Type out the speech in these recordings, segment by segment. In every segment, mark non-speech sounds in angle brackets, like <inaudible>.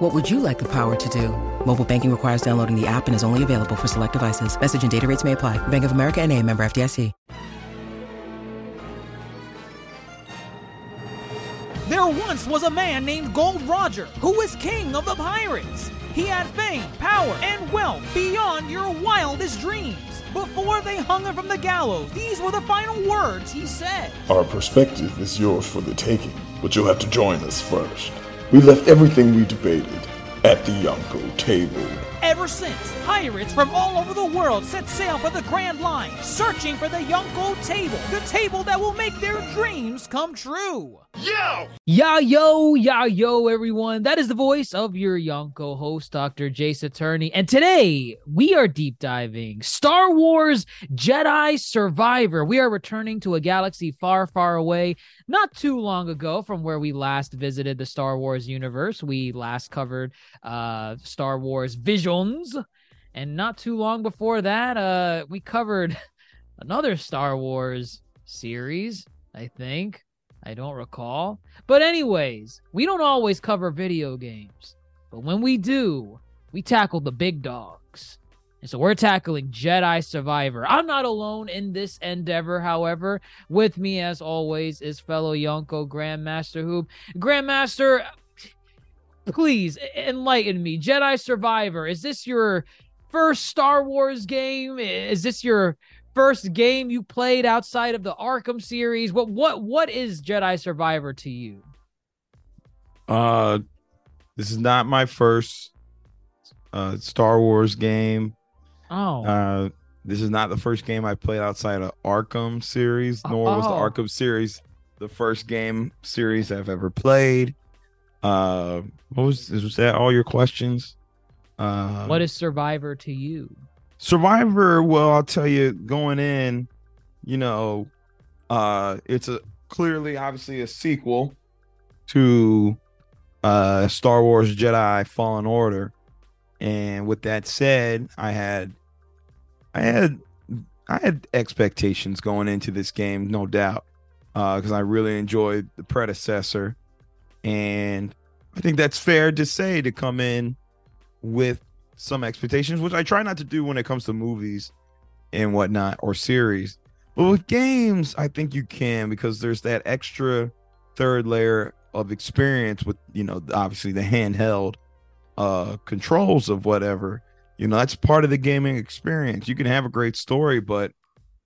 What would you like the power to do? Mobile banking requires downloading the app and is only available for select devices. Message and data rates may apply. Bank of America and a member FDIC. There once was a man named Gold Roger who was king of the pirates. He had fame, power, and wealth beyond your wildest dreams. Before they hung him from the gallows, these were the final words he said. Our perspective is yours for the taking, but you'll have to join us first. We left everything we debated at the Yonko table. Ever since, pirates from all over the world set sail for the Grand Line, searching for the Yonko table, the table that will make their dreams come true. Yo! Ya yo, ya yo, everyone. That is the voice of your Yonko host, Dr. Jace Attorney. And today we are deep diving Star Wars Jedi Survivor. We are returning to a galaxy far, far away, not too long ago from where we last visited the Star Wars universe. We last covered uh Star Wars Visions. And not too long before that, uh, we covered <laughs> another Star Wars series, I think. I don't recall. But, anyways, we don't always cover video games. But when we do, we tackle the big dogs. And so we're tackling Jedi Survivor. I'm not alone in this endeavor, however. With me, as always, is fellow Yonko Grandmaster Hoop. Grandmaster, please enlighten me. Jedi Survivor, is this your first Star Wars game? Is this your first game you played outside of the Arkham series? What what what is Jedi Survivor to you? Uh this is not my first uh Star Wars game. Oh. Uh this is not the first game I played outside of Arkham series, nor was the Oh. Arkham series the first game series I've ever played. Uh what was was that all your questions? Uh what is Survivor to you? Survivor, well, I'll tell you, going in, you know, uh it's a clearly obviously a sequel to uh Star Wars Jedi Fallen Order. And with that said, I had I had I had expectations going into this game, no doubt. Uh because I really enjoyed the predecessor. And I think that's fair to say to come in with some expectations, which I try not to do when it comes to movies and whatnot or series. But with games, I think you can because there's that extra third layer of experience with, you know, obviously the handheld uh controls of whatever. You know, that's part of the gaming experience. You can have a great story, but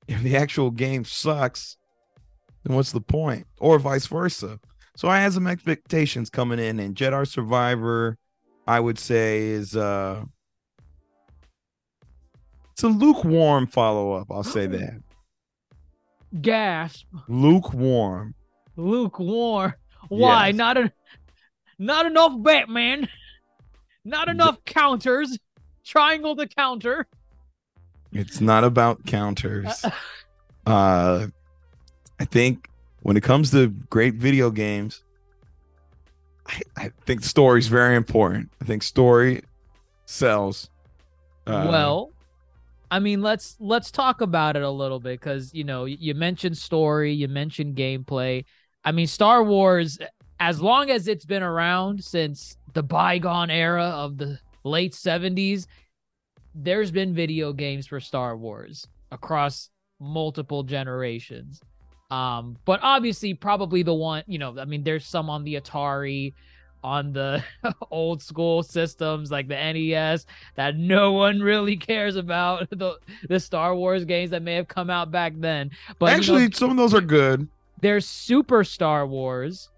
if the actual game sucks, then what's the point? Or vice versa. So I had some expectations coming in, and Jedi Survivor, I would say, is uh it's a lukewarm follow-up. I'll say that. Gasp. Lukewarm. Lukewarm. Why? Yes. Not a not enough Batman. Not enough counters. Triangle to counter. It's not about counters. <laughs> Uh I think when it comes to great video games, I, I think is very important. I think story sells. Uh, well, I mean, let's let's talk about it a little bit because you know you mentioned story, you mentioned gameplay. I mean, Star Wars, as long as it's been around since the bygone era of the late '70s, there's been video games for Star Wars across multiple generations. Um, but obviously, probably the one you know, I mean, there's some on the Atari, on the <laughs> old school systems like the NES that no one really <laughs> cares about <laughs> the the Star Wars games that may have come out back then. But you know, actually, some of those are good. there's Super Star Wars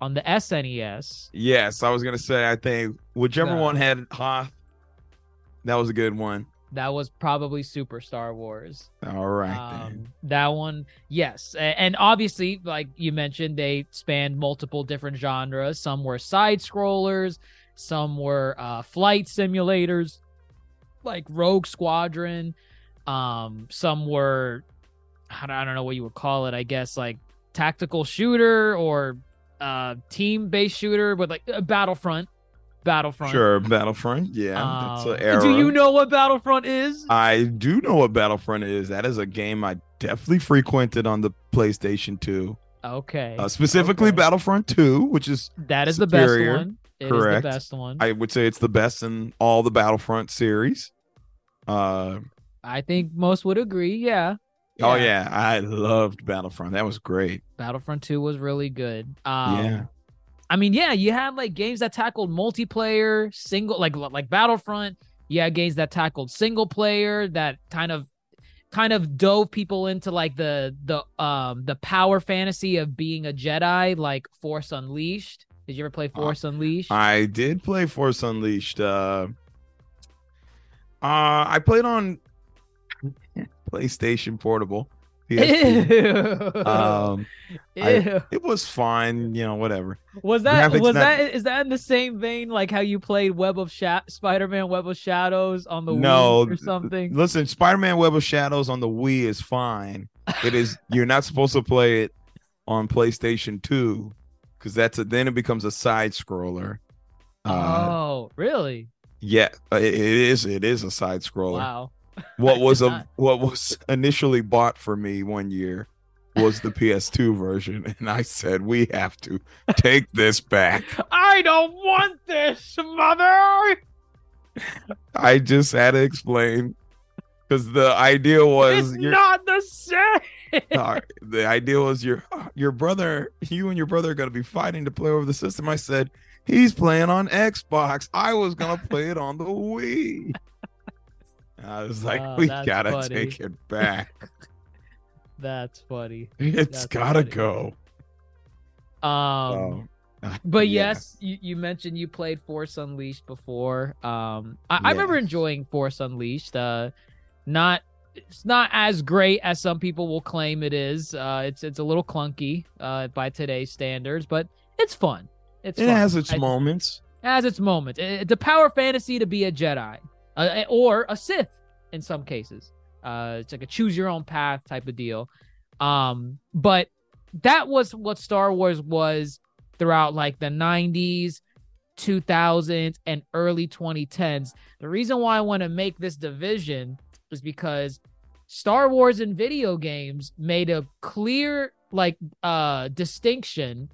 on the SNES. Yes, I was gonna say. I think whichever Yeah. one had Hoth, that was a good one. That was probably Super Star Wars. All right. Um, that one, yes, and obviously, like you mentioned, they spanned multiple different genres. Some were side scrollers, some were uh, flight simulators, like Rogue Squadron. Um, some were I don't, I don't know what you would call it. I guess like tactical shooter or uh team based shooter with like a Battlefront. Battlefront. Sure, Battlefront. Yeah, that's Um, an era. Do you know what Battlefront is? I do know what Battlefront is. That is a game I definitely frequented on the PlayStation 2. okay. Uh, specifically Okay. Battlefront 2, which is that is the best one. It is Correct. the best one. I would say it's the best in all the Battlefront series. Uh I think most would agree. Yeah. oh yeah, I loved Battlefront. That was great. Battlefront 2 was really good. Um, yeah. I mean, yeah, you had like games that tackled multiplayer, single like like Battlefront. You had games that tackled single player that kind of kind of dove people into like the the um the power fantasy of being a Jedi, like Force Unleashed. Did you ever play Force Unleashed? I did play Force Unleashed. Uh, uh I played on <laughs> PlayStation Portable. PSP. Ew. Um, I- it was fine, you know, whatever. Was that graphics was not- that is that in the same vein like how you played Web of Sha- Spider-Man Web of Shadows on the No, Wii or something? Listen, Spider-Man Web of Shadows on the Wii is fine. It is <laughs> you're not supposed to play it on PlayStation 2 because that's a then it becomes a side scroller. Uh, oh, really? yeah, uh, it, it is it is a side scroller. Wow. What <laughs> was a what was initially bought for me one year was the PS2 version, and I said we have to take this back. I don't want this, mother. I just had to explain because the idea was It's your not the same. <laughs> the idea was your your brother, you and your brother are gonna be fighting to play over the system. I said he's playing on Xbox. I was gonna play it on the Wii. I was like, Oh, we gotta funny. take it back. <laughs> That's funny. It's That's gotta funny. go. Um, Oh, <laughs> but yeah. yes, you, you mentioned you played Force Unleashed before. Um, I, I remember enjoying Force Unleashed. Uh, not it's not as great as some people will claim it is. Uh, it's it's a little clunky uh, by today's standards, but it's fun. It's it fun. has its I- moments. It has its moments. It- It's a power fantasy to be a Jedi, uh, or a Sith in some cases. Uh, it's like a choose your own path type of deal. Um, but that was what Star Wars was throughout like the 90s, 2000s, and early 2010s. The reason why I want to make this division is because Star Wars and video games made a clear like uh distinction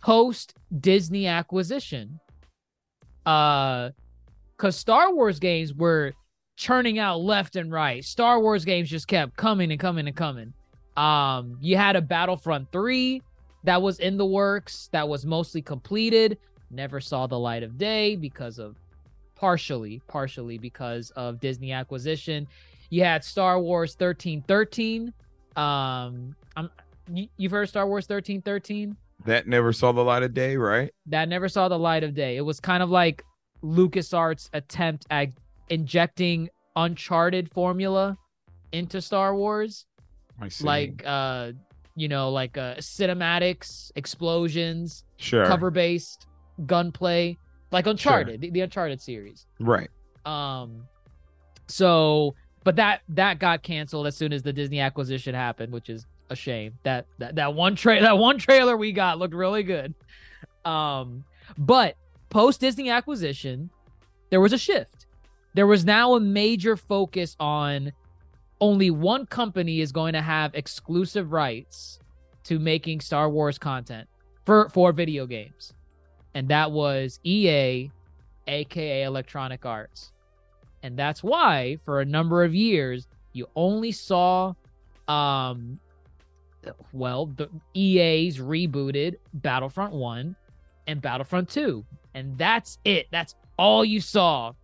post Disney acquisition. Uh cuz Star Wars games were churning out left and right. Star Wars games just kept coming and coming and coming. Um you had a Battlefront 3 that was in the works that was mostly completed, never saw the light of day because of partially partially because of Disney acquisition. You had Star Wars 1313 um I'm you, you've heard Star Wars 1313? That never saw the light of day, right? that never saw the light of day. It was kind of like LucasArts' attempt at injecting Uncharted formula into Star Wars, I see. like uh, you know, like uh, cinematics, explosions, sure, cover-based gunplay, like Uncharted, the, the Uncharted series. right? Um, so, but that that got canceled as soon as the Disney acquisition happened, which is a shame. That that that one tra- that one trailer we got looked really good. Um, but post Disney acquisition, there was a shift. There was now a major focus on only one company is going to have exclusive rights to making Star Wars content for for video games. And that was EA aka Electronic Arts. And that's why for a number of years you only saw um well, the EA's rebooted Battlefront 1 and Battlefront 2. And that's it. That's all you saw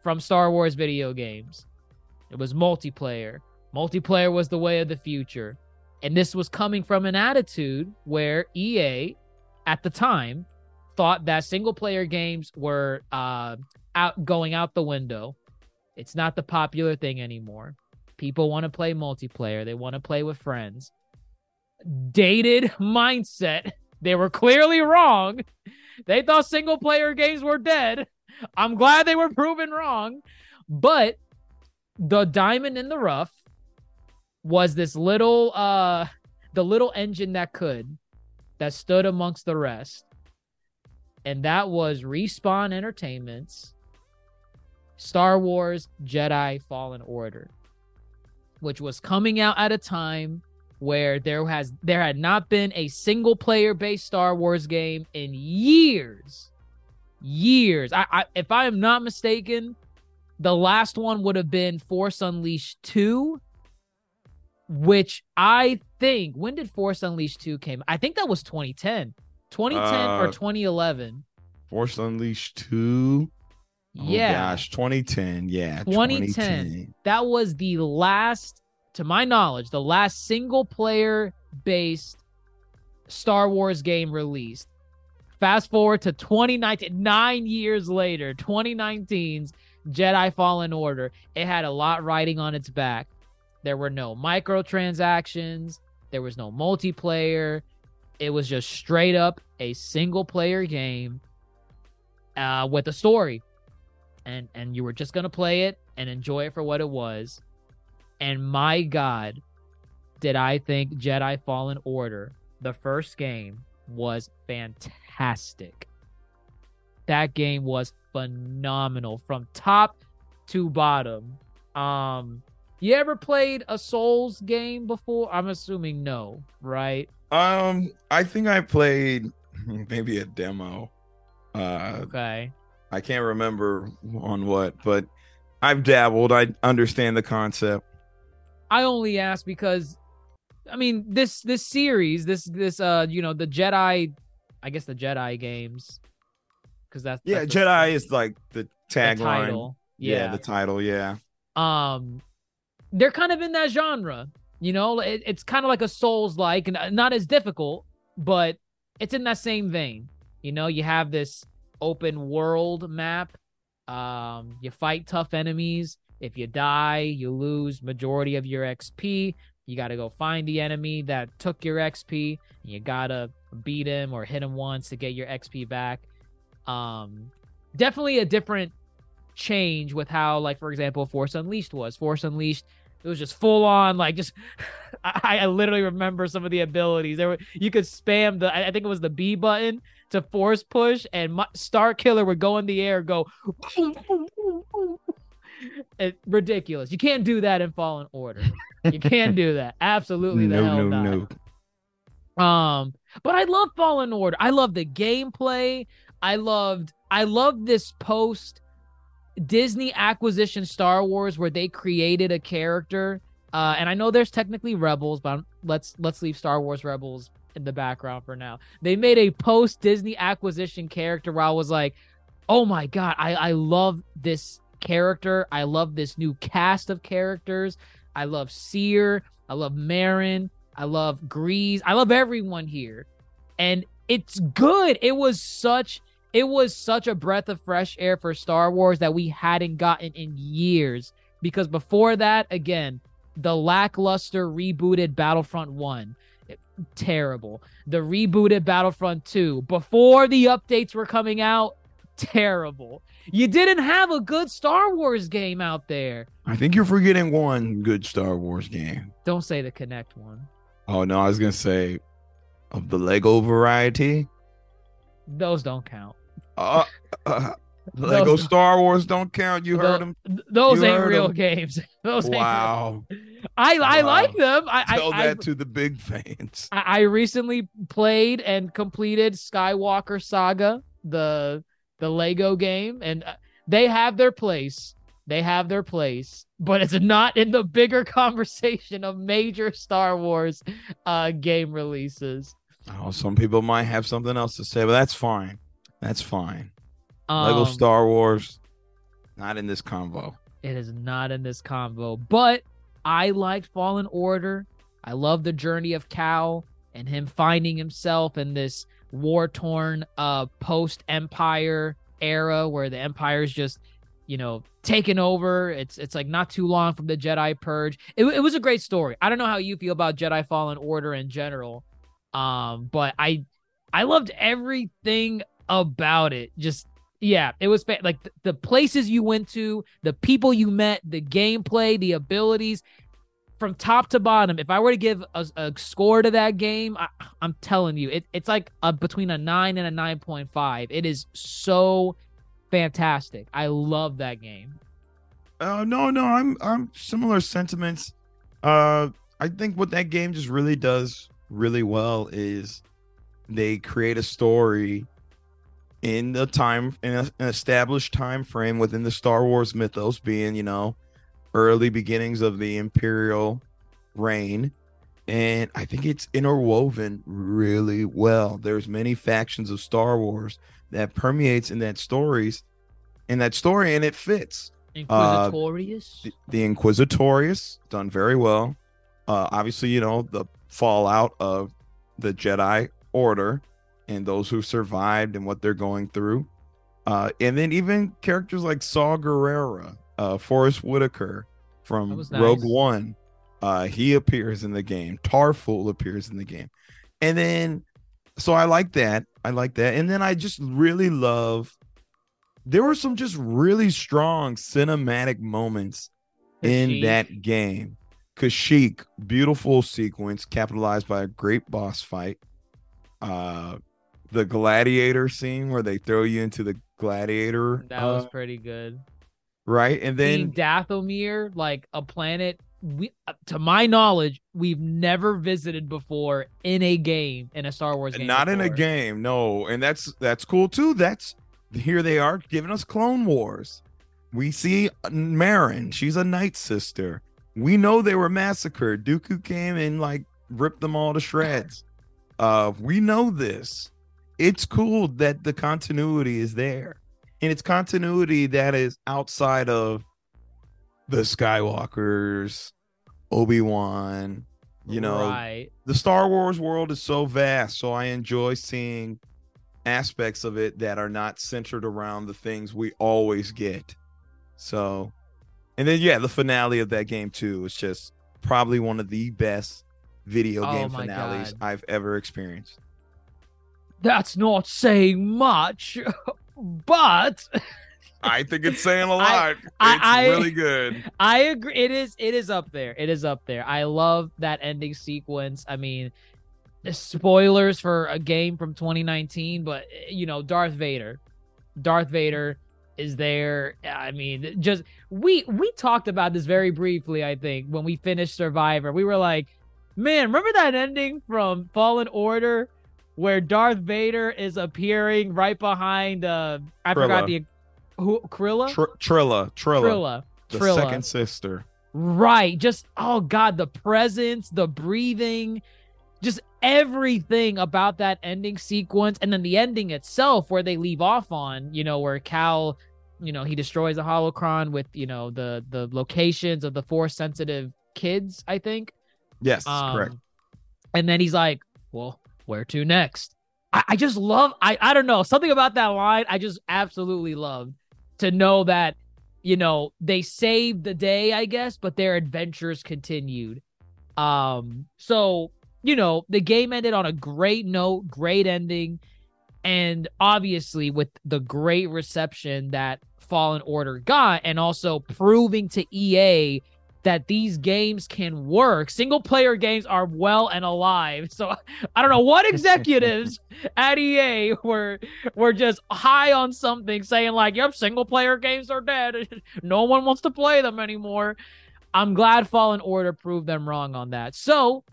from Star Wars video games. It was multiplayer. Multiplayer was the way of the future. And this was coming from an attitude where EA at the time thought that single player games were uh, out going out the window. It's not the popular thing anymore. People want to play multiplayer. They want to play with friends. Dated <laughs> mindset. They were clearly wrong. They thought single player games were dead. I'm glad they were proven wrong. But the diamond in the rough was this little uh the little engine that could that stood amongst the rest. And that was Respawn Entertainment's Star Wars Jedi Fallen Order, which was coming out at a time where there has there had not been a single player based Star Wars game in years. Years. I, I if I am not mistaken, the last one would have been Force Unleashed 2, which I think when did Force Unleashed 2 came? I think that was 2010. 2010 Uh, or 2011. Force Unleashed 2. Oh, yeah. gosh, 2010. Yeah, 2010. That was the last, to my knowledge, the last single player based Star Wars game released. Fast forward to 2019, nine years later, 2019's Jedi Fallen Order. It had a lot riding on its back. There were no microtransactions, there was no multiplayer. It was just straight up a single player game uh, with a story and and you were just gonna play it and enjoy it for what it was. And my God, did I think Jedi Fallen Order, the first game, was fantastic. That game was phenomenal from top to bottom. Um, you ever played a Souls game before? I'm assuming no, right? Um, I think I played <laughs> maybe a demo. Uh, Okay. I can't remember on what, but I've dabbled. I understand the concept. I only ask because I mean this this series, this this uh you know the Jedi I guess the Jedi games cuz that's Yeah, that's the- Jedi is like the the tagline. Yeah. Yeah. the title. Yeah. um they're kind of in that genre, you know? It, it's kind of like a Souls like and uh, not as difficult, but it's in that same vein. You know, you have this open world map. Um you fight tough enemies. If you die, you lose majority of your XP. You got to go find the enemy that took your XP. And you got to beat him or hit him once to get your XP back. Um, definitely a different change with how, like, for example, Force Unleashed was. Force Unleashed, it was just full on, like, just. <laughs> I, I literally remember some of the abilities. There were you could spam the. I think it was the B button to force push, and my, Star Killer would go in the air, go. boom, boom, boom. <laughs> It, ridiculous. You can't do that in Fallen Order. You can't do that. <laughs> Absolutely the no, hell no, not. no. Um, but I love Fallen Order. I love the gameplay. I loved I love this post Disney acquisition Star Wars where they created a character. Uh, and I know there's technically Rebels, but I'm- let's let's leave Star Wars Rebels in the background for now. They made a post Disney acquisition character where I was like, oh my god, I I love this character. I love this new cast of characters. I love Cere. I love Merrin. I love Greez. I love everyone here. And it's good. It was such it was such a breath of fresh air for Star Wars that we hadn't gotten in years because before that again, the lackluster rebooted Battlefront 1 terrible. The rebooted Battlefront 2 before the updates were coming out terrible. You didn't have a good Star Wars game out there. I think you're forgetting one good Star Wars game. Don't say the Kinect one. Oh no, I was gonna say of the Lego variety. Those don't count. Uh, uh, <laughs> Lego Those- Star Wars don't count. You heard them. Those You ain't real games. <laughs> Those ain't real- Wow. <laughs> I I Wow. like them. I I, Tell I, that to the big fans. I I recently played and completed Skywalker Saga, the the Lego game, and uh, they have their place. They have their place, but it's not in the bigger <laughs> conversation of major Star Wars uh game releases. Oh, some people might have something else to say, but that's fine. That's fine. Lego Um, Star Wars, not in this convo. It is not in this combo, but I liked Fallen Order. I love the journey of Cal and him finding himself in this war torn uh post Empire era where the Empire's just you know taken over. It's it's like not too long from the Jedi Purge. It, it was a great story. I don't know how you feel about Jedi Fallen Order in general, um, but I I loved everything about it. Just yeah, it was fa- like th- the places you went to, the people you met, the gameplay, the abilities. From top to bottom, if I were to give a, a score to that game, I, am telling you, it, it's like a, between a nine and a nine point five. It is so fantastic. I love that game. Uh, no, no, I'm I'm similar sentiments. Uh, I think what that game just really does really well is they create a story in the time in an established time frame within the Star Wars mythos, being you know early beginnings of the Imperial reign, and I think it's interwoven really well. There's many factions of Star Wars that permeates in that stories, in that story, and it fits. Inquisitorius. Uh, the, the Inquisitorius done very well. Uh, obviously, you know the fallout of the Jedi Order and those who survived and what they're going through. Uh, and then even characters like Saw Gerrera, uh, Forest Whitaker from nice. Rogue One, uh, he appears in the game. Tarfful appears in the game, and then so I like that. I like that, and then I just really love there were some just really strong cinematic moments in that game. Kashyyyk, beautiful sequence, capitalized by a great boss fight. Uh, the gladiator scene where they throw you into the gladiator. That uh, was pretty good. Right, and then Dathomir, like a planet we, uh, to my knowledge, we've never visited before in a game in a Star Wars game. Not before. in a game, no, and that's that's cool too. That's here they are giving us Clone Wars. We see Merrin; She's a Night Sister. We know they were massacred. Dooku came and like ripped them all to shreds. <laughs> Uh, we know this. It's cool that the continuity is there, and it's continuity that is outside of the Skywalkers, Obi Wan. You know, right. the Star Wars world is so vast, so I enjoy seeing aspects of it that are not centered around the things we always get. So, and then yeah, the finale of that game too is just probably one of the best video oh game finales God. I've ever experienced. That's not saying much, <laughs> but I think it's saying a <laughs> lot. I, it's I, really good. I agree. It is. It is up there. It is up there. I love that ending sequence. I mean, spoilers for a game from 2019, but you know, Darth Vader. Darth Vader is there. I mean, just we we talked about this very briefly, I think, when we finished Survivor. We were like, man, remember that ending from Fallen Order where Darth Vader is appearing right behind uh I Trilla. forgot the who Krilla? Tr- Trilla, Trilla. Trilla. The Trilla. second sister. Right. Just oh god, the presence, the breathing, just everything about that ending sequence and then the ending itself where they leave off on you know where cal you know he destroys a holocron with you know the the locations of the force sensitive kids i think yes um, correct and then he's like well where to next I, I just love i i don't know something about that line i just absolutely love to know that you know they saved the day i guess but their adventures continued um so you know, the game ended on a great note, great ending. And obviously, with the great reception that Fallen Order got, and also proving to EA that these games can work. Single player games are well and alive. So <laughs> I don't know what executives <laughs> at EA were were just high on something saying like, "Yep, single player games are dead. <laughs> no one wants to play them anymore." I'm glad Fallen Order proved them wrong on that. So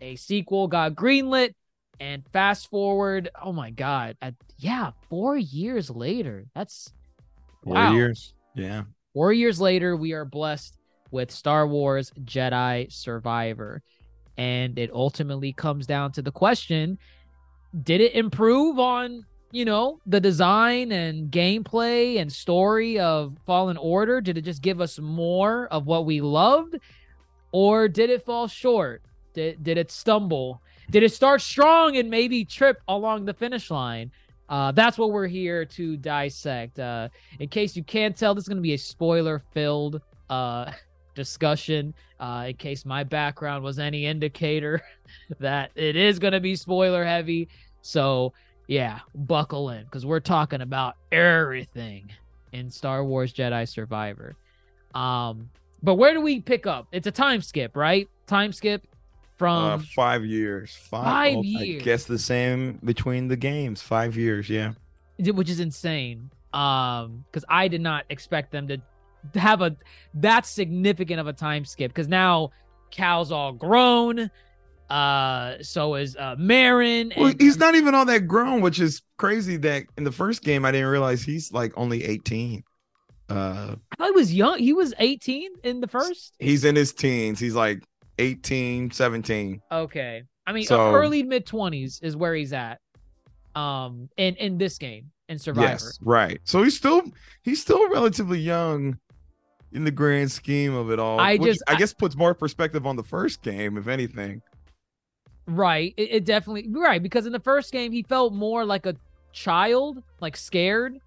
a sequel got greenlit and fast forward oh my god at, yeah four years later that's four wow. years yeah four years later we are blessed with star wars jedi survivor and it ultimately comes down to the question did it improve on you know the design and gameplay and story of fallen order did it just give us more of what we loved or did it fall short did, did it stumble? Did it start strong and maybe trip along the finish line? Uh, that's what we're here to dissect. Uh, in case you can't tell, this is going to be a spoiler filled uh, <laughs> discussion. Uh, in case my background was any indicator <laughs> that it is going to be spoiler heavy. So, yeah, buckle in because we're talking about everything in Star Wars Jedi Survivor. Um, But where do we pick up? It's a time skip, right? Time skip from uh, five years. Five, five oh, years. I guess the same between the games. Five years. Yeah. which is insane. Um, because I did not expect them to to have a that significant of a time skip. Because now Cal's all grown. Uh, so is uh Merrin. Well, he's not even all that grown, which is crazy. That in the first game, I didn't realize he's like only 18. Uh, I thought he was young. He was 18 in the first. he's in his teens. He's like 18, 17. Okay. I mean, So- early mid 20s is where he's at. Um, in in this game in Survivor. Yes, right. So he's still he's still relatively young in the grand scheme of it all. I just- I I- guess puts more perspective on the first game, if anything. Right. It, it definitely right because in the first game he felt more like a child, like scared,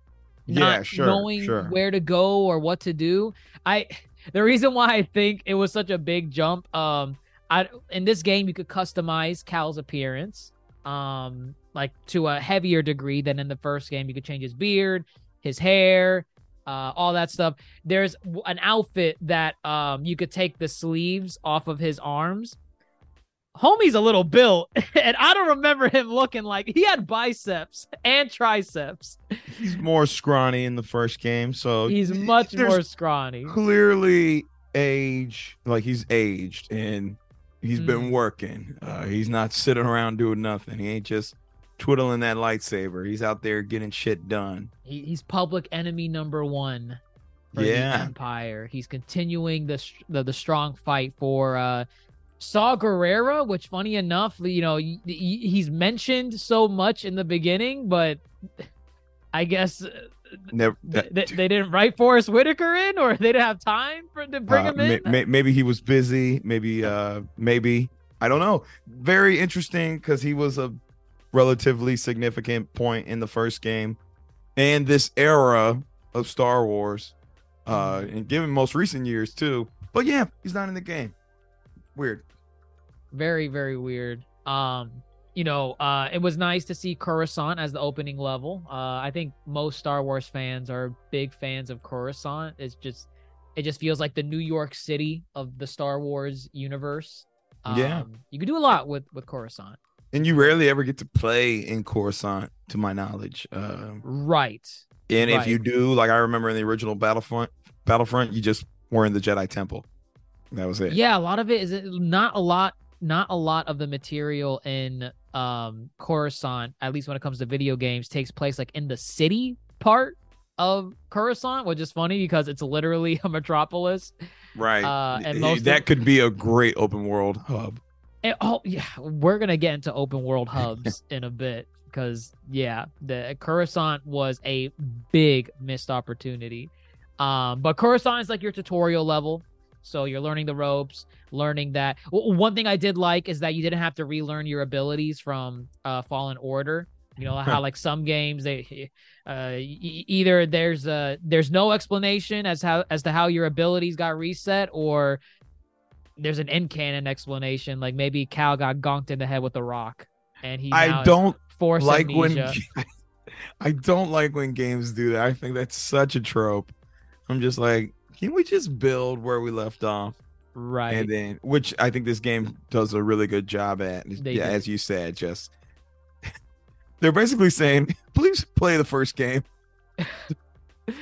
not yeah, sure, knowing sure. where to go or what to do. I the reason why I think it was such a big jump. Um, I in this game you could customize Cal's appearance, um, like to a heavier degree than in the first game. You could change his beard, his hair. Uh, all that stuff. There's an outfit that um you could take the sleeves off of his arms, homie's a little built, <laughs> and I don't remember him looking like he had biceps and triceps. He's more scrawny in the first game, so He's much more scrawny. clearly age like he's aged and he's been Mm. working. Uh, he's not sitting around doing nothing. He ain't just twiddling that lightsaber. He's out there getting shit done. He, he's public enemy number one for Yeah. the Empire. He's continuing the, the the strong fight for uh Saw Gerrera, which funny enough, you know, y- he's mentioned so much in the beginning, but I guess uh, Never. th- th- they didn't write Forest Whitaker in, or they didn't have time for to bring Uh, him in. may- maybe he was busy. Maybe, uh, maybe I don't know. Very interesting because he was a relatively significant point in the first game, and this era of Star Wars, uh, Mm-hmm. and given most recent years too. But yeah, he's not in the game. Weird. very very weird um you know uh it was nice to see coruscant as the opening level uh i think most star wars fans are big fans of coruscant it's just it just feels like the new york city of the star wars universe um, Yeah. you could do a lot with with coruscant And you rarely ever get to play in Coruscant, to my knowledge. Uh, right and if you do, like I remember in the original Battlefront, Battlefront, you just were in the Jedi Temple. That was it. yeah a lot of it is not a lot not a lot of the material in um coruscant at least when it comes to video games takes place like in the city part of coruscant which is funny because it's literally <laughs> a metropolis Right. Uh, and most of- that could be a great open world hub. And- oh yeah we're gonna get into open world <laughs> hubs in a bit because yeah the coruscant was a big missed opportunity. Um but coruscant is like your tutorial level so you're learning the ropes learning that. W- one thing i did like is that you didn't have to relearn your abilities from uh fallen order. You know how like some games they uh either there's uh there's no explanation as how as to how your abilities got reset or there's an in canon explanation like maybe cal got gonked in the head with a rock and he I don't force like amnesia. when <laughs> I don't like when games do that. I think that's such a trope. I'm just like, can we just build where we left off? right And then which I think this game does a really good job at. They yeah, do. as you said, just <laughs> they're basically saying, <laughs> please play the first game.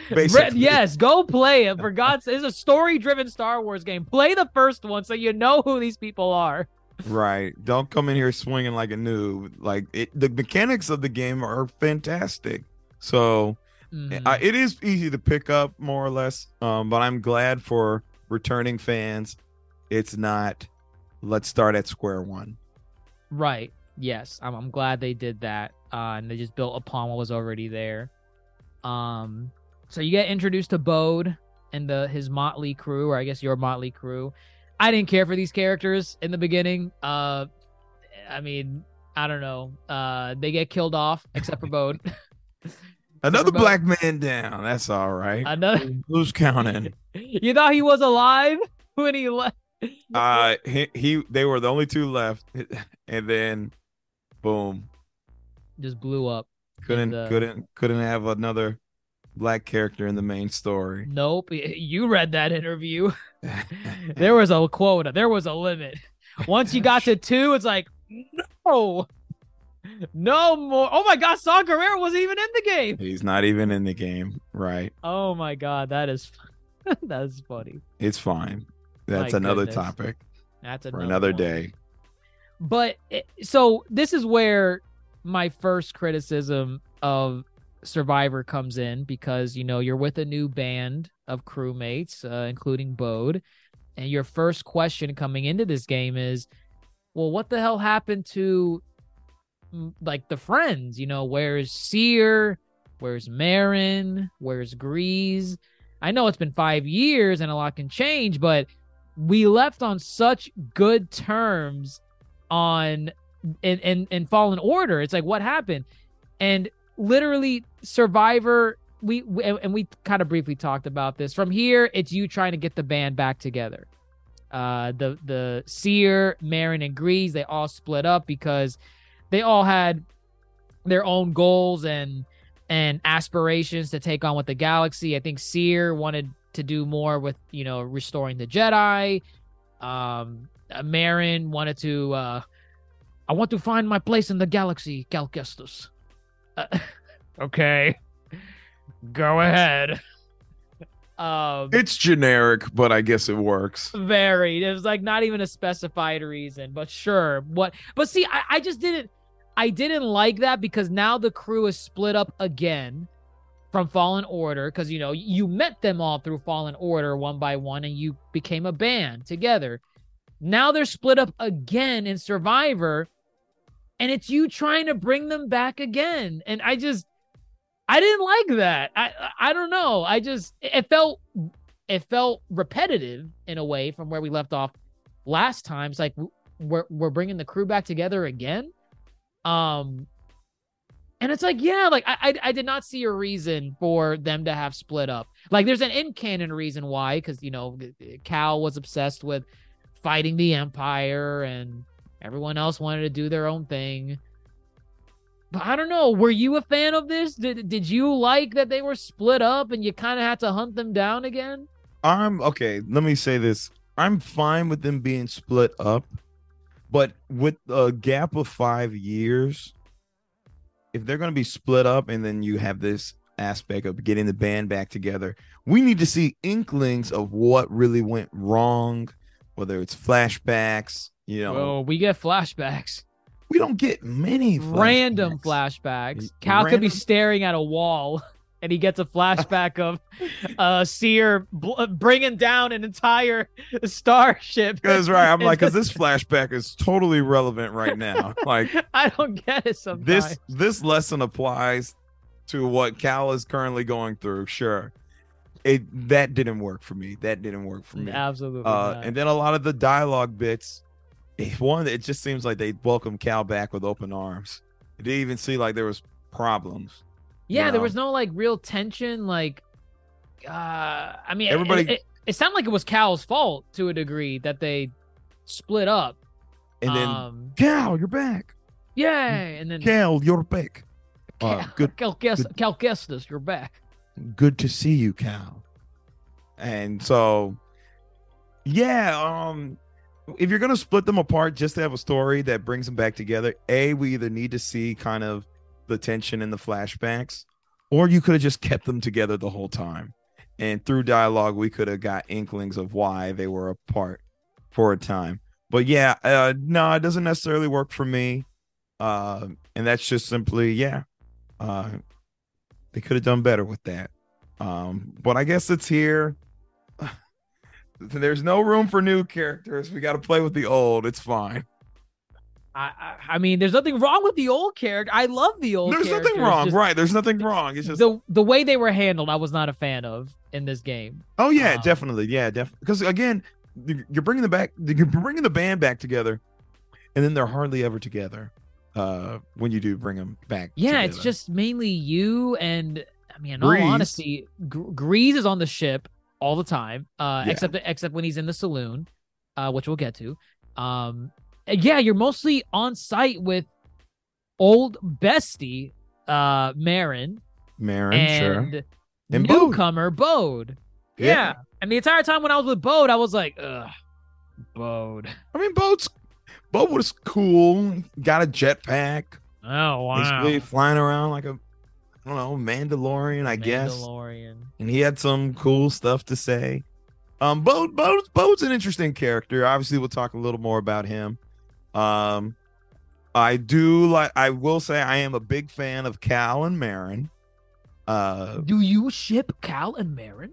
Basically. yes, go play it. For God's sake, it's a story-driven Star Wars game. Play the first one so you know who these people are. Right. Don't come in here swinging like a noob. Like it, the mechanics of the game are fantastic. So Mhm. I, it is easy to pick up more or less. Um, but I'm glad for returning fans. It's not. Let's start at square one. right. Yes, I'm, I'm glad they did that. Uh, and they just built upon what was already there. Um, so you get introduced to Bode and the his motley crew, or I guess your motley crew. I didn't care for these characters in the beginning. Uh, I mean, I don't know. Uh, they get killed off except for Bode. <laughs> Another black man down. That's all right. Another. Who's counting? <laughs> You thought he was alive <laughs> when he left. Uh, he, he they were the only two left, and then, boom, Just blew up. couldn't And, uh, couldn't couldn't have another black character in the main story. Nope. You read that interview. <laughs> <laughs> there was a quota. There was a limit. Once you got to <laughs> two, it's like, no, no more. Oh my God, Saw Gerrera wasn't even in the game. He's not even in the game, right? Oh my God, that is that is funny. It's fine. That's My another goodness. topic That's for another, another one. day. But it- so this is where my first criticism of Survivor comes in because you know you're with a new band of crewmates, uh, including Bode, and your first question coming into this game is, well, what the hell happened to like the friends? You know, where's Cere? Where's Merrin? Where's Greez? I know it's been five years and a lot can change, but we left on such good terms on in in, in fallen order it's like what happened and literally survivor we, we and we kind of briefly talked about this. From here it's you trying to get the band back together. Uh the the cere merrin and greez they all split up because they all had their own goals and and aspirations to take on with the galaxy. I think cere wanted to do more with you know restoring the jedi. Um uh, Merrin wanted to uh I want to find my place in the galaxy, Cal Kestis. Uh, okay. Go ahead. um It's generic, but I guess it works. Very. It was like not even a specified reason, but sure. What but see, I, I just didn't I didn't like that because now the crew is split up again from Fallen Order because you know you met them all through Fallen Order one by one and you became a band together. Now they're split up again in Survivor, and it's you trying to bring them back again. And I just I didn't like that. I I don't know. I just it felt it felt repetitive in a way from where we left off last time. It's like we're we're bringing the crew back together again. Um and it's like, yeah, like I, I I did not see a reason for them to have split up. Like there's an in canon reason why, because you know, Cal was obsessed with fighting the Empire and everyone else wanted to do their own thing. But I don't know. Were you a fan of this? Did did you like that they were split up and you kind of had to hunt them down again? I'm okay. Let me say this. I'm fine with them being split up, but with a gap of five years, if they're going to be split up and then you have this aspect of getting the band back together, we need to see inklings of what really went wrong, whether it's flashbacks, you know, Well, we get flashbacks, we don't get many random flashbacks. flashbacks. Cal could be Random- staring at a wall, <laughs> and he gets a flashback of uh Cere bl- bringing down an entire <laughs> starship. That's right. I'm <laughs> like, because this flashback is totally relevant right now. Like, I don't get it sometimes. this this lesson applies to what Cal is currently going through. Sure, it that didn't work for me. That didn't work for me. absolutely. Uh, not. and then a lot of the dialogue bits. One, it just seems like they welcome Cal back with open arms. It didn't even see like there was problems. yeah, you there was no like real tension. Like, uh, I mean, Everybody- It, it, it sounded like it was Cal's fault to a degree that they split up. And then um, Cal, you're back. yay, and then Cal, you're back. Uh, good, Cal, Guess, good. Cal Kestis, you're back. good to see you, Cal. And so, yeah, um, if you're gonna split them apart just to have a story that brings them back together, a we either need to see kind of the tension in the flashbacks, or you could have just kept them together the whole time. And through dialogue, we could have got inklings of why they were apart for a time. But yeah, uh, no, it doesn't necessarily work for me. Uh, and that's just simply, yeah, uh, they could have done better with that. Um, but I guess it's here. There's no room for new characters. We got to play with the old. It's fine. I, I, I mean, there's nothing wrong with the old character. I love the old. There's nothing wrong, just right? There's nothing wrong. It's just The the way they were handled, I was not a fan of in this game. oh yeah, um, definitely, yeah, definitely. Because again, you- you're bringing the back, you're bringing the band back together, and then they're hardly ever together. Uh, when you do bring them back, Yeah, it's just mainly you and I mean, in Greez. all honesty, Gr- Greez is on the ship all the time, uh, Yeah. except except when he's in the saloon, uh, which we'll get to. Um, yeah, you're mostly on site with old bestie, uh, Merrin, Merrin, sure. and And Bode. newcomer Bode. Yeah. Yeah. And the entire time when I was with Bode, I was like, ugh, Bode. I mean, Bode's Bode was cool. Got a jetpack. Oh wow. Basically flying around like a I don't know, Mandalorian, I guess. Mandalorian. And he had some cool stuff to say. Um, Bode, Bode, Bode's an interesting character. Obviously, we'll talk a little more about him. Um, I do like. I will say I am a big fan of Cal and Merrin. Uh, Do you ship Cal and Merrin?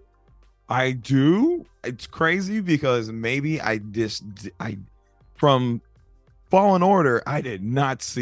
I do. It's crazy because maybe I just I from Fallen Order I did not see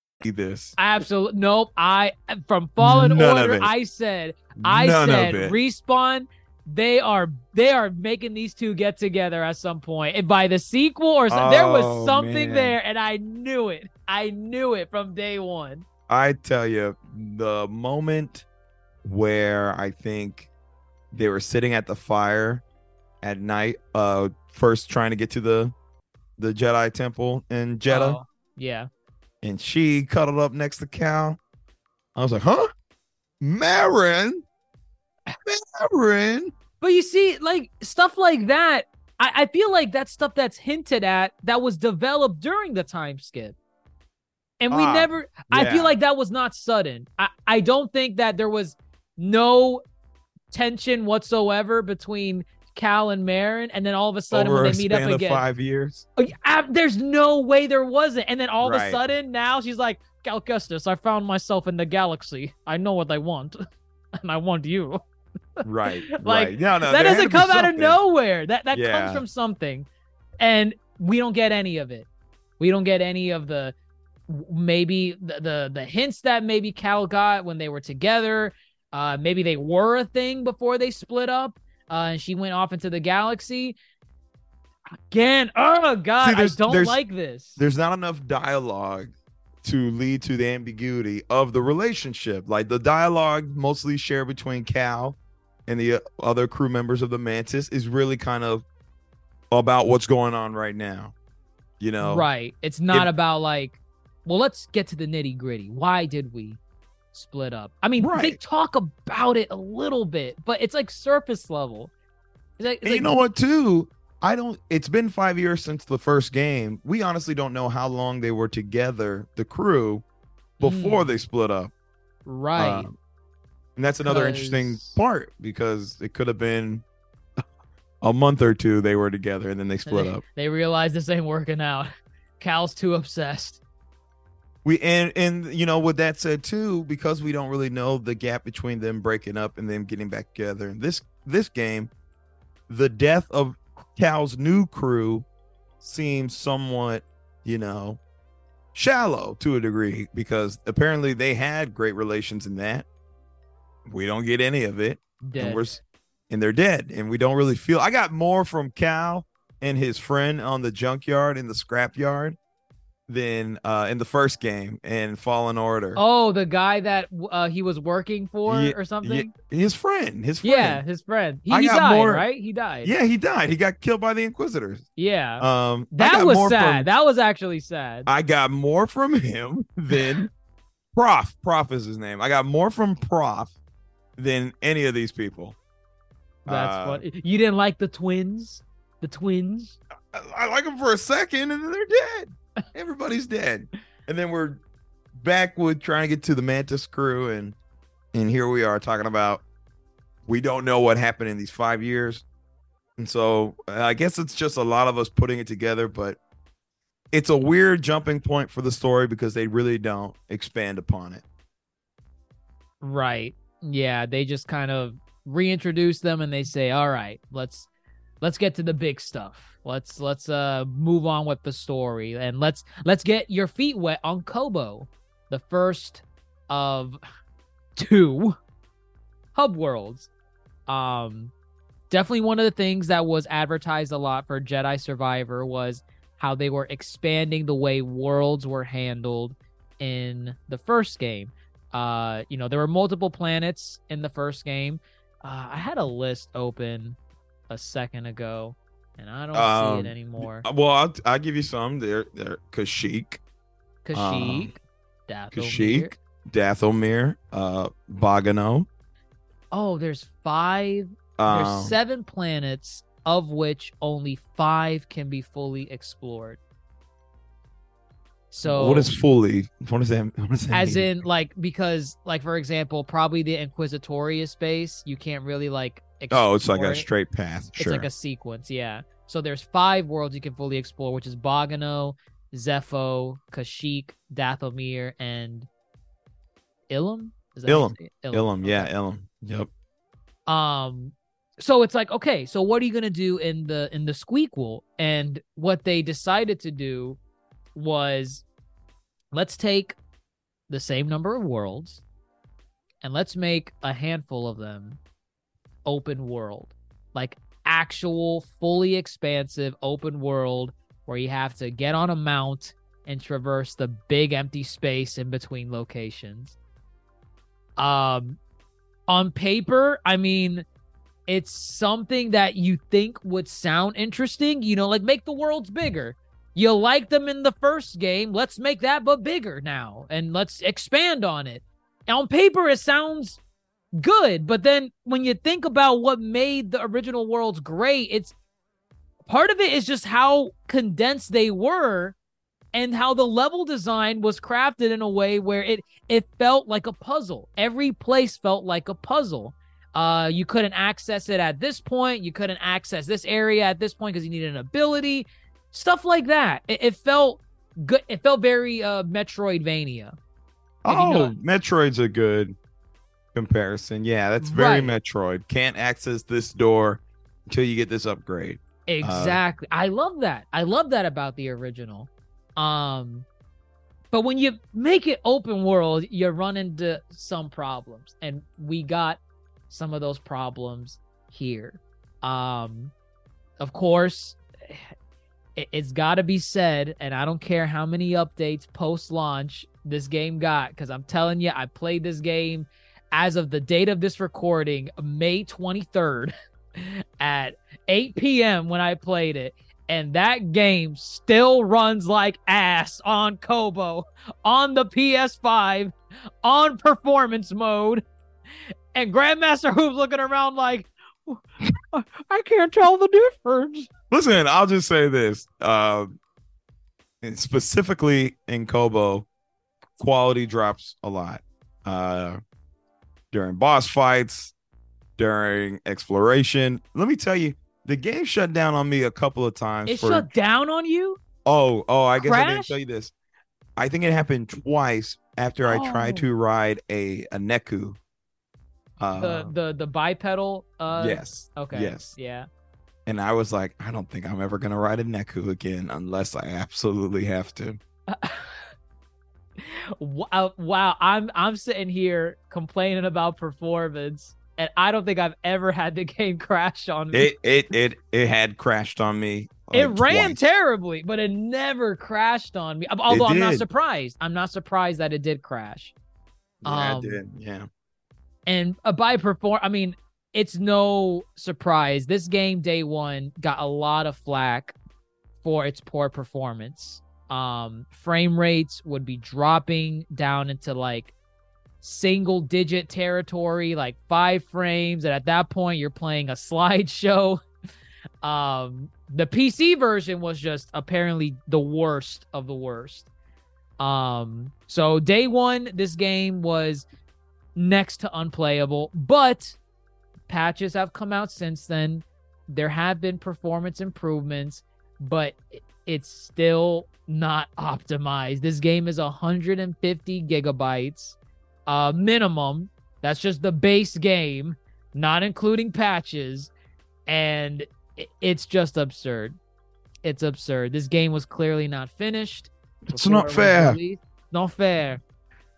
This. Absolutely. Nope. I from Fallen None Order. I said. I None said respawn. They are they are making these two get together at some point. And by the sequel or some, there was Oh, something man. there, and I knew it. I knew it from day one. I tell you, the moment where I think they were sitting at the fire at night, uh, first trying to get to the the Jedi temple in Jedha, Oh, yeah. And she cuddled up next to Cal. I was like, huh? Merrin? Merrin? But you see, like stuff like that, I, I feel like that's stuff that's hinted at that was developed during the time skip. And we Ah, never I feel like that was not sudden. I, I don't think that there was no tension whatsoever between Cal and Merrin, and then all of a sudden Over when they meet up again. five years. There's no way there wasn't. And then all of a sudden now she's like, Cal Kestis, I found myself in the galaxy. I know what I want. <laughs> and I want you. <laughs> Right. Like, right. No, no, that there had to doesn't come out of nowhere. That that Yeah. comes from something, and we don't get any of it. We don't get any of the maybe the the, the hints that maybe Cal got when they were together. Uh, maybe they were a thing before they split up, uh, and she went off into the galaxy. Again, oh god, See, I don't like this. there's not enough dialogue to lead to the ambiguity of the relationship. Like the dialogue mostly shared between Cal and the other crew members of the Mantis is really kind of about what's going on right now. You know, Right. It's not If- about like, well, let's get to the nitty gritty. Why did we split up? I mean, they talk about it a little bit, but it's like surface level. It's like, it's And you know what, too? I don't. It's been five years since the first game. We honestly don't know how long they were together, the crew, before Mm. they split up. right. Um, and that's another interesting part because it could have been <laughs> a month or two they were together and then they split they, up. They realize this ain't working out. Cal's too obsessed. We and and you know with that said too, because we don't really know the gap between them breaking up and them getting back together in this this game, the death of Cal's new crew seems somewhat, you know, shallow to a degree because apparently they had great relations in that. We don't get any of it. and we're and they're dead and we don't really feel i got more from cal and his friend on the junkyard in the scrapyard than uh in the first game in fallen order Oh, the guy that uh, he was working for Yeah, or something. his friend his friend Yeah, his friend. He, he died, more- right? He died. yeah he died he got killed by the inquisitors Yeah. um that was sad. from- that was actually sad. i got more from him than <laughs> Prauf Prauf is his name i got more from Prauf than any of these people That's uh, funny. You didn't like the twins? The twins? I, I like them for a second and then they're dead. Everybody's dead. And then we're back with trying to get to the Mantis crew and and here we are talking about we don't know what happened in these 5 years. And so uh, I guess it's just a lot of us putting it together but it's a weird jumping point for the story because they really don't expand upon it. Right. Yeah, they just kind of reintroduce them and they say, "All right, let's let's get to the big stuff. Let's let's uh move on with the story and let's let's get your feet wet on Koboh, the first of <laughs> two hub worlds. Um, definitely one of the things that was advertised a lot for Jedi Survivor was how they were expanding the way worlds were handled in the first game. Uh, you know, there were multiple planets in the first game. Uh, I had a list open a second ago, and I don't see Um, it anymore. Uh, Well, I'll, I'll give you some. There, there. Kashyyyk, Kashyyyk, Dathomir. Kashyyyk, Dathomir, uh, Bogano. Oh, there's five. Um, There's seven planets, of which only five can be fully explored. So what is fully? What does that? What does that as mean? in like because like for example, probably the Inquisitorius base, you can't really like Oh, it's like a straight path. It's Sure. like a sequence, yeah. So there's five worlds you can fully explore, which is Bogano, Zeffo, Kashyyyk, Dathomir, and Ilum. Is Ilum. it? Ilum, yeah, okay. Ilum. Yep. Um so it's like, okay, so what are you gonna do in the in the squeakquel? And what they decided to do was let's take the same number of worlds and let's make a handful of them open world. Like actual fully expansive open world where you have to get on a mount and traverse the big empty space in between locations. Um on paper, I mean, it's something that you think would sound interesting. You know, like make the worlds bigger. You like them in the first game. Let's make that but bigger now and let's expand on it. On paper, it sounds good, but then when you think about what made the original worlds great, it's part of it is just how condensed they were and how the level design was crafted in a way where it it felt like a puzzle. Every place felt like a puzzle. Uh, you couldn't access it at this point. You couldn't access this area at this point because you needed an ability, stuff like that. It, it felt good. It felt very uh Metroidvania. Did you Oh, know- Metroid's a good comparison. Yeah, that's very Right. Metroid. Can't access this door until you get this upgrade. Exactly. I love that. I love that about the original. Um but when you make it open world, you run into some problems and we got some of those problems here. Um of course, it's got to be said and I don't care how many updates post launch this game got cuz I'm telling you I played this game as of the date of this recording, May 23rd <laughs> at 8 p.m. when I played it. And that game still runs like ass on Koboh, on the PS5, on performance mode. And Grandmaster Hoop's looking around like, I can't tell the difference. Listen, I'll just say this. Uh, specifically in Koboh, quality drops a lot. Uh, during boss fights, during exploration. Let me tell you, the game shut down on me a couple of times. It for, shut down on you? Oh, oh, I guess I didn't tell you this. I think it happened twice after I tried Oh. to ride a a Nekko. Uh, The the the bipedal uh yes. okay. Yes. Yeah. And I was like, I don't think I'm ever gonna ride a Nekko again unless I absolutely have to. <laughs> wow, wow, I'm I'm sitting here complaining about performance, and I don't think I've ever had the <laughs> game crash on me. It it it it had crashed on me. It ran twice. terribly, but it never crashed on me. Although I'm not surprised. I'm not surprised that it did crash. Yeah, Um, it did. Yeah. And uh, by perform, I mean it's no surprise. This game day one got a lot of flack for its poor performance. Um, frame rates would be dropping down into like single digit territory, like five frames, and at that point you're playing a <laughs> slideshow. Um, the PC version was just apparently the worst of the worst. Um, so day one, this game was next to unplayable, but patches have come out since then. There have been performance improvements, but it's still not optimized. This game is 150 gigabytes uh minimum. That's just the base game, not including patches, and it's just absurd. It's absurd. This game was clearly not finished. It's not it fair. released. Not fair.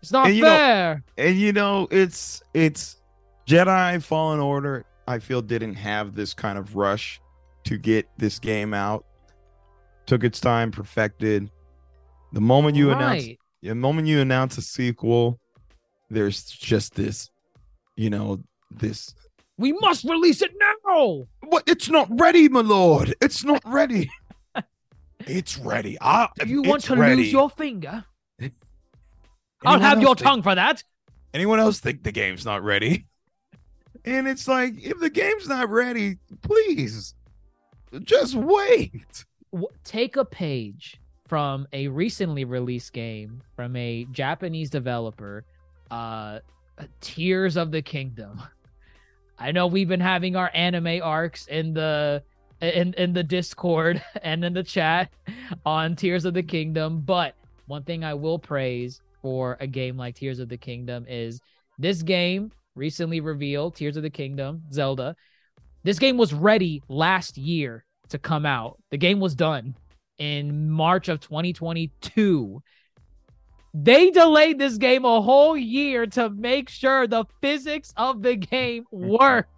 It's not And you know- fair. And you know, it's it's Jedi Fallen Order I feel didn't have this kind of rush to get this game out. Took its time, perfected. The moment you announce the moment you announce a sequel, there's just this, you know, this We must release it now. what it's not ready, my lord. It's not ready. <laughs> it's ready. I, If you want to ready. lose your finger, <laughs> I'll have your think- tongue for that. anyone else think the game's not ready? <laughs> And it's like, if the game's not ready, please just wait. Take a page from a recently released game from a Japanese developer, uh, Tears of the Kingdom. <laughs> I know we've been having our anime arcs in the in in the Discord <laughs> and in the chat <laughs> on Tears of the Kingdom, but one thing I will praise for a game like Tears of the Kingdom is this game recently revealed Tears of the Kingdom, Zelda. This game was ready last year to come out. The game was done in March of 2022. They delayed this game a whole year to make sure the physics of the game <laughs> worked.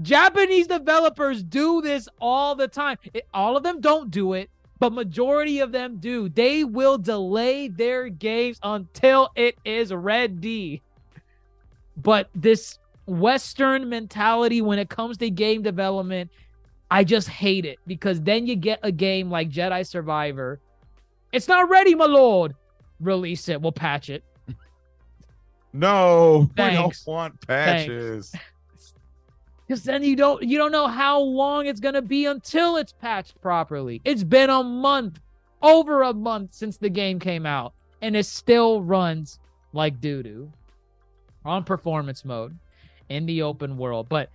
Japanese developers do this all the time. It- all of them don't do it, but majority of them do. They will delay their games until it is ready. But this Western mentality when it comes to game development, I just hate it because then you get a game like Jedi Survivor. It's not ready, my lord. Release it. We'll patch it. <laughs> No, Thanks. we don't want patches. <laughs> Because then you don't you don't know how long it's gonna be until it's patched properly. It's been a month, over a month since the game came out, and it still runs like doo doo on performance mode in the open world. But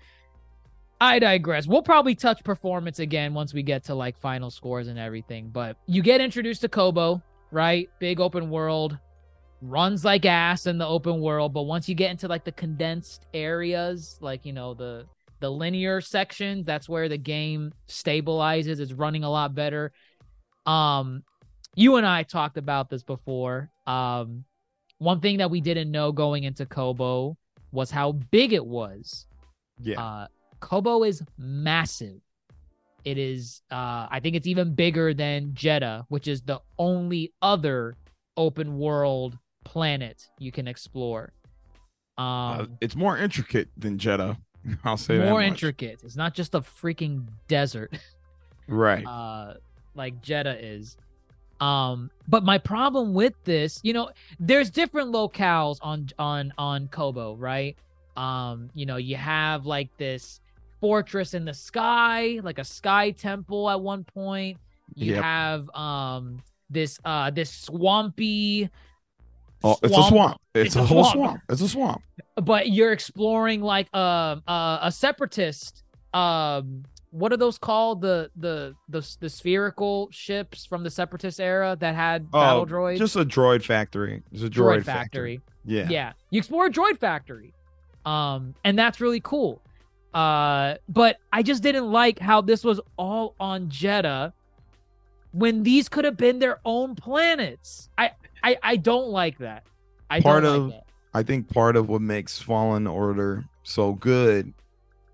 I digress. We'll probably touch performance again once we get to like final scores and everything. But you get introduced to Koboh, right? Big open world, runs like ass in the open world. But once you get into like the condensed areas, like you know the the linear sections, that's where the game stabilizes. It's running a lot better. Um, you and I talked about this before. Um, one thing that we didn't know going into Koboh was how big it was. Yeah. Uh, Koboh is massive. It is, uh, I think it's even bigger than Jedha, which is the only other open world planet you can explore. Um, Uh, it's more intricate than Jedha. <laughs> I'll say that. more intricate. It's not just a freaking desert. <laughs> Right. uh like Jedha is. Um but my problem with this, you know, there's different locales on on on Koboh, right? Um you know, you have like this fortress in the sky, like a sky temple at one point. You Yep. have um this uh this swampy oh, it's a swamp. It's, It's a, a whole swamp. swamp. It's a swamp. but you're exploring like uh, uh, a separatist um what are those called the the the the spherical ships from the separatist era that had battle Oh, droids Just a droid factory. It's a droid, droid, factory. Yeah. yeah you explore a droid factory um and that's really cool uh but i just didn't like how this was all on jedha when these could have been their own planets i i i don't like that i Part of- like I think part of what makes Fallen Order so good,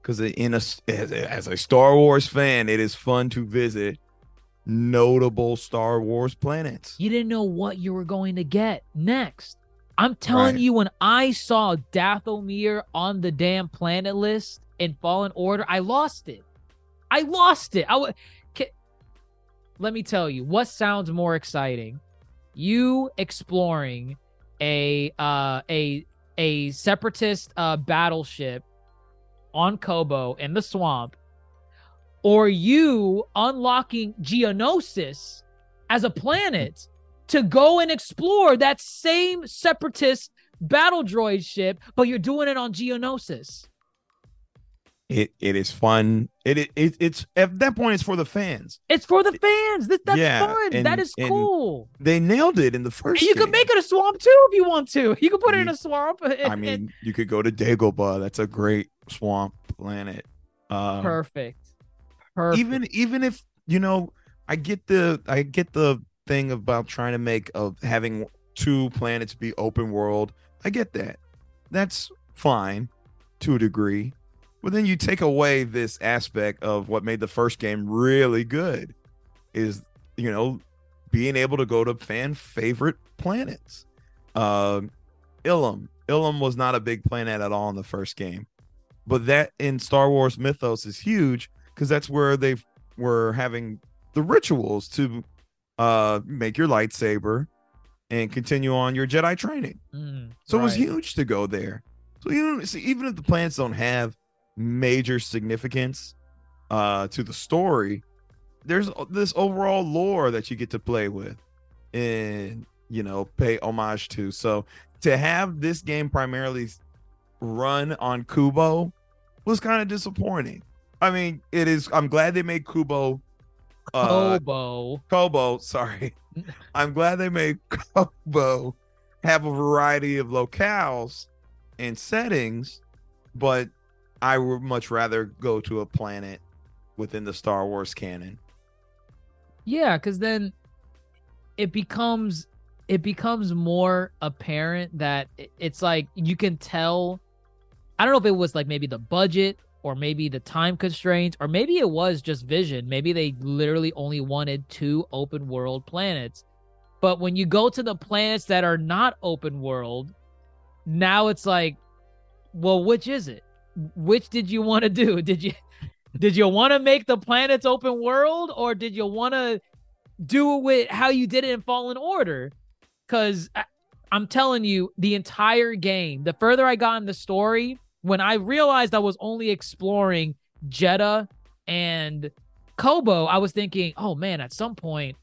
because in a as, a as a Star Wars fan, it is fun to visit notable Star Wars planets. you didn't know what you were going to get next. I'm telling Right. you, when I saw Dathomir on the damn planet list in Fallen Order, I lost it. I lost it. I w- ca- Let me tell you, what sounds more exciting? You exploring a uh a a separatist uh battleship on Koboh in the swamp, or you unlocking Geonosis as a planet to go and explore that same separatist battle droid ship, but you're doing it on Geonosis. It it is fun. It, it, it it's at that point it's for the fans. It's for the fans. This, that's Yeah, fun. and- that is cool. They nailed it in the first. And you could game. make it a swamp too if you want to. <laughs> You could put it in a swamp. <laughs> I mean, you could go to Dagobah. That's a great swamp planet. Um, perfect. Perfect. even even if you know i get the i get the thing about trying to make of having two planets be open world i get that that's fine to a degree But then you take away this aspect of what made the first game really good is, you know, being able to go to fan favorite planets. Um, Ilum. Ilum was not a big planet at all in the first game. But that in Star Wars mythos is huge because that's where they were having the rituals to uh make your lightsaber and continue on your Jedi training. Mm, So it was huge to go there. So you know, see, even if the planets don't have major significance uh to the story, there's this overall lore that you get to play with and you know pay homage to. So to have this game primarily run on Kubo was kind of disappointing. I mean, it is. I'm glad they made Kubo. Uh, Koboh. Koboh, sorry. <laughs> I'm glad they made Koboh have a variety of locales and settings, but I would much rather go to a planet within the Star Wars canon. Yeah, because then it becomes it becomes more apparent that it's like you can tell. I don't know if it was like maybe the budget or maybe the time constraints or maybe it was just vision. Maybe they literally only wanted two open world planets. But when you go to the planets that are not open world, now it's like, well, which is it? Which did you want to do? <laughs> Did you did you want to make the planets open world or did you want to do it with how you did it in Fallen Order? Because I'm telling you, the entire game, the further I got in the story, when I realized I was only exploring Jedha and Koboh, I was thinking, oh man, at some point,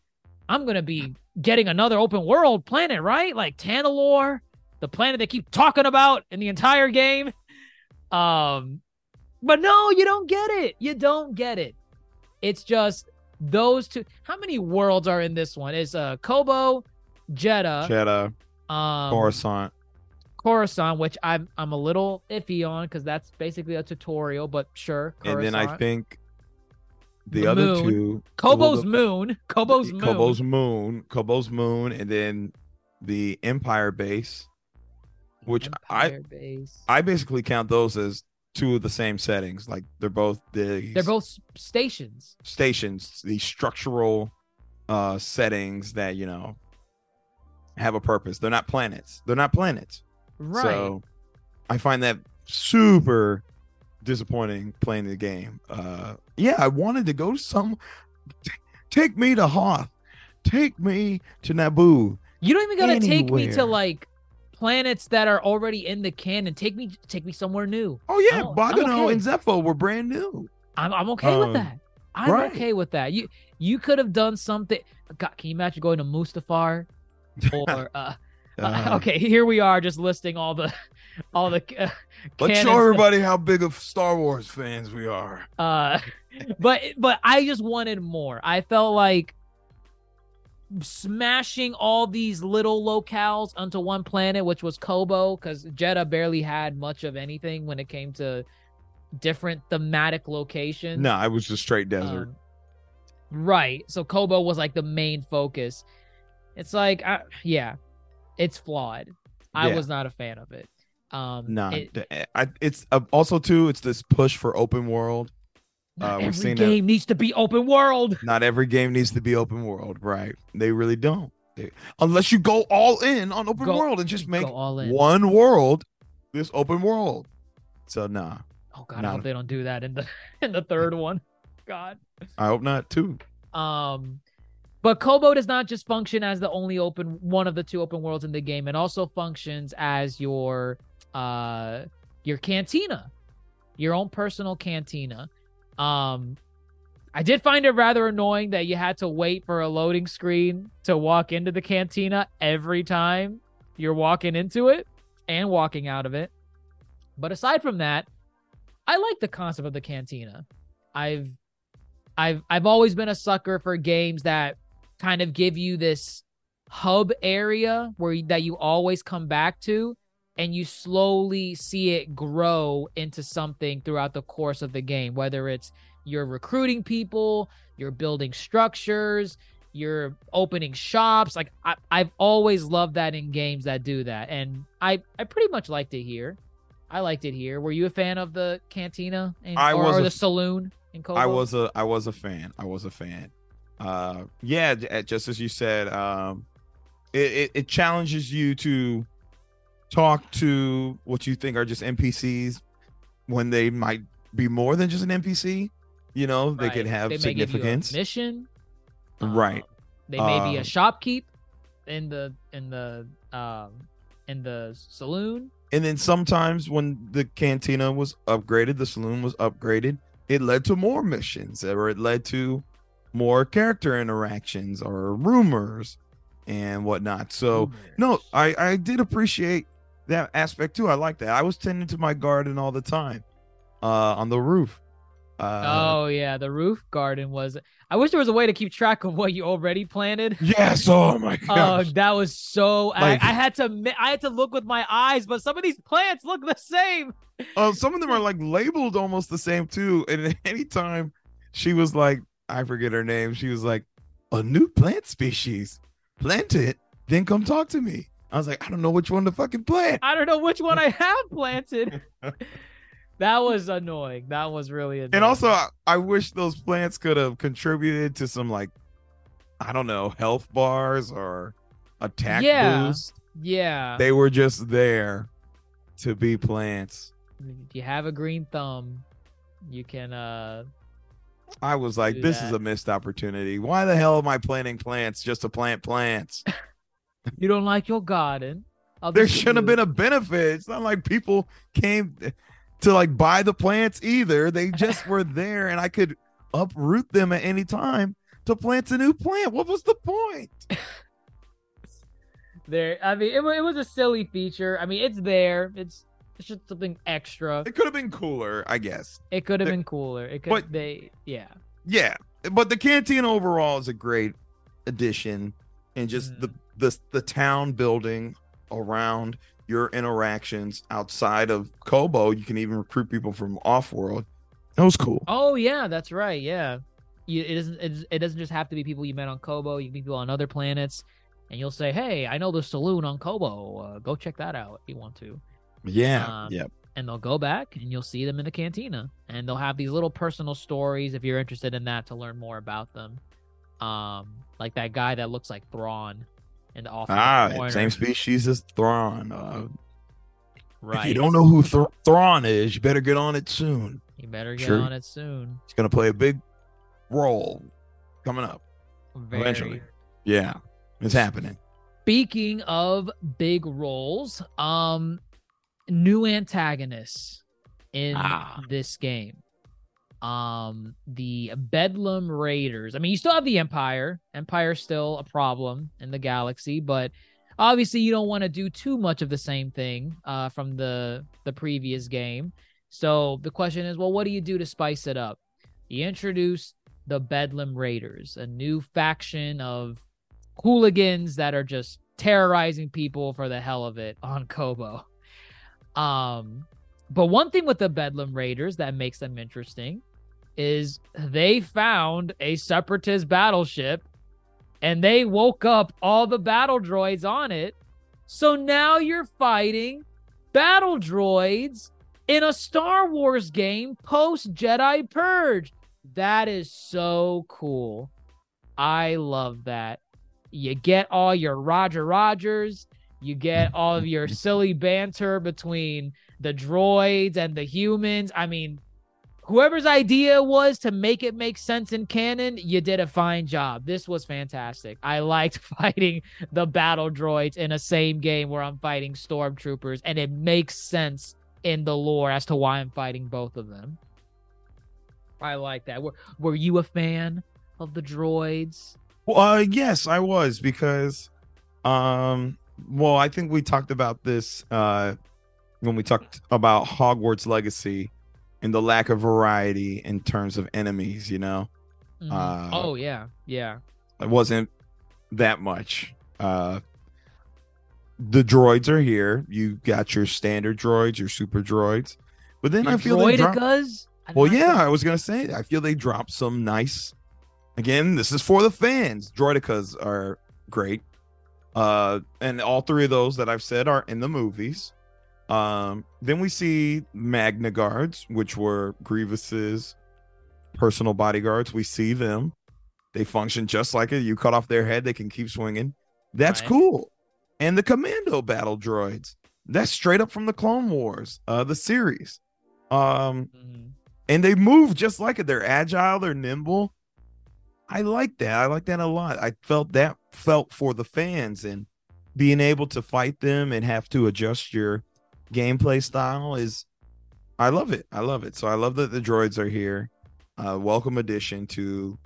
I'm going to be getting another open world planet, right? Like Tanalorr, the planet they keep talking about in the entire game. Um, but no, you don't get it. You don't get it. It's just those two. How many worlds are in this one? It's uh Koboh, Jedha, Jedha, um, Coruscant. Coruscant, which I'm I'm a little iffy on because that's basically a tutorial, but sure. And then I think the, The other moon. two Koboh's the- moon, Koboh's moon, Koboh's moon, Koboh's moon, and then the Empire base, which I base. I basically count those as two of the same settings. Like they're both the They're both stations. stations, the structural uh settings that you know have a purpose. They're not planets. They're not planets. Right. So I find that super disappointing playing the game. Uh yeah, I wanted to go to some t- take me to Hoth. Take me to Naboo. you don't even gotta take me to like planets that are already in the canon. Take me take me somewhere new. Oh yeah, I'm- I'm Bogano okay. and Zeffo were brand new. I'm I'm okay with Um, that. I'm right. okay with that. You you could have done something. God, can you imagine going to Mustafar <laughs> or uh, uh, Uh, okay, here we are just listing all the all the uh, Let's show that- everybody how big of Star Wars fans we are. Uh, <laughs> but but I just wanted more. I felt like smashing all these little locales onto one planet, which was Koboh, because Jedha barely had much of anything when it came to different thematic locations. No, I was just straight desert. Um, right. So Koboh was like the main focus. It's like, I, yeah, it's flawed. I Yeah. was not a fan of it. Um, no, it- it's uh, also too. It's this push for open world. Not uh, we've every seen that- game needs to be open world. Not every game needs to be open world, right? They really don't. They- unless you go all in on open Go- world and just make one world this open world. So nah, Oh God, I hope they don't do that in the <laughs> in the third <laughs> one. God. I hope not too. Um, but Koboh does not just function as the only open one of the two open worlds in the game. It also functions as your uh your cantina, your own personal cantina. Um, I did find it rather annoying that you had to wait for a loading screen to walk into the cantina every time you're walking into it and walking out of it. But aside from that, I like the concept of the cantina. I've I've I've always been a sucker for games that kind of give you this hub area where that you always come back to and you slowly see it grow into something throughout the course of the game whether it's you're recruiting people you're building structures you're opening shops like I, i've always loved that in games that do that and i i pretty much liked it here I liked it here. Were you a fan of the cantina in, I or, was or the saloon in Koboh? I was a I was a fan. I was a fan. Uh yeah, just as you said, um it, it, it challenges you to talk to what you think are just NPCs when they might be more than just an NPC. You know, they could have They may give you a significance. mission. Right. Um, they may be a Um, shopkeep in the in the um in the saloon. And then sometimes when the cantina was upgraded, the saloon was upgraded, it led to more missions or it led to more character interactions or rumors and whatnot. So no, I I did appreciate that aspect too. I like that. I was tending to my garden all the time, uh, on the roof. Uh, oh yeah, the roof garden was. I wish there was a way to keep track of what you already planted. yes. Oh my <laughs> Oh, gosh. that was so. Like- I, I had to. I had to look with my eyes, but some of these plants look the same. Oh, some of them are like labeled almost the same too. And <laughs> anytime she was like, I forget her name, she was like, a new plant species, plant it, then come talk to me. I was like, I don't know which one to fucking plant. I don't know which one I have <laughs> planted. <laughs> that was annoying. That was really annoying. And also, I, I wish those plants could have contributed to some like, I don't know, health bars or attack Yeah. boost. yeah, They were just there to be plants. if you have a green thumb, you can. uh I was like, this is a missed opportunity. Why the hell am I planting plants just to plant plants? <laughs> You don't like your garden. I'll there shouldn't have been a benefit. It's not like people came to like buy the plants either. They just were there and I could uproot them at any time to plant a new plant. What was the point? <laughs> there. I mean, it, it was a silly feature. I mean, it's there. It's it's just something extra. It could have been cooler, I guess. It could have been cooler. It could. but- they. Yeah. Yeah, but the canteen overall is a great addition and just Mhm. the the the town building around your interactions outside of Koboh. You can even recruit people from off world. That was cool. Oh yeah, that's right. Yeah, you, it doesn't. It, it doesn't just have to be people you met on Koboh. You can meet people on other planets, and you'll say, "Hey, I know the saloon on Koboh. Uh, go check that out if you want to." Yeah, Um, yeah. And they'll go back, and you'll see them in the cantina, and they'll have these little personal stories if you're interested in that to learn more about them. Um, like that guy that looks like Thrawn in the off. Ah, corner. same species as Thrawn. Uh, Right. If you don't know who Thr- Thrawn is, you better get on it soon. you better get Sure. on it soon. He's gonna play a big role coming up. Very Eventually. Yeah, it's happening. Speaking of big roles, um, new antagonists in Ah. this game. Um, the Bedlam Raiders. I mean, you still have the Empire. Empire's still a problem in the galaxy, but obviously you don't want to do too much of the same thing uh, from the the previous game. So the question is, well, what do you do to spice it up? You introduce the Bedlam Raiders, a new faction of hooligans that are just terrorizing people for the hell of it on Koboh. Um, but one thing with the Bedlam Raiders that makes them interesting is they found a separatist battleship and they woke up all the battle droids on it. So now you're fighting battle droids in a Star Wars game post Jedi Purge. That is so cool. I love that. You get all your Roger Rogers, you get all of your <laughs> silly banter between the droids and the humans. I mean, whoever's idea was to make it make sense in canon, you did a fine job. This was fantastic. I liked <laughs> fighting the battle droids in a same game where I'm fighting stormtroopers, and it makes sense in the lore as to why I'm fighting both of them. I like that. Were, were you a fan of the droids? Well, uh, yes, I was because, um, well, I think we talked about this uh, when we talked about Hogwarts Legacy and the lack of variety in terms of enemies. You know, Mhm. Uh, oh yeah, yeah. it wasn't that much. Uh, the droids are here. You got your standard droids, your super droids, but then Your I feel they droidekas? Did Well, yeah, I was gonna say. I feel they dropped some nice. Again, this is for the fans. Droidekas are great, uh, and all three of those that I've said are in the movies. Um, then we see Magna Guards, which were Grievous's personal bodyguards. We see them. They function just like it. You cut off their head, they can keep swinging. That's Right. cool. And the commando battle droids. That's straight up from the Clone Wars, uh, the series. Um, Mhm. and they move just like it. They're agile, they're nimble. I like that. I like that a lot. I felt that felt for the fans and being able to fight them and have to adjust your gameplay style is I love it. I love it. So I love that the droids are here. Uh welcome addition to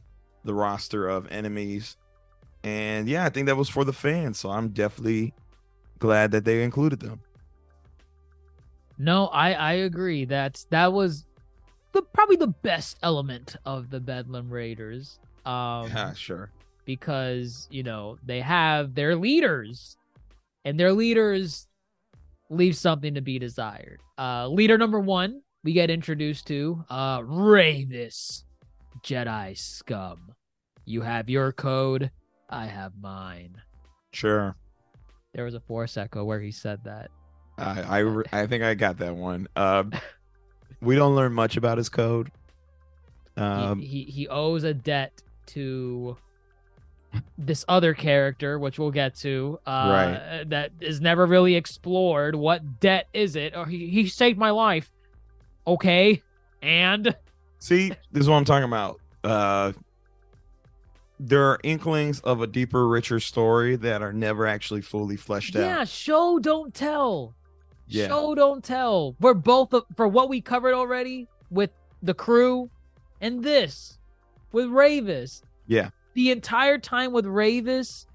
the roster of enemies. And yeah, I think that was for the fans. So I'm definitely glad that they included them. No, I I agree. That's that was the probably the best element of the Bedlam Raiders. Um <laughs> yeah, sure. because, you know, they have their leaders and their leaders leave something to be desired. Uh leader number 1 we get introduced to uh Rayvis Jedi scum. You have your code, I have mine. Sure. There was a force echo where he said that. I I, I think I got that one. Um, <laughs> we don't learn much about his code. He- Um, he, he owes a debt to this other character, which we'll get to. Uh, Right. That is never really explored. What debt is it? Oh, he he saved my life. Okay, and see, this is what I'm talking about. Uh, there are inklings of a deeper, richer story that are never actually fully fleshed yeah, out. Yeah, show don't tell. Yeah. Show don't tell. We're both for what we covered already with the crew, and this with Rayvis. Yeah. The entire time with Rayvis,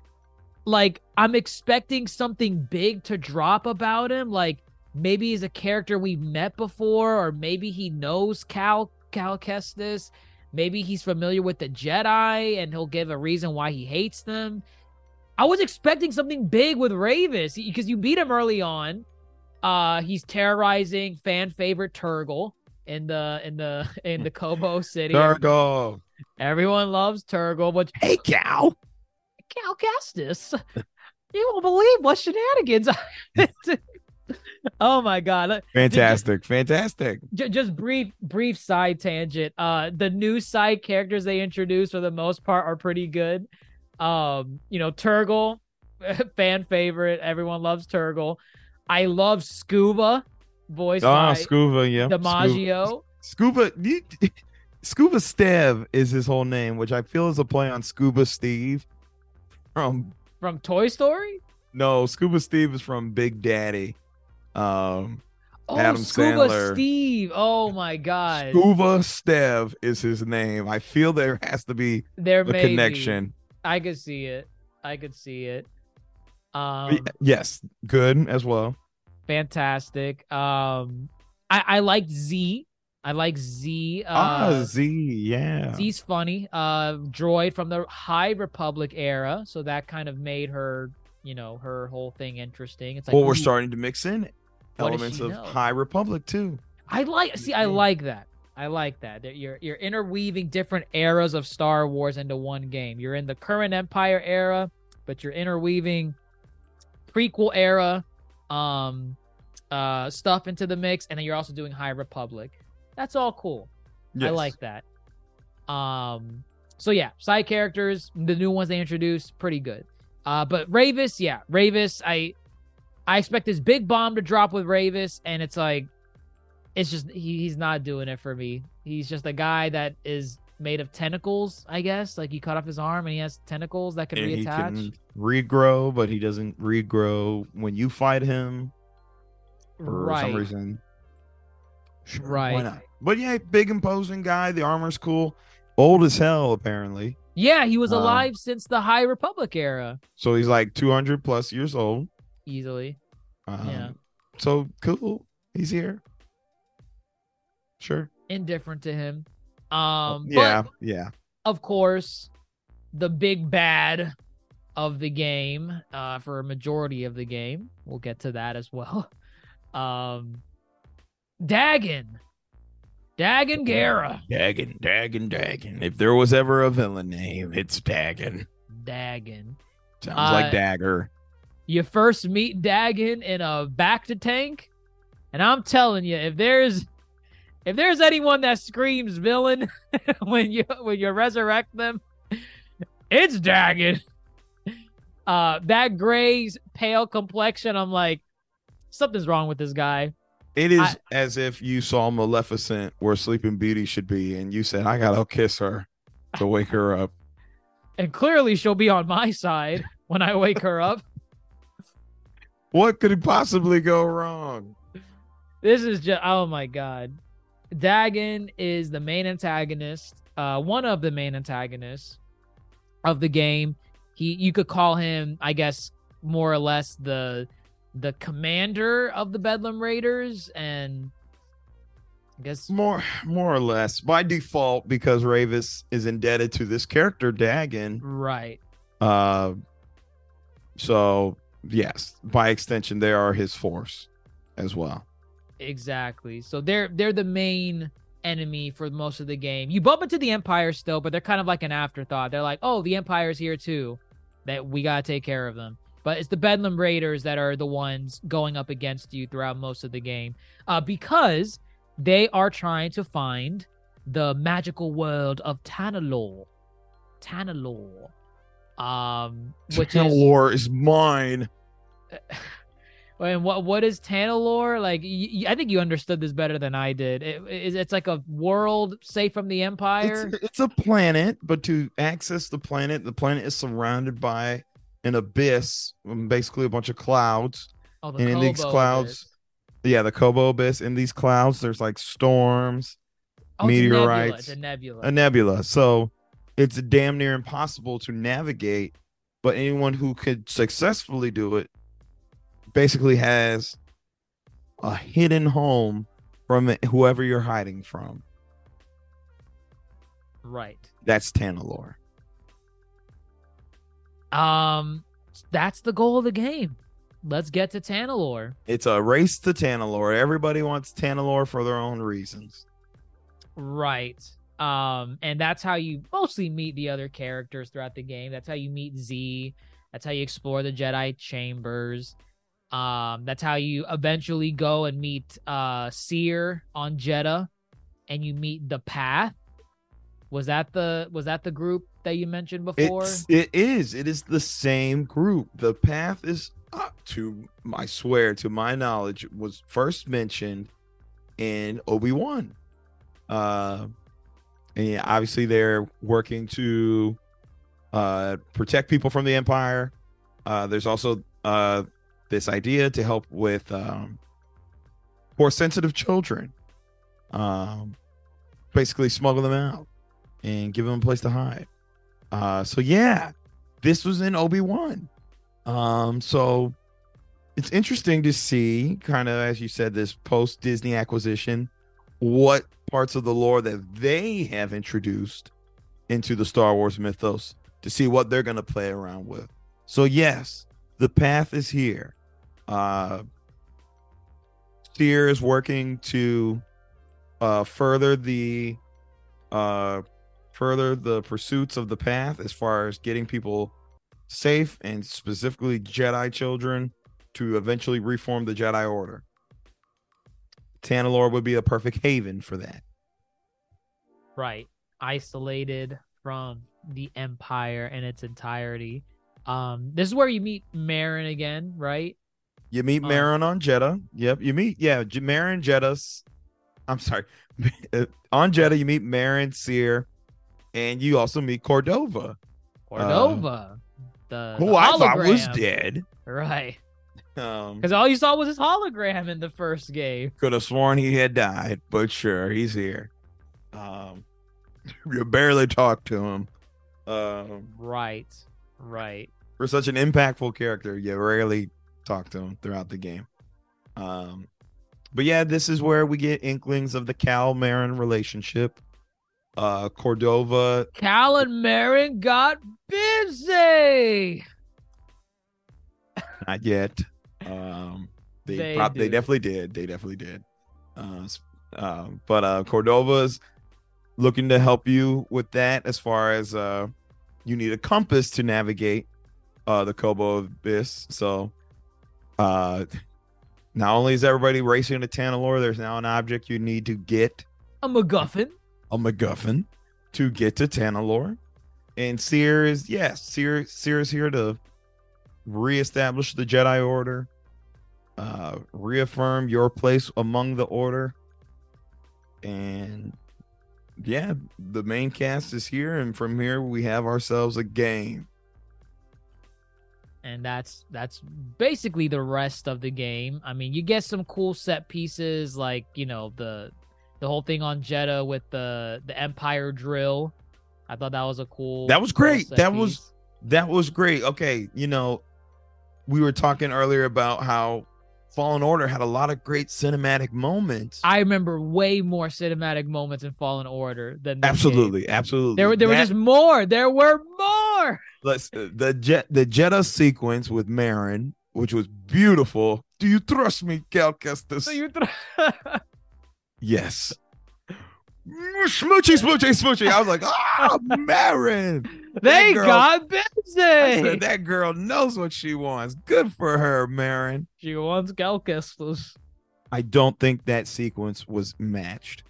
like I'm expecting something big to drop about him. Like maybe he's a character we've met before, or maybe he knows Cal Cal Kestis. Maybe he's familiar with the Jedi and he'll give a reason why he hates them. I was expecting something big with Rayvis because you beat him early on. Uh he's terrorizing fan favorite Turgle in the in the <laughs> in the Koboh City. Dargo. Everyone loves Turgle, but Hey, Cal. Cal Kestis, you won't believe what shenanigans. <laughs> Oh my god! Fantastic. Fantastic. Just brief, brief side tangent. Uh, the new side characters they introduced for the most part are pretty good. Um, you know, Turgle, <laughs> fan favorite. Everyone loves Turgle. I love Scuba, voice. Ah, by Scuba. Yeah. DiMaggio. Scuba. you- <laughs> Scuba Stev is his whole name, which I feel is a play on Scuba Steve from from Toy Story. No, Scuba Steve is from Big Daddy. Um, Oh, Adam Scuba Sandler. Steve. Oh my god. Scuba Stev is his name. I feel there has to be there a may be. connection. I could see it. I could see it. Um, yes, good as well. fantastic. Um, I I like Z. I like Z. Uh, ah, Z, yeah. Z's funny. Uh, droid from the High Republic era, so that kind of made her, you know, her whole thing interesting. It's like, well, we're ooh, starting to mix in elements of know? High Republic too. I like. See, I Yeah. like that. I like that. That you're you're interweaving different eras of Star Wars into one game. You're in the current Empire era, but you're interweaving prequel era um uh stuff into the mix, and then you're also doing High Republic. That's all cool. I like that. Um so yeah, side characters, the new ones they introduced, pretty good. Uh but Rayvis, yeah, Rayvis, I I expect this big bomb to drop with Rayvis, and it's like it's just he, he's not doing it for me. He's just a guy that is made of tentacles, I guess. Like you cut off his arm and he has tentacles that can and he reattach. can regrow, but he doesn't regrow when you fight him for right. some reason. Sure, Right. Why not? But yeah, big imposing guy. The armor's cool. Old as hell, apparently. Yeah, he was Uh, alive since the High Republic era, So he's like 200 plus years old. easily. Um, Yeah. So cool. He's here. Sure. Indifferent to him. Um yeah. yeah. of course, the big bad of the game, uh, for a majority of the game. We'll get to that as well. <laughs> Um, Dagan, Dagan Gera, Dagan, Dagan, Dagan. If there was ever a villain name, it's Dagan. Dagan. Sounds Uh, like Dagger. You first meet Dagan in a bacta tank And I'm telling you, if there's if there's anyone that screams villain <laughs> when you when you resurrect them, it's Dagan. Uh, that gray pale complexion, I'm like, something's wrong with this guy. It is I- as if you saw Maleficent where Sleeping Beauty should be, and you said, I gotta kiss her to wake her up. <laughs> And clearly she'll be on my side when I wake her up. <laughs> What could possibly go wrong? This is just oh my god. Dagan is the main antagonist, uh one of the main antagonists of the game. He you could call him, I guess, more or less the the commander of the Bedlam Raiders and I guess More more or less. By default, because Rayvis is indebted to this character, Dagan. right. Uh so yes, by extension, they are his force as well. Exactly. So they're they're the main enemy for most of the game. You bump into the Empire still, but they're kind of like an afterthought. They're like, "Oh, the Empire's here too. That we got to take care of them." But it's the Bedlam Raiders that are the ones going up against you throughout most of the game. Uh because they are trying to find the magical world of Tanalorr. Tanalorr. Um which is is mine. <laughs> And what what is Tanalorr? Like, y- I think you understood this better than I did. It, it's, it's like a world safe from the Empire. It's, it's a planet, but to access the planet, the planet is surrounded by an abyss, um, basically a bunch of clouds. oh, the and in these clouds, Abyss. Yeah, the Koboh abyss. In these clouds, there's like storms, Oh, it's a nebula, meteorites, a nebula. a nebula. So it's damn near impossible to navigate. But anyone who could successfully do it basically has a hidden home from whoever you're hiding from. right. That's Tanalorr. Um, that's the goal of the game. Let's get to Tanalorr. It's a race to Tanalorr. Everybody wants Tanalorr for their own reasons. Right. Um, and that's how you mostly meet the other characters throughout the game. That's how you meet Zee. That's how you explore the Jedi chambers. Um, that's how you eventually go and meet uh Cere on Jedha, and you meet the Path. Was that the was that the group that you mentioned before? It's, it is. It is the same group. The path is up to I swear to my knowledge was first mentioned in Obi Wan. Uh, and obviously they're working to uh protect people from the Empire. Uh, there's also uh this idea to help with um Force sensitive children. Um, basically smuggle them out and give them a place to hide. Uh, so yeah, this was in Obi Wan. Um, so it's interesting to see, kind of as you said, this post Disney acquisition, what parts of the lore that they have introduced into the Star Wars mythos to see what they're gonna play around with. So yes, the path is here. Uh, Cere is working to uh, further the uh, further the pursuits of the path as far as getting people safe and specifically Jedi children to eventually reform the Jedi Order. Tanalorr would be a perfect haven for that. right isolated from the empire in its entirety um this is where you meet Merrin again right You meet Uh. Merrin on Jedha. Yep, you meet yeah, J- Merrin Jedha's. I'm sorry, <laughs> on Jedha you meet Merrin Cere, and you also meet Cordova, Cordova the, who the I thought was dead. right Um, because all you saw was his hologram in the first game could have sworn he had died, but sure, he's here. Um, <laughs> you barely talk to him. Um, right right for such an impactful character, you rarely talk to him throughout the game. Um, but yeah, this is where we get inklings of the Cal Merrin relationship. Uh, Cordova, Cal and Merrin got busy not yet. Um, they They prob- they definitely did. They definitely did. Uh, um, but uh, Cordova's looking to help you with that as far as uh, you need a compass to navigate uh, the Koboh Abyss. So uh, Not only is everybody racing to Tanalorr, there's now an object you need to get A MacGuffin. A MacGuffin to get to Tanalorr. And Cere is yes, Cere Cere is here to reestablish the Jedi Order, uh, reaffirm your place among the Order, and yeah, the main cast is here, and from here we have ourselves a game. and that's that's basically the rest of the game. I mean, you get some cool set pieces like you know the the whole thing on Jedha with the the Empire drill. I thought that was a cool. That was great. That was- That was great. Okay, you know, we were talking earlier about how Fallen Order had a lot of great cinematic moments. I remember way more cinematic moments in Fallen Order than this game. absolutely, absolutely. There were there were just more. There were more. let's uh, the jet the Jedha sequence with Merrin, which was beautiful. Do you trust me, Cal Kestis? So you throw- <laughs> yes. Smoochy, smoochy, smoochy. I was like, ah, <laughs> Merrin. they girl- got I busy. said that girl knows what she wants. Good for her, Merrin. She wants Cal Kestis. I don't think that sequence was matched.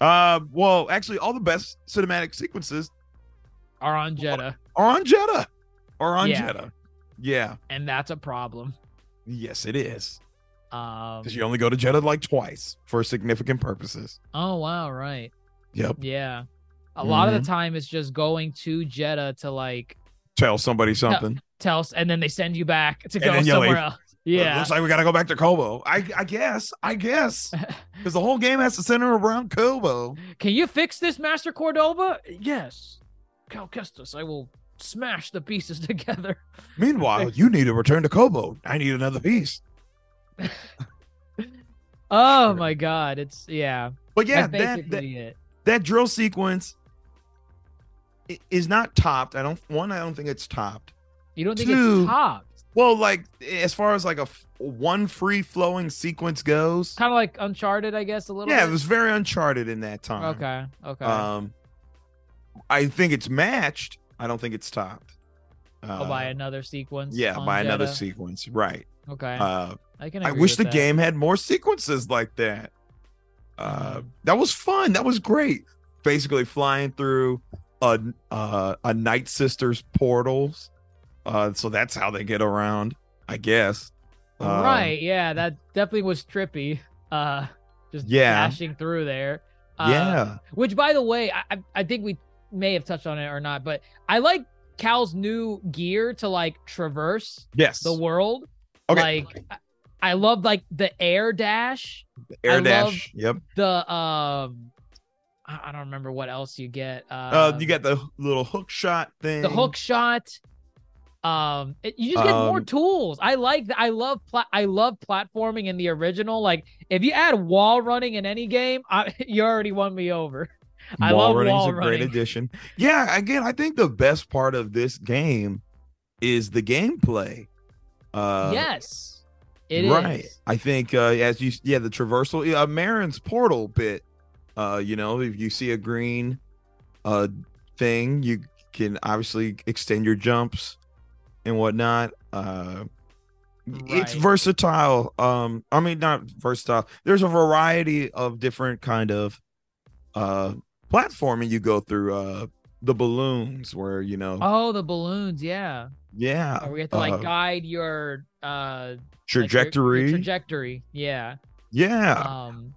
Uh, well, actually, all the best cinematic sequences Are on Jedha, are on Jedha. Are on Yeah. Jedha. Yeah. and that's a problem. Yes, it is. Um. Because you only go to Jedha like twice for significant purposes. Oh wow! Right. Yep. Yeah. A lot Mm-hmm. of the time, it's just going to Jedha to like Tell somebody something. tell, us, and then they send you back to go somewhere leave. else. <laughs> Yeah. Looks like we gotta go back to Koboh. I I guess. I guess. <laughs> Because the whole game has to center around Koboh. Can you fix this, Master Cordova? Yes. Cal Kestis, I will smash the pieces <laughs> together. Meanwhile, you need to return to Koboh. I need another piece. <laughs> Oh my god, it's yeah. But yeah, that's that, that it. that drill sequence is not topped. I don't one, I don't think it's topped. You don't think two- it's topped? Well, like as far as like a f- one free flowing sequence goes, Kind of like Uncharted, I guess, a little. yeah, bit? it was very uncharted in that time. Okay. Okay. Um, I think it's matched. I don't think it's topped. Uh, by another sequence. yeah, by another sequence. Right. Okay. Uh, I can. I wish the that. game had more sequences like that. Uh, Mhm. that was fun. That was great. Basically, flying through a uh, a Night Sisters portals. Uh, so that's how they get around, I guess. Um, right. Yeah, that definitely was trippy. Uh, just Yeah. dashing through there. Uh, Yeah. Which, by the way, I- I think we may have touched on it or not, but I like Cal's new gear to like traverse Yes. the world. Okay. Like, I- love like the air dash, Air I dash. Yep. the um, I don't remember what else you get. Uh, Uh, you got the little hook shot thing. the hook shot. Um, it- you just get more Um, tools. I like. I love. Pla- I love platforming in the original. Like, if you add wall running in any game, I, <laughs> you already won me over. I wall love running's a great addition. Yeah, again, I think the best part of this game is the gameplay. Uh, yes, it is. right. I think uh, as you yeah the traversal uh, Merrin's portal bit. Uh, you know, if you see a green uh thing, you can obviously extend your jumps and whatnot. Uh, it's versatile. Um, I mean not versatile. There's a variety of different kind of uh platforming you go through. Uh, the balloons where you know Oh, the balloons. Yeah, yeah Where we have to like uh, guide your uh like, your- trajectory your trajectory. Yeah. yeah Um,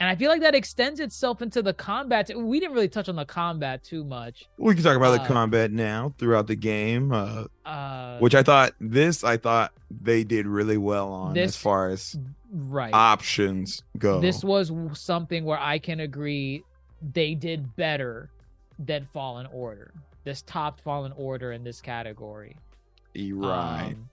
and I feel like that extends itself into the combat. We didn't really touch on the combat too much. We can talk about Uh, the combat now throughout the game, uh, Uh, which I thought this I thought they did really well on This- as far as right. options go. This was something where I can agree they did better than Fallen Order. This topped Fallen Order in this category. Right. Um,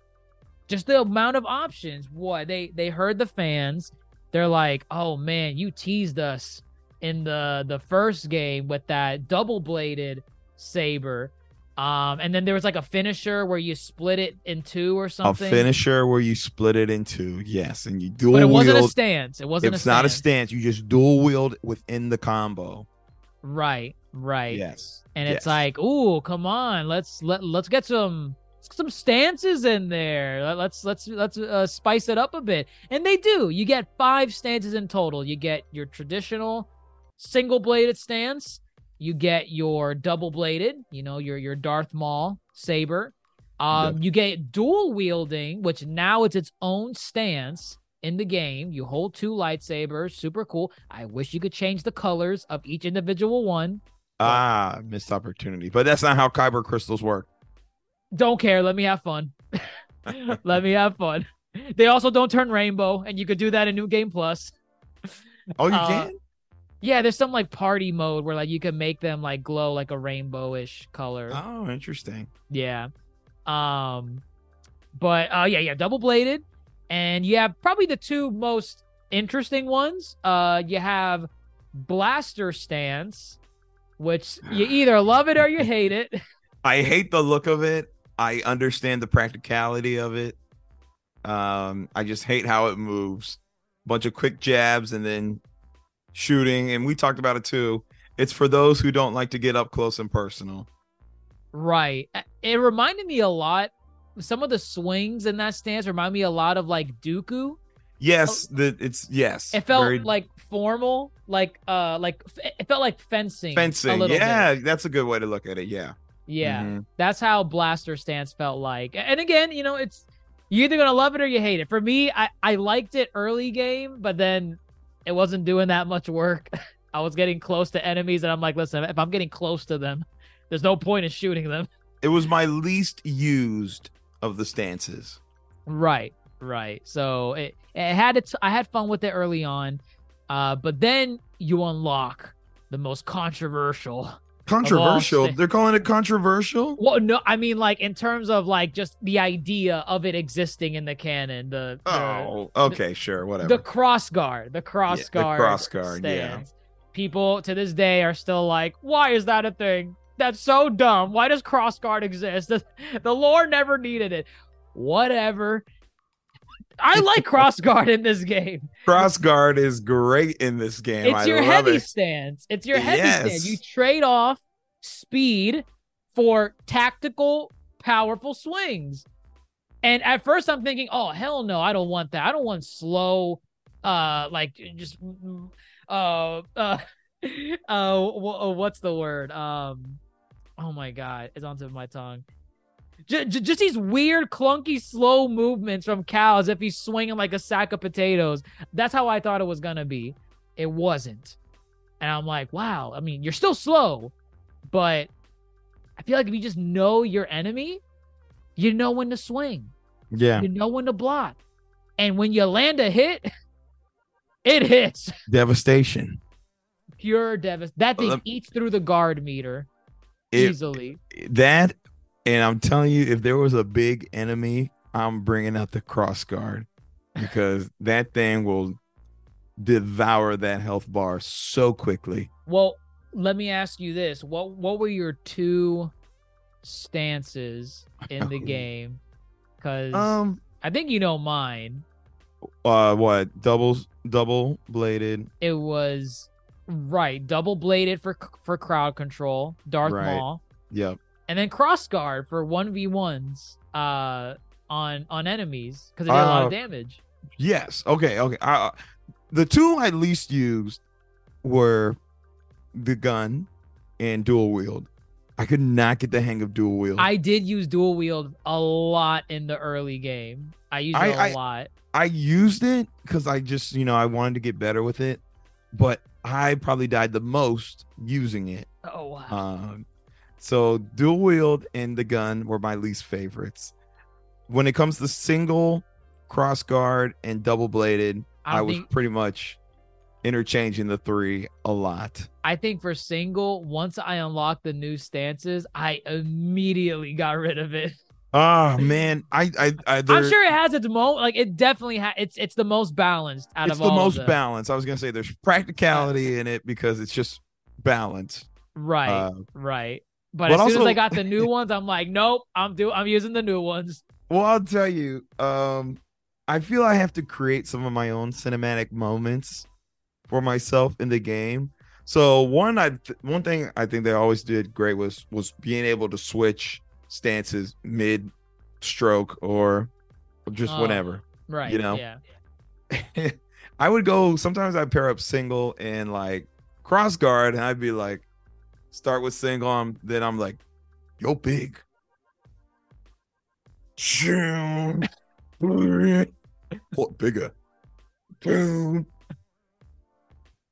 just the amount of options. What they they heard the fans. They're like, "Oh man, you teased us in the the first game with that double bladed saber." Um, and then there was like a finisher where you split it in two or something. a finisher where you split it in two, yes, and you dual but it wasn't a stance. It wasn't. It's a not a stance. You just dual wield within the combo. Right, right. Yes, and it's like, ooh, come on, let's let let's get some some stances in there. Let- Let's let's let's uh, spice it up a bit. And they do. You get five stances in total. You get your traditional single bladed stance. You get your double bladed. You know your your Darth Maul saber. Um, you get dual wielding, which now it's its own stance in the game. You hold two lightsabers, super cool. I wish you could change the colors of each individual one. Ah, missed opportunity. But that's not how kyber crystals work. Don't care. Let me have fun. <laughs> Let me have fun. They also don't turn rainbow, and you could do that in New Game Plus. Oh, you Uh, can? Yeah, there's some like party mode where like you can make them like glow like a rainbowish color. Oh, interesting. Yeah. Um but uh yeah, yeah, double bladed. And you have probably the two most interesting ones. Uh you have blaster stance, which you <sighs> either love it or you hate it. <laughs> I hate the look of it. I understand the practicality of it. Um, I just hate how it moves. Bunch of quick jabs and then shooting. And we talked about it too. It's for those who don't like to get up close and personal. Right. It reminded me a lot. Some of the swings in that stance remind me a lot of like Dooku. Yes, the it's yes. Oh. It felt very like formal, like uh, like it felt like fencing. a fencing. Yeah, bit. that's a good way to look at it. Yeah. yeah. Mhm. That's how blaster stance felt like. And again, you know, it's you're either gonna love it or you hate it. For me, I I liked it early game, but then it wasn't doing that much work. <laughs> I was getting close to enemies, and I'm like, listen, if I'm getting close to them, there's no point in shooting them. <laughs> It was my least used of the stances. Right, right. So it, it had its. I had fun with it early on, uh, but then you unlock the most controversial. Controversial. They're calling it controversial. Well, no, I mean like in terms of like just the idea of it existing in the canon. The the, Oh, okay, sure, whatever. the cross guard, the cross the guard, cross guard, yeah. People to this day are still like, why is that a thing? That's so dumb. Why does cross guard exist? <laughs> The, the lore never needed it. Whatever. I like cross guard in this game. Cross guard is great in this game. It's I your heavy it. stance. It's your heavy stance. You trade off speed for tactical, powerful swings. And at first, I'm thinking, oh hell no, I don't want that. I don't want slow, uh, like just, uh, uh, <laughs> uh, what's the word? Um, oh my god, it's onto my tongue. J- j- just these weird, clunky, slow movements from Cal as if he's swinging like a sack of potatoes. That's how I thought it was gonna be. It wasn't, and I'm like, wow. I mean, you're still slow, but I feel like if you just know your enemy, you know when to swing. Yeah, You know when to block. And when you land a hit, <laughs> it hits. devastation. Pure devastation. That thing eats through the guard meter It- easily. that, and I'm telling you, if there was a big enemy, I'm bringing out the cross guard because <laughs> that thing will devour that health bar so quickly. Well, let me ask you this. What what were your two stances in the game? Cuz Um, I think you know mine. uh, what doubles, double bladed? It was right, double bladed for for crowd control, Darth Right. Maul. Yep. And then cross guard for 1v1s uh on on enemies because it did a lot Uh, of damage Yes. Okay. Okay. Uh, the two I least used were the gun and dual wield. I could not get the hang of dual wield. i did use dual wield a lot in the early game i used it I- a I- lot I used it because I just, you know, I wanted to get better with it, but I probably died the most using it. oh wow Um, so dual wield and the gun were my least favorites. When it comes to single, cross guard, and double bladed, I I, was think- pretty much interchanging the three a lot. i think for single once i unlocked the new stances i immediately got rid of it Oh <laughs> man, I I, I i'm sure it has its mo like it definitely has it's it's the most balanced out it's of the all most balanced. I was gonna say there's practicality <laughs> in it because it's just balance. right Uh, right but, but as soon as i got the new ones i'm like nope i'm do i'm using the new ones Well, I'll tell you, um, I feel I have to create some of my own cinematic moments for myself in the game. So one, I th- one thing I think they always did great was was being able to switch stances mid stroke or just Oh, whatever. Right. You know? Yeah. <laughs> I would go sometimes I'd pair up single and like cross guard, and I'd be like, start with single, then I'm like, yo, big. What bigger? Boom.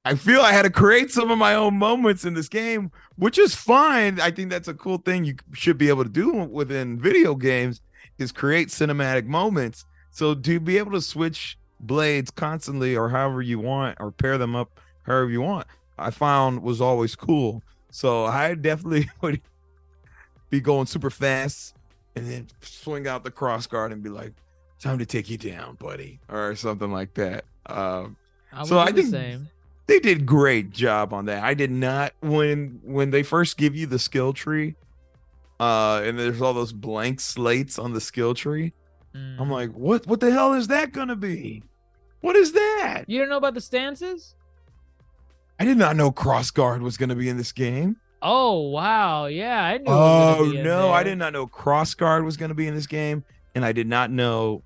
I feel I had to create some of my own moments in this game, which is fine. I think that's a cool thing you should be able to do within video games is create cinematic moments. So to be able to switch blades constantly or however you want or pair them up however you want, I found was always cool. So I definitely <laughs> would be going super fast and then swing out the cross guard and be like, time to take you down, buddy, or something like that. Um, I So I the think- same. they did great job on that. I did not when when they first give you the skill tree, uh, and there's all those blank slates on the skill tree. I'm Mm. like, what what the hell is that gonna be? What is that? you don't know about the stances? I did not know cross guard was gonna be in this game. Oh wow, yeah, I knew. it was Oh no, I did not know cross guard was gonna be in this game, and I did not know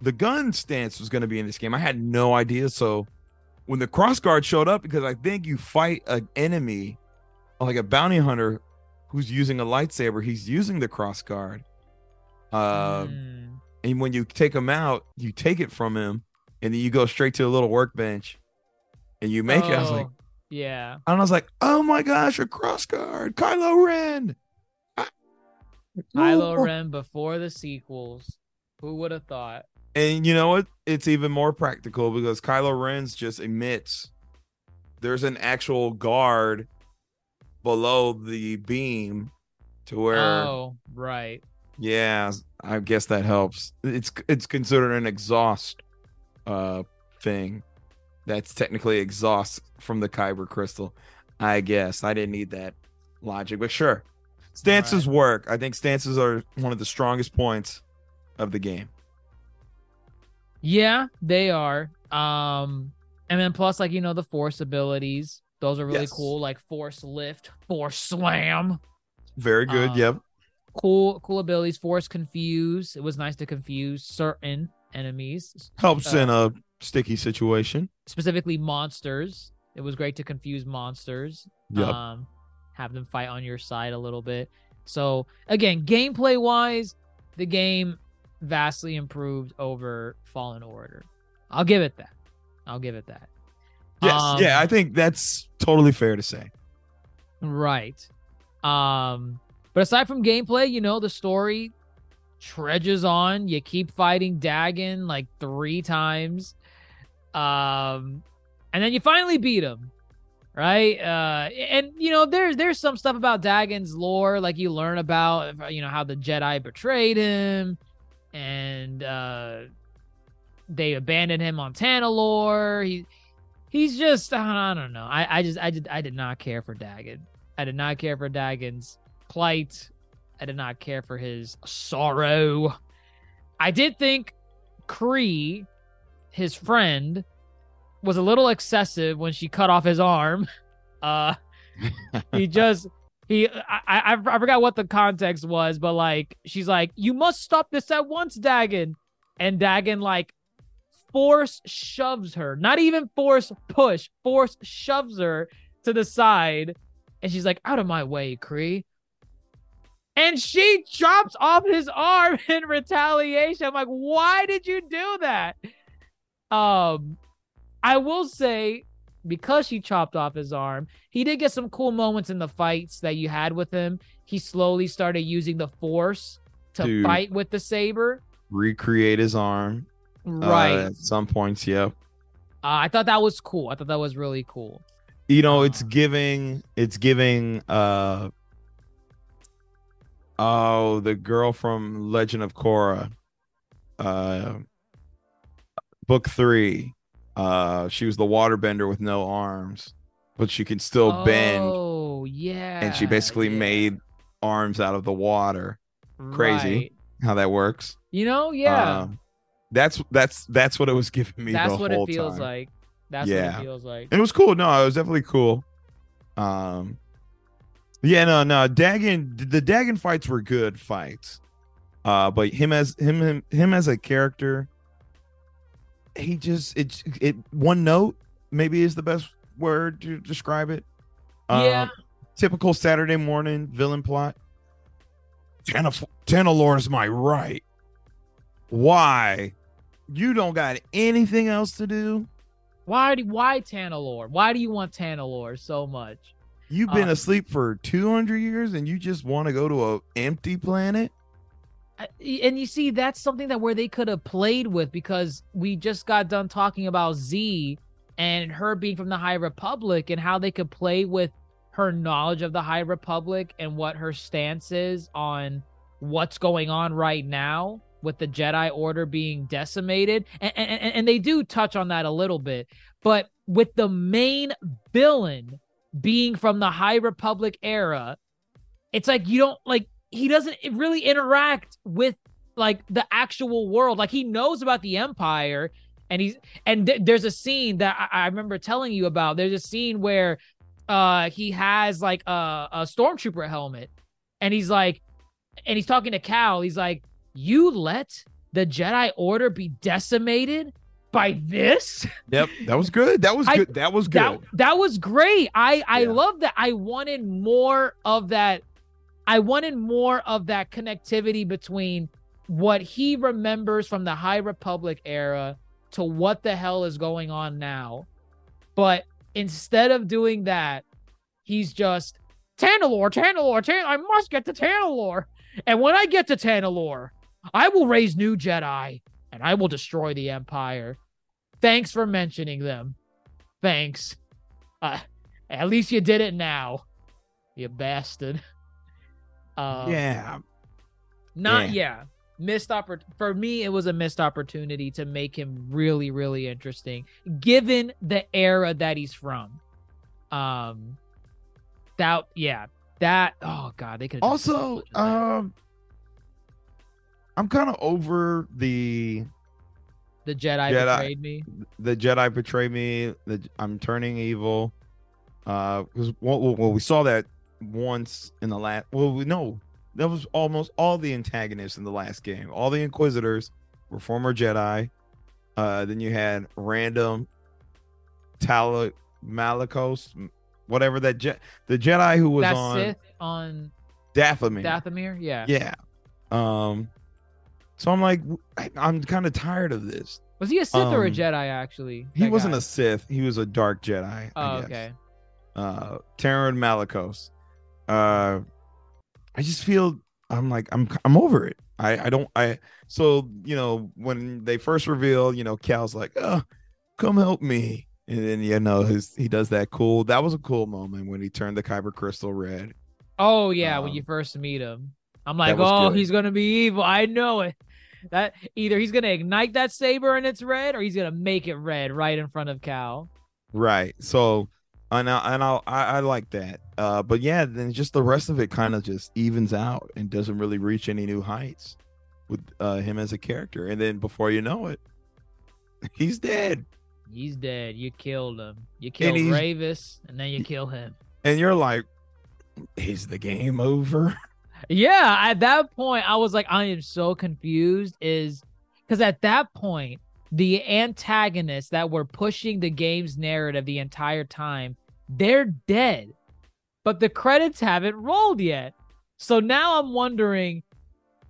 the gun stance was gonna be in this game. I had no idea. So when the cross guard showed up, because I think you fight an enemy, like a bounty hunter who's using a lightsaber, he's using the cross guard. Uh, Mm. and when you take him out, you take it from him, and then you go straight to a little workbench, and you make it. I was like, Oh, yeah. and I was like, oh my gosh, a cross guard, Kylo Ren. Kylo Oh. Ren before the sequels. Who would have thought? And you know what? It's even more practical because Kylo Ren's just emits. There's an actual guard below the beam to where Oh, right. yeah, I guess that helps. It's it's considered an exhaust uh thing. That's technically exhaust from the Kyber crystal. I guess. I didn't need that logic, but sure. Stances work. I think stances are one of the strongest points of the game. Yeah, they are. Um, and then plus, like you know, the force abilities. Those are really Yes. cool. Like force lift, force slam. Very good. Uh, yep. Cool, cool abilities. Force confuse. It was nice to confuse certain enemies, helps uh, in a sticky situation. Specifically monsters. It was great to confuse monsters. Yep. Um, have them fight on your side a little bit. So again, gameplay wise, the game vastly improved over Fallen Order. I'll give it that. I'll give it that. yes, um, yeah, I think that's totally fair to say. Right. Um, but aside from gameplay, you know, the story trudges on. You keep fighting Dagan like three times. Um, and then you finally beat him. Right? Uh and you know, there's there's some stuff about Dagan's lore, like you learn about you know how the Jedi betrayed him and uh they abandoned him on Tanalorr. He he's just I don't know. I I just I did I did not care for Dagan. I did not care for Dagan's plight. I did not care for his sorrow. I did think Khri, his friend, was a little excessive when she cut off his arm. <laughs> Uh he <laughs> just he I, I I forgot what the context was, but like she's like, You must stop this at once, Dagan. And Dagan like force shoves her, not even force push, force shoves her to the side. And she's like, out of my way, Khri. And she chops off his arm <laughs> in retaliation. I'm like, why did you do that? Um, I will say, because she chopped off his arm, he did get some cool moments in the fights that you had with him. He slowly started using the force to Dude. fight with the saber. Recreate his arm. uh, Right. at some points, yeah. Uh, I thought that was cool. I thought that was really cool. You know, it's Uh. giving it's giving uh oh the girl from Legend of Korra. Uh book three. Uh she was the waterbender with no arms, but she could still bend Oh, yeah. and she basically yeah. made arms out of the water. crazy. Right. How that works. You know, yeah. Um, that's that's that's what it was <laughs> giving me That's what it feels time. like. That's what it feels like. And it was cool. No, it was definitely cool. Um, yeah, no, no, Dagan. The Dagan fights were good fights. Uh, but him as him him him as a character, he just it it one note maybe is the best word to describe it. Yeah. Um, typical Saturday morning villain plot. Tanalorr is my right. Why? You don't got anything else to do? Why do why Tanalorr? Why do you want Tanalorr so much? You've been Uh, asleep for 200 years and you just want to go to a empty planet? And you see that's something that where they could have played with because we just got done talking about Zee and her being from the High Republic and how they could play with her knowledge of the High Republic and what her stance is on what's going on right now with the Jedi Order being decimated. And, and, and they do touch on that a little bit. But with the main villain being from the High Republic era, it's like you don't like he doesn't really interact with like the actual world. Like he knows about the Empire, and he's and th- there's a scene that I-, I remember telling you about. There's a scene where uh he has like a, a stormtrooper helmet, and he's like, and he's talking to Cal. He's like, "You let the Jedi Order be decimated by this." Yep, that was good. That was I- good. That was good. That that was great. I I Yeah. love that. I wanted more of that. I wanted more of that connectivity between what he remembers from the High Republic era to what the hell is going on now. But instead of doing that, he's just Tanalorr, Tanalorr, Tan- I must get to Tanalorr. And when I get to Tanalorr, I will raise new Jedi and I will destroy the Empire. Thanks for mentioning them. Thanks. Uh, at least you did it now, you bastard. Uh, yeah. Not Yeah. yeah. Missed oppor- for me, it was a missed opportunity to make him really, really interesting, given the era that he's from. Um, that yeah, that oh god, they could Also, um I'm kind of over the the Jedi, Jedi- betrayed me. the Jedi betrayed me. The I'm turning evil. Uh, because well, well, well, we saw that once in the last. Well, we know that was almost all the antagonists in the last game. All the Inquisitors were former Jedi. Uh, then you had random Tala Malicos, whatever that Je- the Jedi who was That on Sith on Dathomir. Dathomir, yeah. Yeah. Um. So I'm like, I, I'm kind of tired of this. Was he a Sith or a Um, Jedi? Actually, He wasn't guy? a Sith. He was a Dark Jedi. I Oh, guess. okay. Uh, Taron Malicos. Uh, I just feel I'm like I'm I'm over it. I I don't I so you know when they first reveal you know Cal's like oh come help me and then you know his he does that cool that was a cool moment when he turned the Kyber crystal red. Oh yeah, when you Um, first meet him, I'm like, oh, good. he's gonna be evil. I know it. That either he's gonna ignite that saber and it's red, or he's gonna make it red right in front of Cal. Right. So and I and I'll, I I like that. Uh, but yeah, then just the rest of it kind of just evens out and doesn't really reach any new heights with uh, him as a character. And then before you know it, <laughs> he's dead. He's dead. You killed him. You killed he's- Rayvis, and then you kill him. And you're like, is the game over? <laughs> Yeah, at that point, I was like, I am so confused. Is because at that point, the antagonists that were pushing the game's narrative the entire time, they're dead, but the credits haven't rolled yet. So now I'm wondering,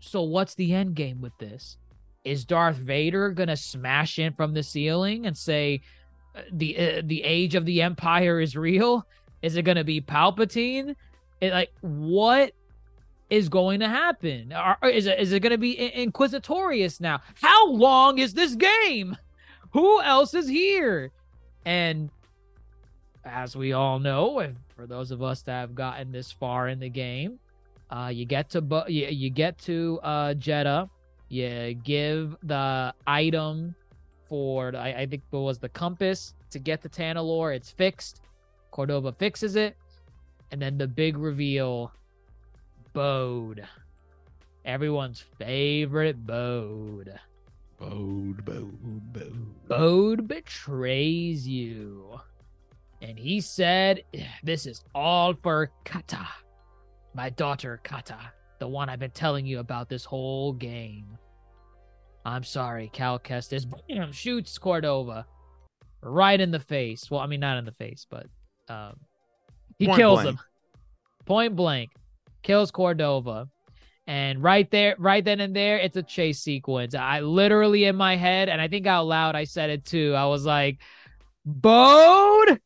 so what's the end game with this? Is Darth Vader gonna smash in from the ceiling and say, uh, the uh, the age of the Empire is real? Is it gonna be Palpatine? It, like what is going to happen? Are, is it is it going to be in- Inquisitorius now? How long is this game? Who else is here? And as we all know, and for those of us that have gotten this far in the game, uh, you get to bu- you, you get to uh, Jedha. You give the item for I, I think it was the compass to get to Tanalorr. It's fixed. Cordova fixes it, and then the big reveal Bode. Everyone's favorite Bode. Bode, bode, bode. Bode betrays you. And he said, This is all for Kata, my daughter Kata, the one I've been telling you about this whole game. I'm sorry, Cal Kestis. Bam, shoots Cordova right in the face. Well, I mean, not in the face, but um, he Point kills blank. him. Point blank, kills Cordova. And right there, right then and there, it's a chase sequence. I literally in my head, and I think out loud, I said it too. I was like, Bode,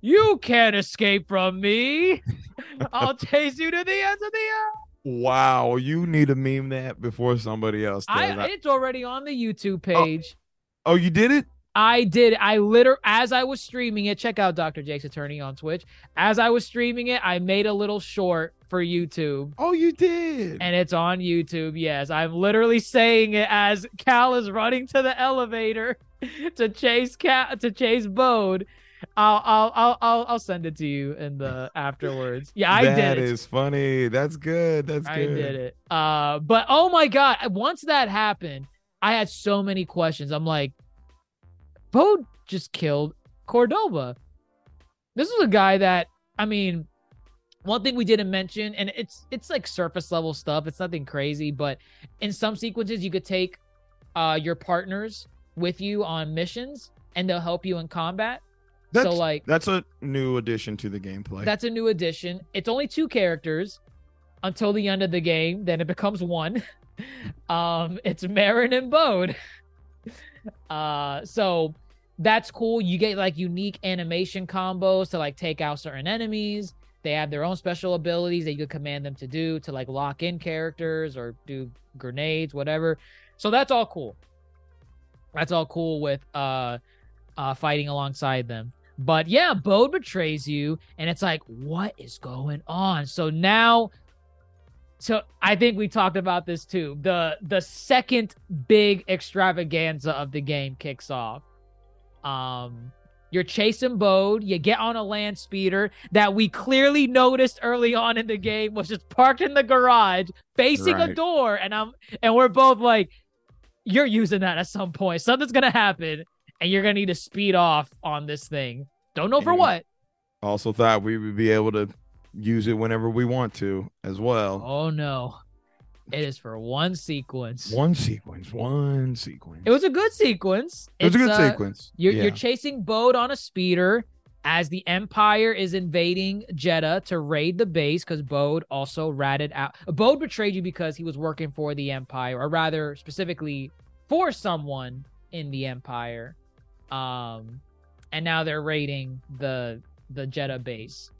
you can't escape from me. <laughs> I'll chase you to the ends of the earth. Wow, you need to meme that before somebody else does. I, it's already on the YouTube oh. page. oh, you did it? I did. I liter as I was streaming it. Check out Dr. Jace Attorney on Twitch. As I was streaming it, I made a little short for YouTube. Oh, you did. And it's on YouTube. Yes, I'm literally saying it as Cal is running to the elevator <laughs> to chase Cal to chase Bode. I'll I'll I'll I'll, I'll send it to you in the afterwards. Yeah, I That did That is funny. That's good. That's I good. I did it. Uh, but oh my god, once that happened, I had so many questions. I'm like, Bode just killed Cordova. This is a guy that I mean, one thing we didn't mention, and it's it's like surface level stuff. It's nothing crazy, but in some sequences, you could take uh your partners with you on missions, and they'll help you in combat. That's, so like that's a new addition to the gameplay. that's a new addition. It's only two characters until the end of the game. Then it becomes one. <laughs> um, it's Merrin and Bode. <laughs> Uh, so that's cool. You get like unique animation combos to like take out certain enemies. They have their own special abilities that you could command them to do to like lock in characters or do grenades, whatever. So that's all cool. That's all cool with uh uh fighting alongside them. But yeah, Bode betrays you, and it's like, what is going on? So now, so I think we talked about this too. The the second big extravaganza of the game kicks off. Um, you're chasing Bode. You get on a land speeder that we clearly noticed early on in the game was just parked in the garage facing a door, and I'm and we're both like, you're using that at some point. Something's gonna happen, and you're gonna need to speed off on this thing. Don't know for Yeah. what. also thought we would be able to use it whenever we want to as well. Oh no. It is for one sequence. One sequence, one sequence. It was a good sequence. It was a good uh, sequence. You're, yeah. you're chasing Bode on a speeder as the Empire is invading Jedha to raid the base because Bode also ratted out. Bode betrayed you because he was working for the Empire, or rather, specifically for someone in the Empire. Um, and now they're raiding the the Jedha base.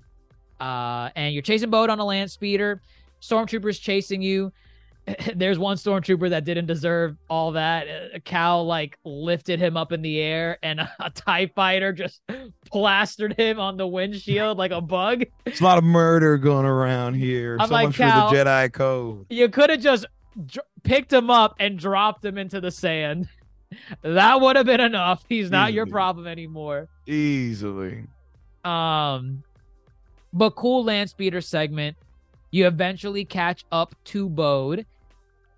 Uh, and you're chasing Bode on a land speeder. Stormtroopers chasing you. <laughs> There's one stormtrooper that didn't deserve all that. Uh, Cal like lifted him up in the air, and a, a Tie fighter just <laughs> plastered him on the windshield like a bug. It's a lot of murder going around here. I'm so like, much Cal- for the Jedi code. You could have just dr- picked him up and dropped him into the sand. <laughs> That would have been enough. He's not your problem anymore. Easily. Um, but cool land speeder segment. You eventually catch up to Bode,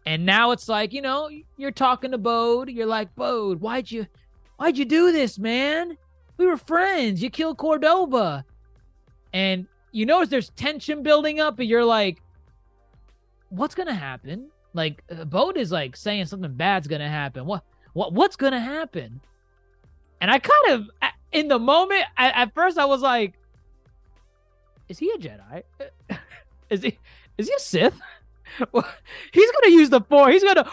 and now it's like you know you're talking to Bode. You're like Bode, why'd you, why'd you do this, man? We were friends. You killed Cordova. and you notice there's tension building up, and you're like, what's gonna happen? Like uh, Bode is like saying something bad's gonna happen. What, what, what's gonna happen? And I kind of, in the moment, at, at first I was like, is he a Jedi? <laughs> Is he, is he a Sith? Well, <laughs> He's gonna use the Force. He's gonna,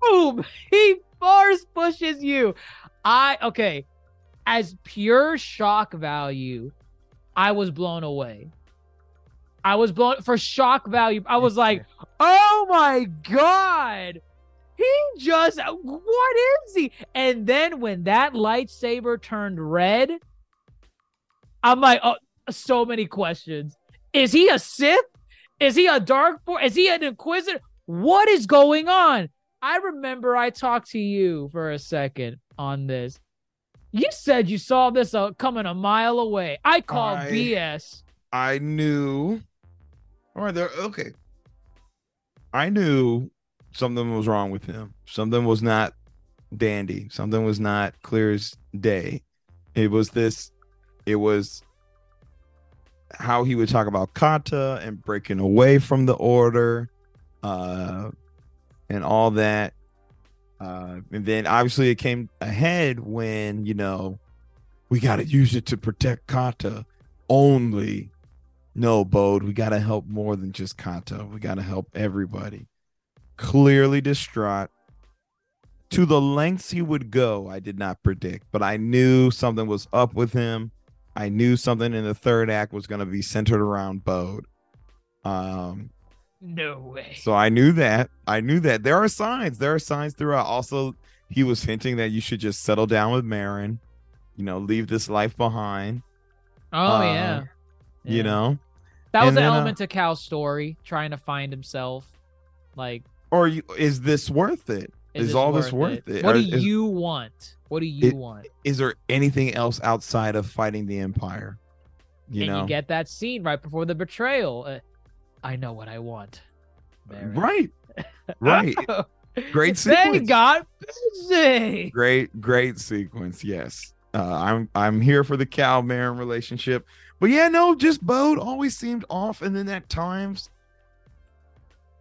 boom, <laughs> he force pushes you. I, okay, as pure shock value, I was blown away. I was blown for shock value. I was like, oh my God. He just, what is he? And then when that lightsaber turned red, I'm like, oh, so many questions. Is he a Sith? Is he a Dark Force? Is he an Inquisitor? What is going on? I remember I talked to you for a second on this. You said you saw this uh, coming a mile away. I call I- BS. I knew. All right, there. Okay. I knew something was wrong with him. Something was not dandy. Something was not clear as day. It was this. It was how he would talk about kata and breaking away from the order uh, and all that. Uh, and then obviously it came ahead when you know we got to use it to protect Kata only. No, Bode, we got to help more than just Kata. We got to help everybody. Clearly distraught to the lengths he would go, I did not predict, but I knew something was up with him. I knew something in the third act was going to be centered around Bode. Um, no way. so I knew that. I knew that there are signs. There are signs throughout. Also, he was hinting that you should just settle down with Merrin. You know, leave this life behind. Oh uh, yeah. You know, that was and an then, uh, element to Cal's story, trying to find himself. Like, or you, is this worth it? is, Is all this worth it? What Or do is- you want? What do you It- want? Is there anything else outside of fighting the Empire? You and know, you get that scene right before the betrayal. Uh, I know what I want. Right, <laughs> right. Great sequence. They got busy. great great sequence yes uh i'm i'm here for the cal Merrin relationship but yeah no just bode always seemed off and then at times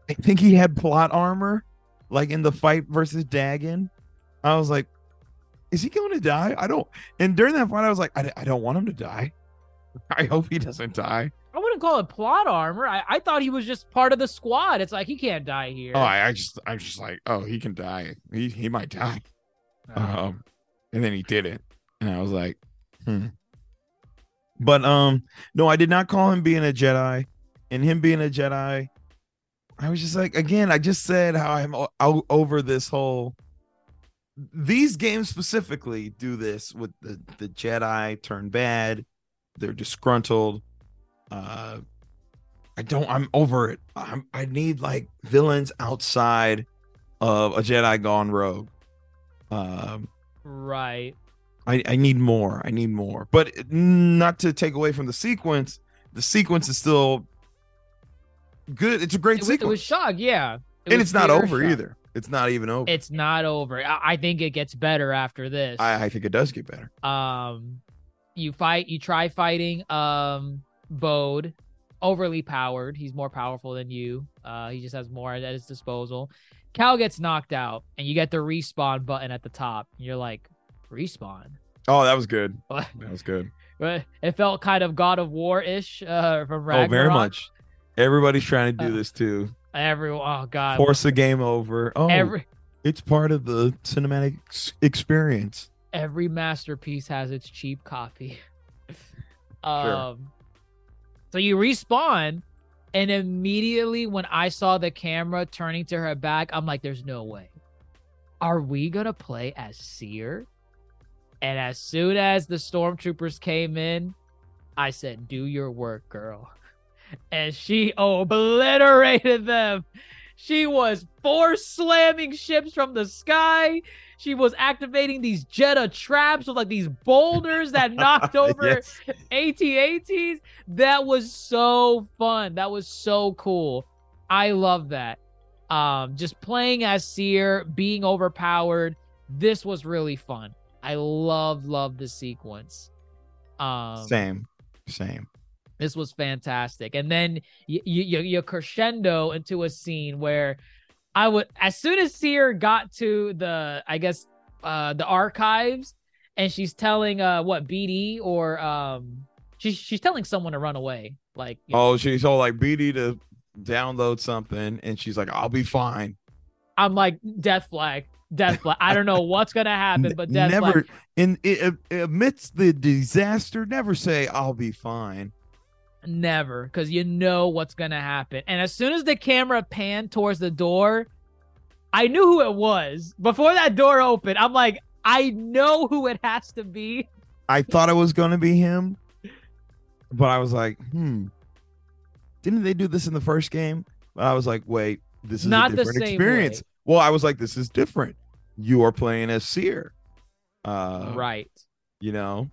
i think he had plot armor like in the fight versus dagan. I was like is he going to die? I don't and during that fight i was like i, I don't want him to die. I hope he doesn't die. I wouldn't call it plot armor. I, I thought he was just part of the squad. It's like he can't die here. oh I, I just i'm just like oh he can die. He, he might die. Um and then he did it and i was like hmm. But um no i did not call him being a jedi and him being a jedi i was just like again i just said how i'm o- over this whole these games specifically do this with the the jedi turn bad they're disgruntled uh i don't i'm over it I'm, i need like villains outside of a jedi gone rogue um right. I, I need more. I need more. But not to take away from the sequence. The sequence is still good. It's a great It, sequence. it was shock. Yeah. It and it's not over either. It's not even over. It's not over. I, I think it gets better after this. I, I think it does get better. um you fight you try fighting um bode overly powered he's more powerful than you uh he just has more at his disposal cal gets knocked out and you get the respawn button at the top you're like respawn Oh, that was good. That was good. But <laughs> it felt kind of god of war ish uh from Ragnarok. Oh, very much. Everybody's trying to do Uh, this too. everyone oh god Force the game over. Oh, every it's part of the cinematic experience. every masterpiece has its cheap copy. <laughs> um so you respawn and immediately when I saw the camera turning to her back, I'm like, there's no way. Are we gonna play as Cere? And as soon as the stormtroopers came in, I said, Do your work, girl. And she obliterated them. She was force slamming ships from the sky. She was activating these Jetta traps with like these boulders that <laughs> knocked over Yes. AT-ATs. That was so fun. That was so cool. I love that. Um, just playing as Cere, being overpowered. This was really fun. I love, love the sequence. Um, Same. Same. This was fantastic. And then you, you you crescendo into a scene where I would as soon as Cere got to the I guess uh the archives and she's telling uh what BD or um she's she's telling someone to run away. Like you know, Oh, she told like BD to download something, and she's like, "I'll be fine." I'm like death flag, death flag. I don't know what's gonna happen, but death never flag. in i- i- amidst the disaster, never say, "I'll be fine." Never, because you know what's gonna happen. And as soon as the camera panned towards the door, I knew who it was. Before that door opened, I'm like, I know who it has to be. I thought it was going to be him, but I was like, "Hmm." Didn't they do this in the first game? But I was like, "Wait, this is Not a the different same experience." way. Well, I was like, "This is different." You are playing as Cere, uh, right. You know,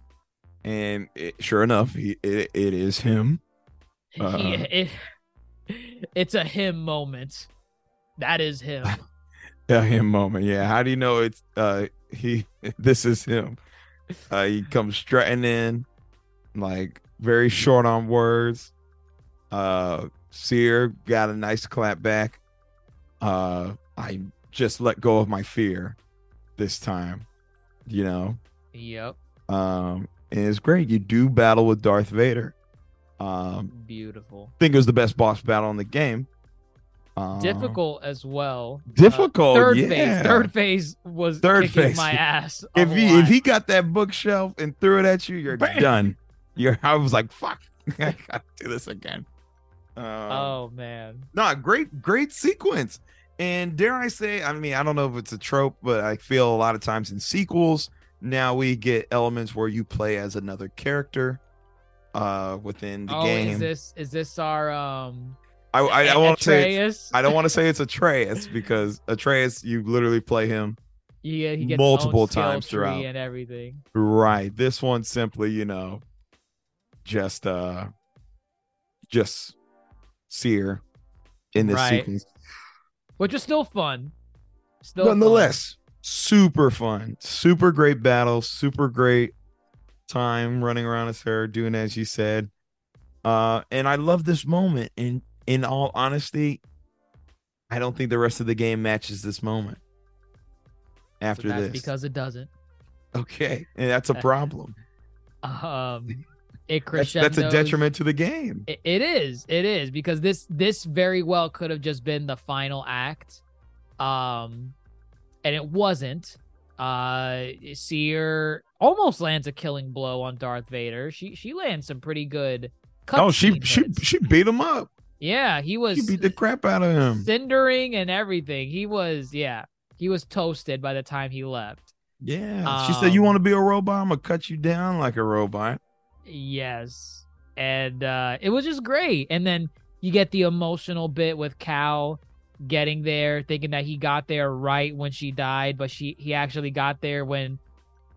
and it, sure enough, he, it, it is him. Uh, He- <laughs> it, it's a him moment. That is him. <laughs> Yeah, him moment. Yeah. How do you know it's uh he <laughs> this is him? Uh he comes strutting in, like very short on words. Uh Cere got a nice clap back. uh I just let go of my fear this time. You know, Yep. um, and it's great. You do battle with Darth Vader. Um, Beautiful. think it was the best boss battle in the game. Um, Difficult as well. Uh, difficult, third yeah. phase. Third phase was Third kicking phase. my ass. <laughs> If he lot. if he got that bookshelf and threw it at you, you're Bam. done. <laughs> You're. I was like, fuck, <laughs> I gotta do this again. Um, Oh man. no, great, great sequence. And dare I say, I mean, I don't know if it's a trope, but I feel a lot of times in sequels now we get elements where you play as another character uh within the oh, game. is this is this our um I I, I want to say Atreus? I don't want to <laughs> say it's Atreus because Atreus you literally play him Yeah, he gets multiple his own skill times throughout. and everything. right. This one simply, you know, just uh just cere in this Right. sequence. Which is still fun. Still fun. nonetheless super fun. Super great battle. Super great time running around as her doing as you said. Uh and i love this moment. And in all honesty i don't think the rest of the game matches this moment So after that's this. because it doesn't. okay. And that's a <laughs> problem. Um <laughs> it that's, that's a detriment to the game. It, it is. It is because this this very well could have just been the final act, um, and it wasn't. Uh, Cere almost lands a killing blow on Darth Vader. She she lands some pretty good. oh she she hits. she beat him up yeah, he was she beat the crap out of him cindering and everything. He was yeah, he was toasted by the time he left. yeah she said you Um, want to be a robot i'm gonna cut you down like a robot Yes. And uh it was just great. And then you get the emotional bit with Cal getting there, thinking that he got there right when she died, but she he actually got there when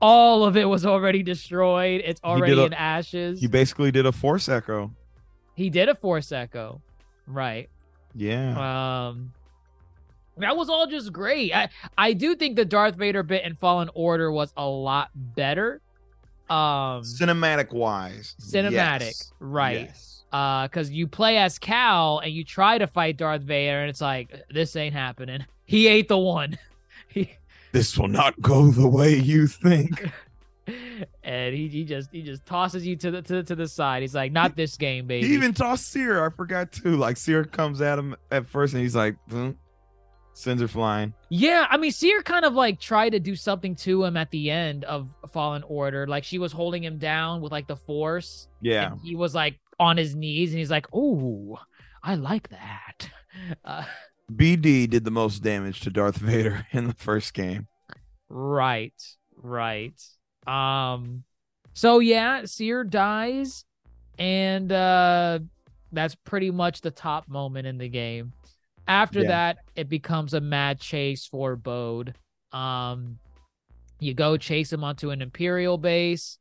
all of it was already destroyed. It's already a- in ashes. you basically did a force echo he did a force echo. Right. yeah Um that was all just great. I, I do think the Darth Vader bit in Fallen Order was a lot better. Um cinematic wise Cinematic, yes. right. Yes. Uh because you play as cal and you try to fight darth vader and it's like this ain't happening. <laughs> He ate the one. <laughs> He, this will not go the way you think. <laughs> And he, he just he just tosses you to the to, to the side. He's like not this game baby. he even tossed cere. I forgot too. Like cere comes at him at first and he's like "Hmm." sends her flying. Yeah i mean cere kind of like tried to do something to him at the end of fallen order. Like she was holding him down with like the force. Yeah. and he was like on his knees and he's like oh i like that <laughs> uh, bd did the most damage to darth <laughs> vader in the first game Right, right. Um so yeah, Cere dies and uh that's pretty much the top moment in the game. After Yeah. that, it becomes a mad chase for Bode. Um you go chase him onto an Imperial base,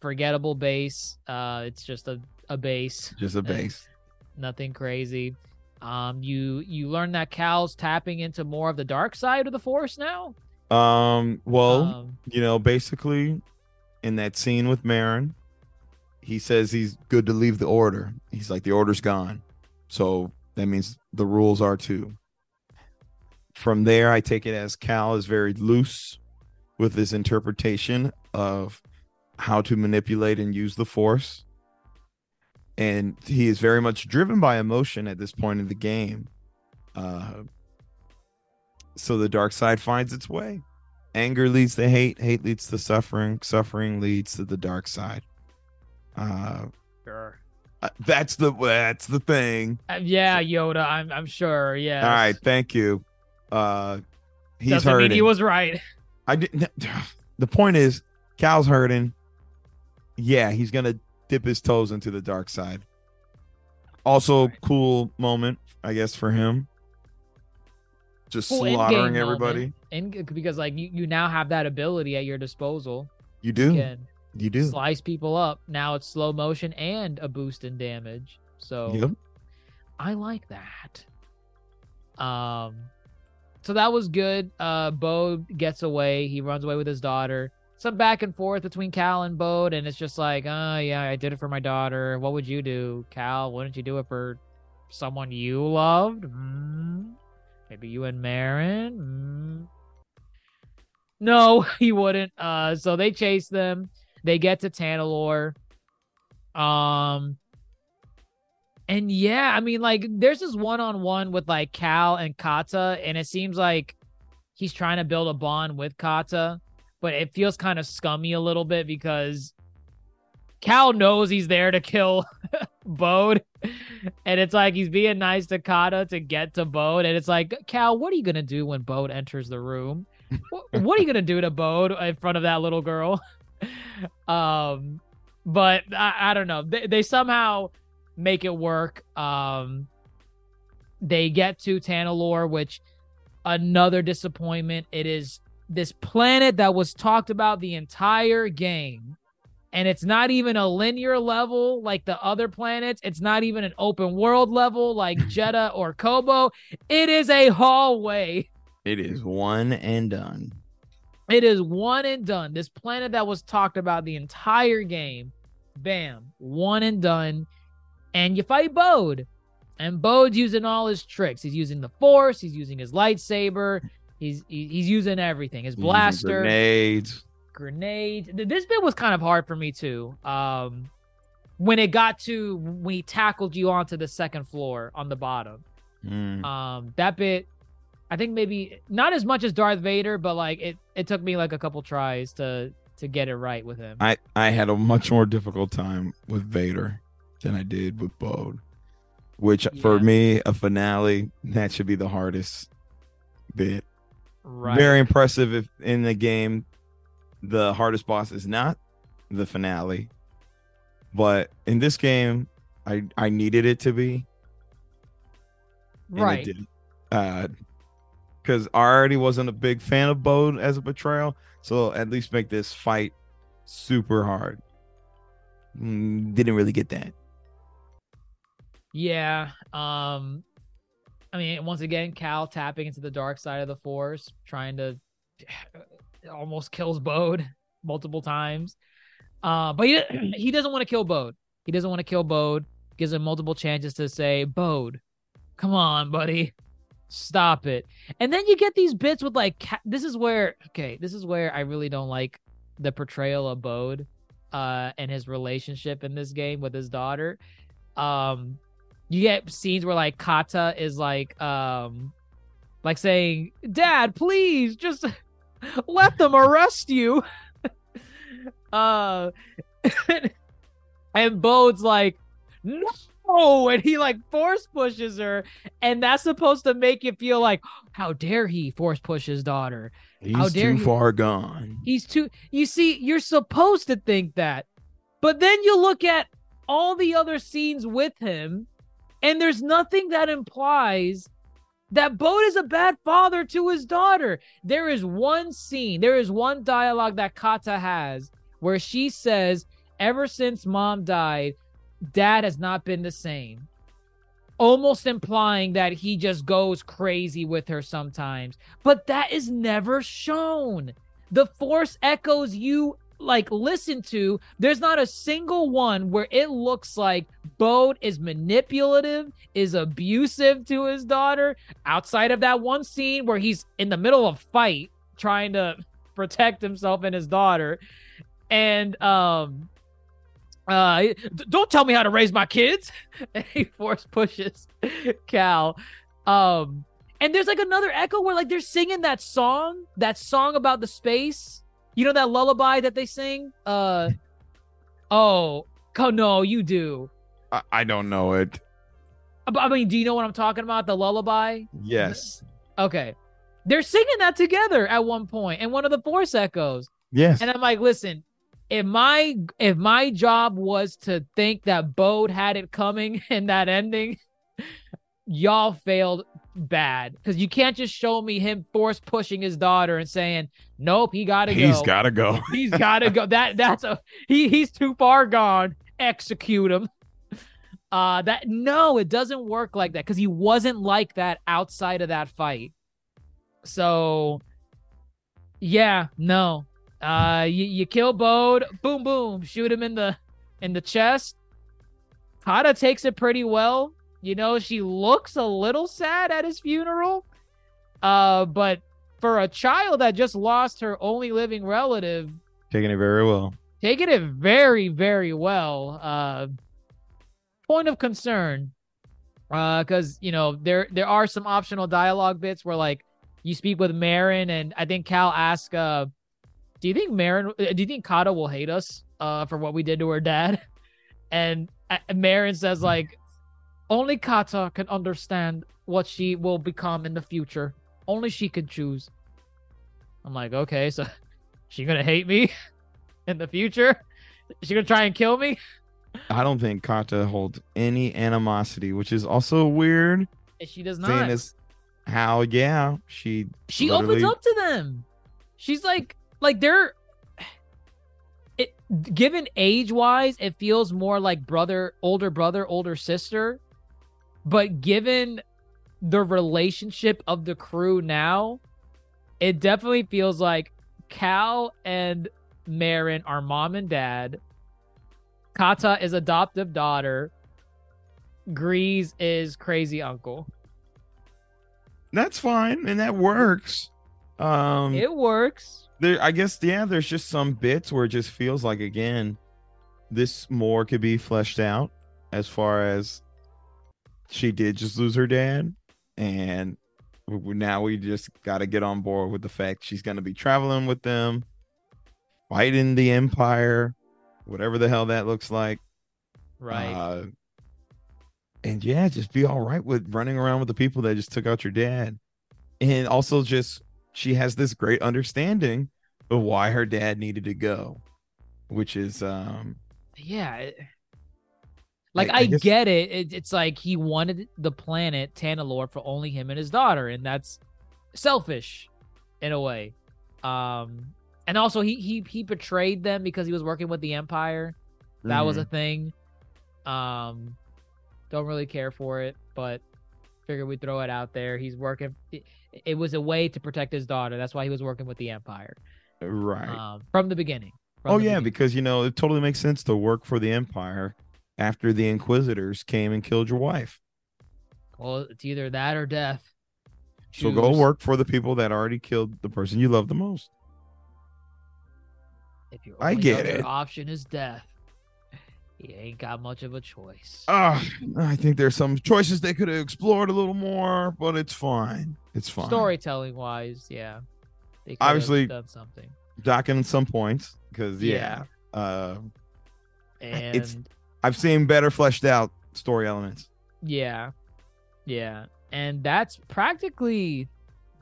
forgettable base. Uh it's just a, a base just a base. nothing crazy. Um, you you learn that Cal's tapping into more of the dark side of the Force now. um well um, you know basically in that scene with Merrin, he says he's good to leave the order. He's like the order's gone. So that means the rules are too. From there i take it as cal is very loose with his interpretation of how to manipulate and use the force and he is very much driven by emotion at this point in the game uh so the dark side finds its way anger leads to hate hate leads to suffering suffering leads to the dark side uh sure. uh, that's the that's the thing Uh, yeah, Yoda. I'm I'm sure. Yeah. all right thank you uh he's Doesn't hurting mean he was right. i didn't <sighs> the point is cal's hurting yeah he's gonna dip his toes into the dark side also cool moment i guess for him just Cool slaughtering moment. everybody And because like you, you now have that ability at your disposal. you You do can you do slice people up. Now it's slow motion and a boost in damage. So yep I like that. Um, so that was good. Uh, Bo gets away. He runs away with his daughter. Some back and forth between Cal and Bode, and it's just like, oh yeah, I did it for my daughter. What would you do, Cal? Wouldn't you do it for someone you loved? Hmm? maybe you and Merrin. Mm. No, <laughs> he wouldn't. Uh, so they chase them. They get to Tanalorr. Um, and yeah, I mean, like, there's this one on one with like Cal and Kata, and it seems like he's trying to build a bond with Kata, but it feels kind of scummy a little bit because Cal knows he's there to kill <laughs> Bode. And it's like he's being nice to Kata to get to Bode. And it's like, Cal, what are you going to do when Bode enters the room? what are you going to do to Bode in front of that little girl? <laughs> um, but I, I don't know. They, they somehow make it work. Um, they get to Tanalorr, which another disappointment. It is this planet that was talked about the entire game. And it's not even a linear level like the other planets. It's not even an open world level like <laughs> Jedha or Koboh. It is a hallway. It is one and done. It is one and done. This planet that was talked about the entire game, bam, one and done. And you fight Bode. And Bode's using all his tricks. He's using the Force. He's using his lightsaber. He's he's using everything. His blaster, grenades, grenades. This bit was kind of hard for me too. Um, when it got to when he tackled you onto the second floor on the bottom. Mm. Um, that bit, I think maybe not as much as Darth Vader, but like it it took me like a couple tries to to get it right with him. I I had a much more difficult time with Vader than I did with Bode which yeah. for me, a finale that should be the hardest bit. Right. Very impressive if in the game the hardest boss is not the finale. But in this game, I I needed it to be. Right. Uh because I already wasn't a big fan of Bode as a betrayal. So at least make this fight super hard. Mm, didn't really get that. Yeah. Um I mean, once again, Cal tapping into the dark side of the force, trying to <sighs> almost kills Bode multiple times. Uh, but he <clears throat> he doesn't want to kill Bode. He doesn't want to kill Bode. Gives him multiple chances to say, Bode, come on, buddy. Stop it. And then you get these bits with like this is where okay, this is where I really don't like the portrayal of Bode uh and his relationship in this game with his daughter. Um you get scenes where like Kata is like um like saying, "Dad, please just <laughs> let them arrest you." <laughs> uh <laughs> and Bode's like, "No!" and he like force pushes her and that's supposed to make you feel like, "How dare he force push his daughter?" He's How dare too he? far gone. He's too You see, you're supposed to think that. But then you look at all the other scenes with him and there's nothing that implies that Bode is a bad father to his daughter. There is one scene, there is one dialogue that Kata has where she says, Ever since mom died, dad has not been the same. Almost implying that he just goes crazy with her sometimes. But that is never shown. The Force echoes you like listen to, there's not a single one where it looks like Bode is manipulative, is abusive to his daughter. Outside of that one scene where he's in the middle of a fight trying to <laughs> protect himself and his daughter, and um, uh, don't tell me how to raise my kids. <laughs> he force pushes Cal. Um, and there's like another echo where like they're singing that song, that song about the space you know that lullaby that they sing? Uh oh, no, you do. I, I don't know it. I mean, do you know what I'm talking about? The lullaby? Yes. Okay. They're singing that together at one point and one of the force echoes. Yes. And I'm like, listen, if my if my job was to think that Bode had it coming <laughs> in that ending, <laughs> y'all failed bad. Because you can't just show me him force pushing his daughter and saying nope he gotta go. he's gotta go. <laughs> He's gotta go. That that's a he he's too far gone. Execute him. Uh that no it doesn't work like that because he wasn't like that outside of that fight. So yeah no. Uh you, you kill bode boom boom shoot him in the in the chest. Kata takes it pretty well you know, she looks a little sad at his funeral. Uh, but for a child that just lost her only living relative, Taking it very well. taking it very, very well. Uh, point of concern, uh, because you know there there are some optional dialogue bits where like you speak with Merrin, and I think Cal asks, uh, "Do you think Merrin? uh, Do you think Kata will hate us, uh, for what we did to her dad?" <laughs> And uh, Merrin says like, "Only Kata can understand what she will become in the future. Only she can choose." I'm like, okay, so <laughs> she gonna hate me <laughs> in the future? She gonna try and kill me? I don't think Kata holds any animosity, which is also weird. And she does not. as how, yeah, she she opens up to them. She's like, like they're. It given age wise, it feels more like brother, older brother, older sister. But given the relationship of the crew now, it definitely feels like Cal and Merrin are mom and dad. Kata is adoptive daughter. Greez is crazy uncle. That's fine, and that works. Um, It works. there, I guess, yeah. There's just some bits where it just feels like again, this more could be fleshed out as far as she did just lose her dad, and now we just got to get on board with the fact she's going to be traveling with them, fighting the empire, whatever the hell that looks like. Right. Uh, and yeah, just be all right with running around with the people that just took out your dad. And also just she has this great understanding of why her dad needed to go, which is um yeah like I- i, I guess- get it. it it's like he wanted the planet tanalorr for only him and his daughter and that's selfish in a way. Um and also he he he betrayed them because he was working with the empire. That was a thing. Um don't really care for it but figure we'd throw it out there. He's working it, it was a way to protect his daughter. That's why he was working with the empire. Right. um from the beginning From oh the yeah, beginning. because you know, it totally makes sense to work for the empire after the inquisitors came and killed your wife. well it's either that or death So go work for the people that already killed the person you love the most. If your I get it. option is death, he ain't got much of a choice. Ah, I think there's some choices they could have explored a little more, but it's fine. It's fine. Storytelling wise, yeah. They could have Obviously- done something. docking some points because yeah, uh, And It's- I've seen better fleshed out story elements. yeah. Yeah. And that's practically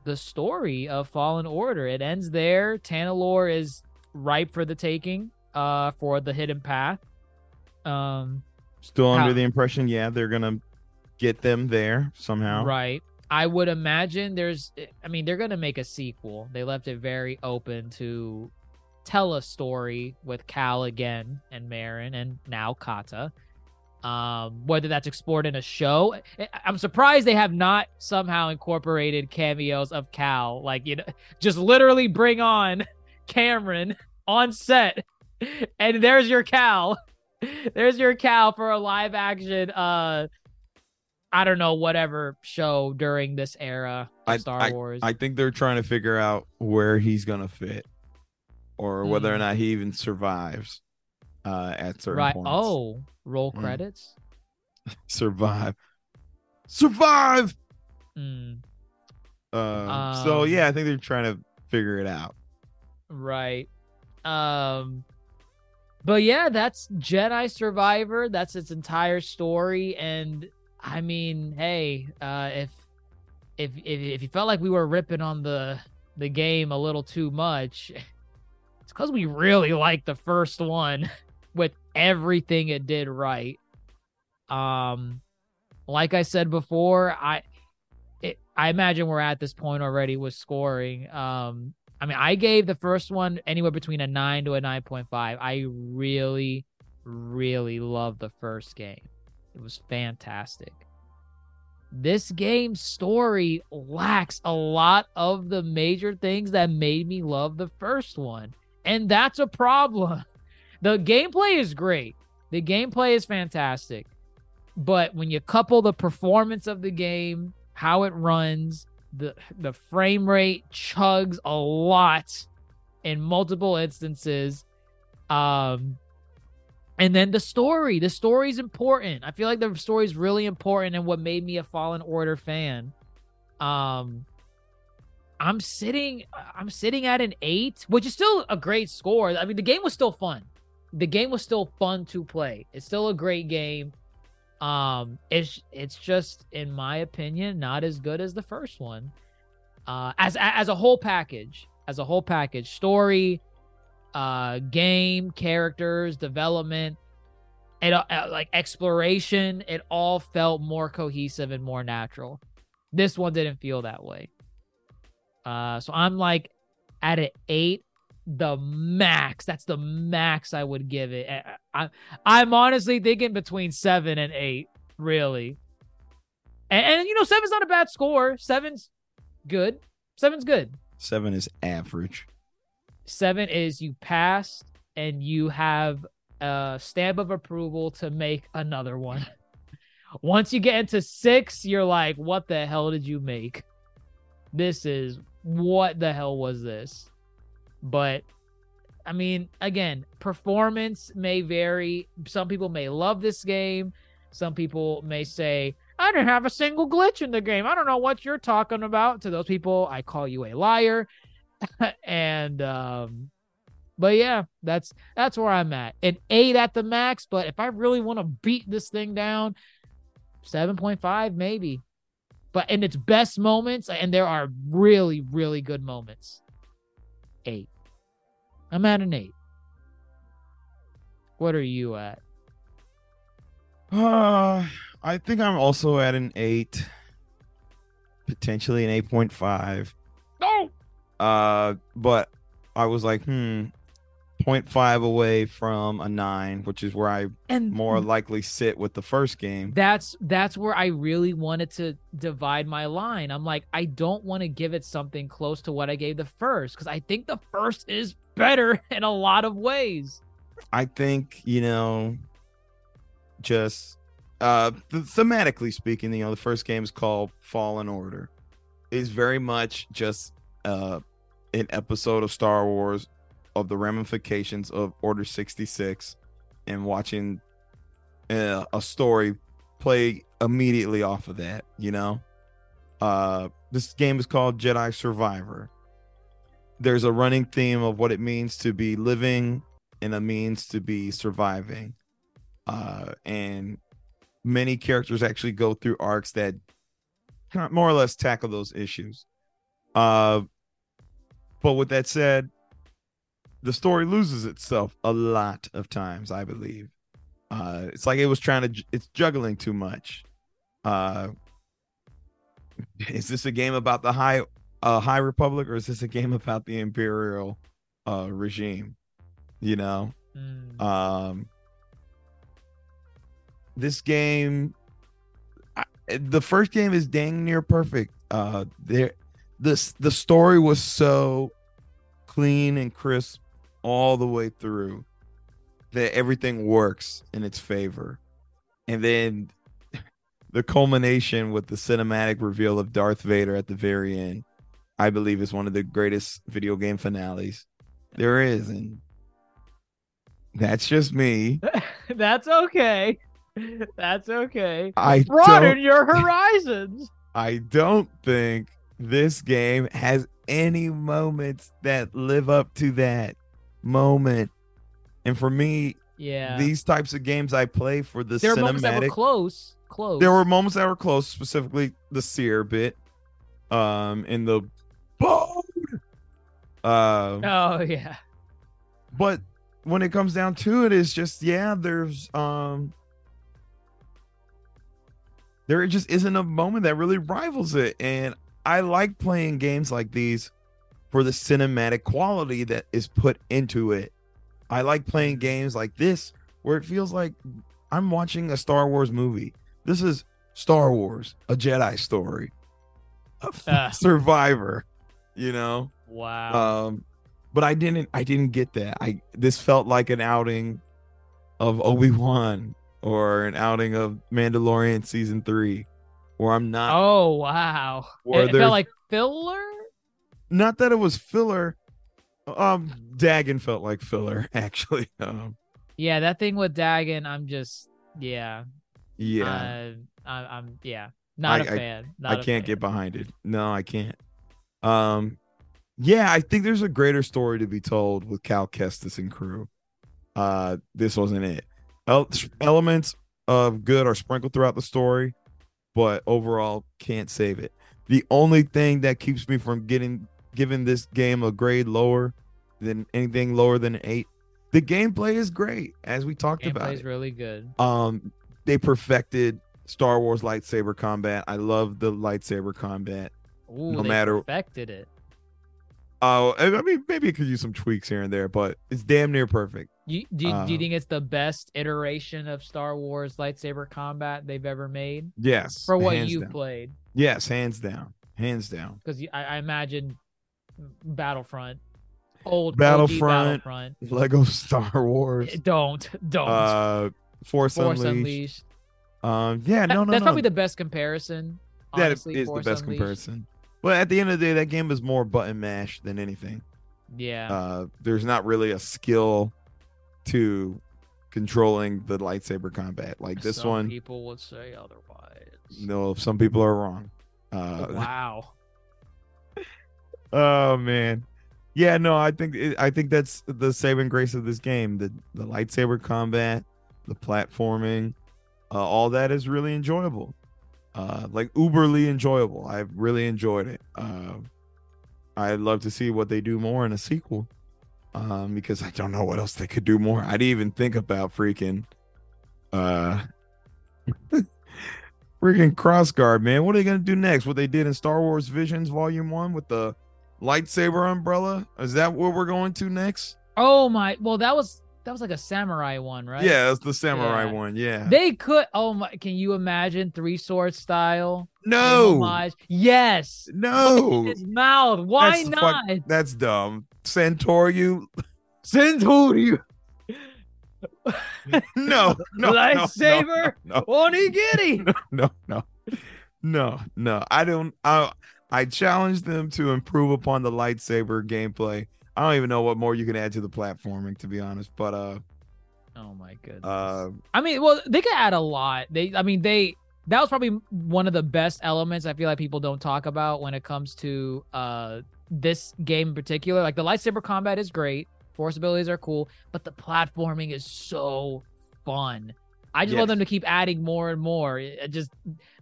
the story of Fallen Order. It ends there. Tanalorr is ripe for the taking, uh, for the hidden path. Um Still How- under the impression, yeah, they're gonna get them there somehow. Right. I would imagine there's I mean they're going to make a sequel. They left it very open to tell a story with Cal again and Merrin and now Kata. Um whether that's explored in a show. I- I'm surprised they have not somehow incorporated cameos of Cal like you know just literally bring on <laughs> Cameron on set and there's your Cal. <laughs> There's your Cal for a live action uh I don't know, whatever show during this era of I- Star Wars. I think they're trying to figure out where he's gonna fit, or whether or Mm. not he even survives uh, at certain right. points. Oh, roll Mm. credits. <laughs> survive, survive. Mm, Um, so Um, yeah, I think they're trying to figure it out. right. Um but yeah, that's Jedi Survivor. That's its entire story and I mean, hey, uh if if if, if you felt like we were ripping on the the game a little too much, <laughs> it's cuz we really like the first one <laughs> with everything it did right. Um like I said before, I it, I imagine we're at this point already with scoring. Um, I mean, I gave the first one anywhere between a nine to a nine point five. I really, really love the first game. It was fantastic. This game's story lacks a lot of the major things that made me love the first one, and that's a problem. The gameplay is great. The gameplay is fantastic. But when you couple the performance of the game, how it runs, the the frame rate chugs a lot in multiple instances. Um and then the story. The story is important. I feel like the story is really important and what made me a Fallen Order fan. Um I'm sitting I'm sitting at an 8, which is still a great score. I mean, the game was still fun. The game was still fun to play. It's still a great game. Um, it's it's just, in my opinion, not as good as the first one. Uh, as as a whole package, as a whole package, story, uh, game, characters, development, and uh, like exploration, it all felt more cohesive and more natural. This one didn't feel that way. Uh, so I'm like at an eight the max. That's the max I would give it. I, I'm honestly thinking between seven and eight, really. And, and, you know, seven's not a bad score. Seven's good. Seven's good. Seven is average. Seven is you passed and you have a stamp of approval to make another one. <laughs> Once you get into six, you're like, what the hell did you make? This is what the hell was this? But I mean, again, performance may vary. Some people may love this game. Some people may say, I didn't have a single glitch in the game. I don't know what you're talking about. To those people, I call you a liar. <laughs> and um but yeah, that's that's where I'm at. An 8 at the max, but if I really want to beat this thing down, 7.5 maybe. But in its best moments, and there are really, really good moments. Eight. I'm at an eight. What are you at? Uh, <sighs> I think I'm also at an eight, potentially an eight point five. No. Uh, but I was like, hmm, 0.5 away from a nine, which is where I and more likely sit with the first game. That's that's where I really wanted to divide my line. I'm like, I don't want to give it something close to what I gave the first because I think the first is better <laughs> in a lot of ways. I think, you know, just uh thematically speaking, you know, the first game is called Fallen Order. Is very much just uh an episode of Star Wars of the ramifications of Order 66 and watching uh, a story play immediately off of that, you know. Uh this game is called Jedi Survivor there's a running theme of what it means to be living and a means to be surviving. Uh, and many characters actually go through arcs that more or less tackle those issues. Uh, but with that said, the story loses itself a lot of times, I believe. Uh, it's like it was trying to, it's juggling too much. Uh, is this a game about the high uh, High Republic or is this a game about the Imperial uh, regime? You know, mm. um, this game, I, the first game is dang near perfect. Uh, there, this the story was so clean and crisp all the way through that everything works in its favor, and then the culmination with the cinematic reveal of Darth Vader at the very end I believe is one of the greatest video game finales there is, and that's just me. <laughs> that's okay. That's okay. I broaden your horizons. <laughs> I don't think this game has any moments that live up to that moment. And for me, yeah, these types of games I play for the there cinematic. moments that were close, close. There were moments that were close, specifically the Cere bit, um, in the explode. Uh, oh yeah. But when it comes down to it, it's just yeah. There's um. There just isn't a moment that really rivals it, and I like playing games like these for the cinematic quality that is put into it. I like playing games like this where it feels like I'm watching a Star Wars movie. This is Star Wars, a Jedi story, a uh. <laughs> Survivor you know wow um but i didn't i didn't get that i this felt like an outing of obi-wan or an outing of mandalorian season three where i'm not oh wow where it, it felt like filler. Not that it was filler. Um, Dagan felt like filler, <laughs> actually. Um, Yeah, that thing with Dagan, I'm just yeah. yeah, Uh, I, I'm yeah, not a I- I- fan. Not I a can't fan. get behind it. No, I can't. Um, yeah, I think there's a greater story to be told with Cal Kestis and crew. Uh, this wasn't it. El- elements of good are sprinkled throughout the story, but overall can't save it. The only thing that keeps me from getting giving this game a grade lower than anything lower than an eight, the gameplay is great, as we talked about. Gameplay's it. really good. Um, they perfected Star Wars lightsaber combat. I love the lightsaber combat. Ooh, no they matter- perfected it. Oh, I I mean, maybe it could use some tweaks here and there, but it's damn near perfect. You, do, you- do you Uh, think it's the best iteration of Star Wars lightsaber combat they've ever made Yes, for what you've down. played? Yes, hands down, hands down. Because I, I imagine Battlefront, old Battlefront, Battlefront. Lego <laughs> Star Wars, Eh, Don't <laughs> don't uh, Force, Force Unleashed. Unleashed. Um, yeah, no, no, that's no. probably the best comparison. that honestly, is the best Unleashed. comparison. But at the end of the day, that game is more button mash than anything. Yeah. Uh, there's not really a skill to controlling the lightsaber combat like this Some one. people would say otherwise. No, some people are wrong. Uh, wow. Oh man, yeah, no, I think I think that's the saving grace of this game. The the lightsaber combat, the platforming, uh, all that is really enjoyable. Uh, like uberly enjoyable. I really enjoyed it. Uh, I'd love to see what they do more in a sequel. Um, because I don't know what else they could do more. I didn't even think about freaking, uh, <laughs> freaking crossguard, man. What are they gonna do next? What they did in Star Wars Visions Volume One with the lightsaber umbrella? Is that where we're going to next? Oh my. Well, that was that was like a samurai one, right? Yeah, it's the samurai Yeah. one. Yeah. They could. Oh my. Can you imagine three sword style? no? Yes. no, His mouth. Why That's not? fuck- that's dumb. Centaur, you Centauri. <laughs> no, no, no, Lightsaber. no, Onigiri. <laughs> no, no, no, no. I don't. I I challenge them to improve upon the lightsaber gameplay. I don't even know what more you can add to the platforming, to be honest. But uh, Oh my goodness. uh, I mean, well, they could add a lot. They, I mean, they. That was probably one of the best elements I feel like people don't talk about when it comes to uh this game in particular. Like the lightsaber combat is great, force abilities are cool, but the platforming is so fun. I just want them to keep adding more and more. Just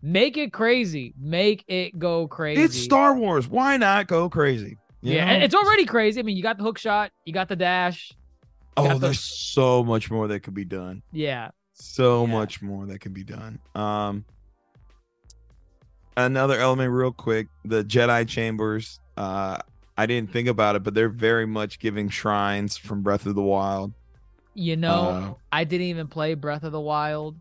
make it crazy, make it go crazy. it's Star Wars. Why not go crazy? You yeah, know? it's already crazy. I mean, you got the hook shot, you got the dash. oh, the- there's so much more that could be done. Yeah, so Yeah. much more that could be done um another element real quick the jedi chambers uh i didn't think about it but they're very much giving shrines from breath of the wild you know, Uh, I didn't even play Breath of the Wild,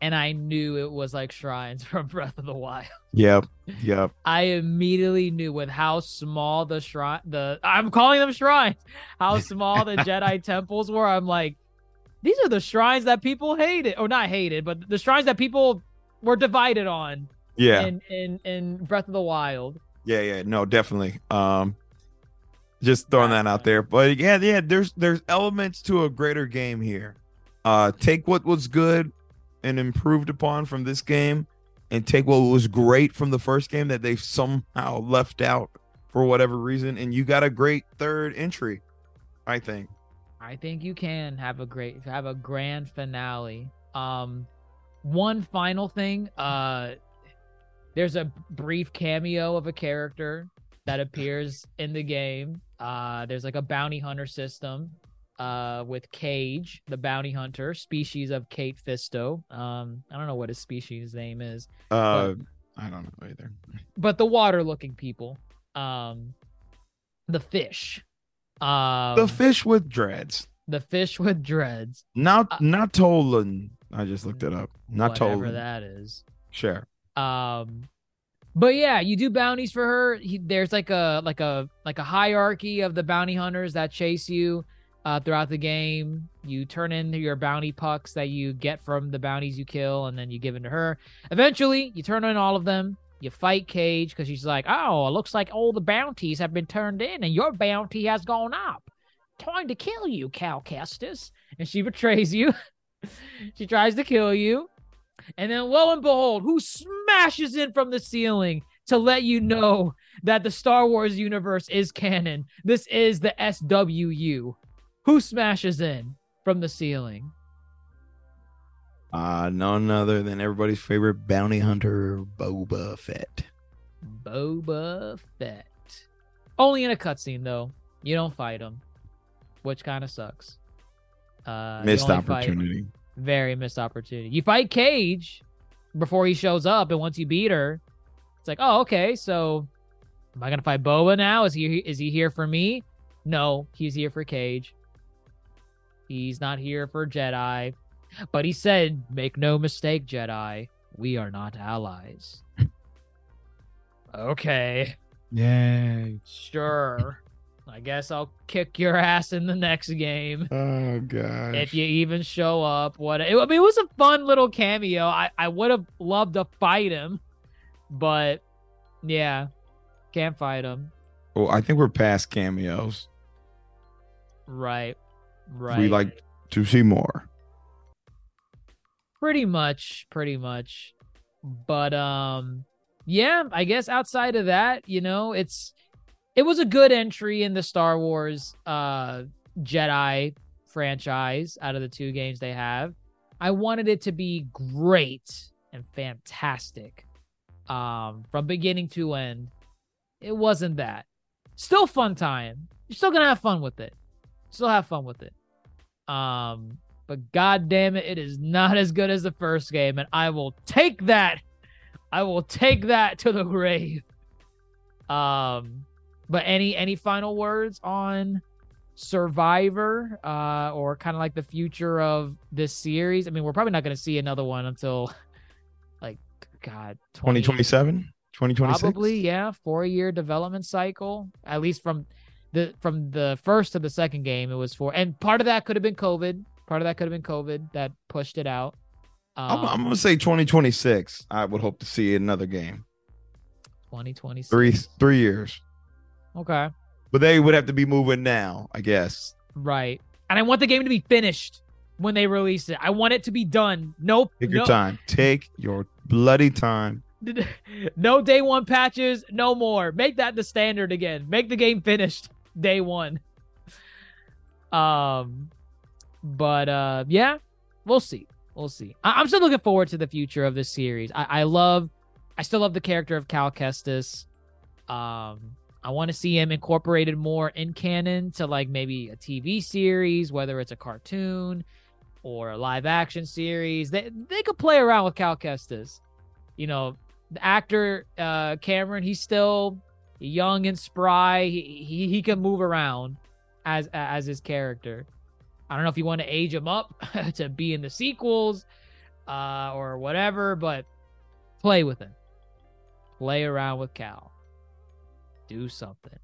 and I knew it was like shrines <laughs> from Breath of the Wild. yep yep I immediately knew with how small the shrine, the I'm calling them shrines, how <laughs> small the Jedi temples were. I'm like, these are the shrines that people hated, or not hated, but the shrines that people were divided on yeah in in in Breath of the Wild. yeah yeah no definitely um just throwing that out there. But yeah yeah there's there's elements to a greater game here. Uh take what was good and improved upon from this game and take what was great from the first game that they somehow left out for whatever reason. And you got a great third entry i think. I think you can have a great have a grand finale. Um one final thing, uh there's a brief cameo of a character that appears in the game. Uh there's like a bounty hunter system uh with Caij, the bounty hunter, species of Kit Fisto. Um I don't know what his species name is, uh i don't know either but the water looking people. Um the fish. Um the fish with dreads the fish with dreads. not Uh, not tolan i just looked it up not whatever tolan that is. sure Um, but yeah, you do bounties for her. He, there's like a like a like a hierarchy of the bounty hunters that chase you uh, throughout the game. You turn in your bounty pucks that you get from the bounties you kill, and then you give them to her. Eventually, you turn in all of them. You fight Caij because she's like, oh, it looks like all the bounties have been turned in and your bounty has gone up. Trying to kill you, Cal Kestis. And she betrays you. <laughs> she tries to kill you. And then lo and behold, who smashes in from the ceiling to let you know that the Star Wars universe is canon? This is the SWU. Who smashes in from the ceiling? Uh, none other than everybody's favorite bounty hunter, Boba Fett. Boba Fett. Only in a cutscene though. You don't fight him, which kind of sucks. Uh, Missed only fight- opportunity. Very missed opportunity. You fight Caij before he shows up, and once you beat her, it's like, oh, okay. So, am I gonna fight Boba now? Is he is he here for me? No, he's here for Caij. He's not here for Jedi. But he said, "Make no mistake, Jedi. We are not allies." <laughs> okay, Yay. sure. I guess I'll kick your <laughs> ass in the next game Oh gosh. if you even show up. What I mean, it was a fun little cameo. I I would have loved to fight him, but yeah, can't fight him. well, I think we're past cameos. Right, right. We like to see more. pretty much, pretty much. But um, yeah, I guess outside of that, you know, it's it was a good entry in the Star Wars uh Jedi franchise out of the two games they have. I wanted it to be great and fantastic um from beginning to end. It wasn't that. Still fun time. You're still to have fun with it. Still have fun with it. Um but god damn it, it is not as good as the first game and I will take that. I will take that to the <laughs> grave. Um but any any final words on Survivor uh or kind of like the future of this series? I mean, we're probably not going to see another one until like god 20 2027? 2026? Probably, yeah. Four year development cycle. At least from the from the first to the second game, it was four. And part of that could have been COVID. Part of that could have been COVID that pushed it out. I'm, Um, I'm gonna say 2026. I would hope to see another game. 2026. Three three years. Okay. But they would have to be moving now, I guess. Right. And I want the game to be finished when they release it. I want it to be done. Nope. Take your no, time. Take your bloody time. <laughs> no day one patches, no more. Make that the standard again. Make the game finished day one. Um, but uh, yeah, we'll see. We'll see. I- I'm still looking forward to the future of this series. I, I love, I still love the character of Cal Kestis. Um, I want to see him incorporated more in canon to like maybe a TV series, whether it's a cartoon or a live action series. They they could play around with Cal Kestis. You know, the actor uh Cameron, he's still young and spry. He he, he can move around as as his character. I don't know if you want to age him up <laughs> to be in the sequels uh or whatever, but play with him. Play around with Cal. Do something.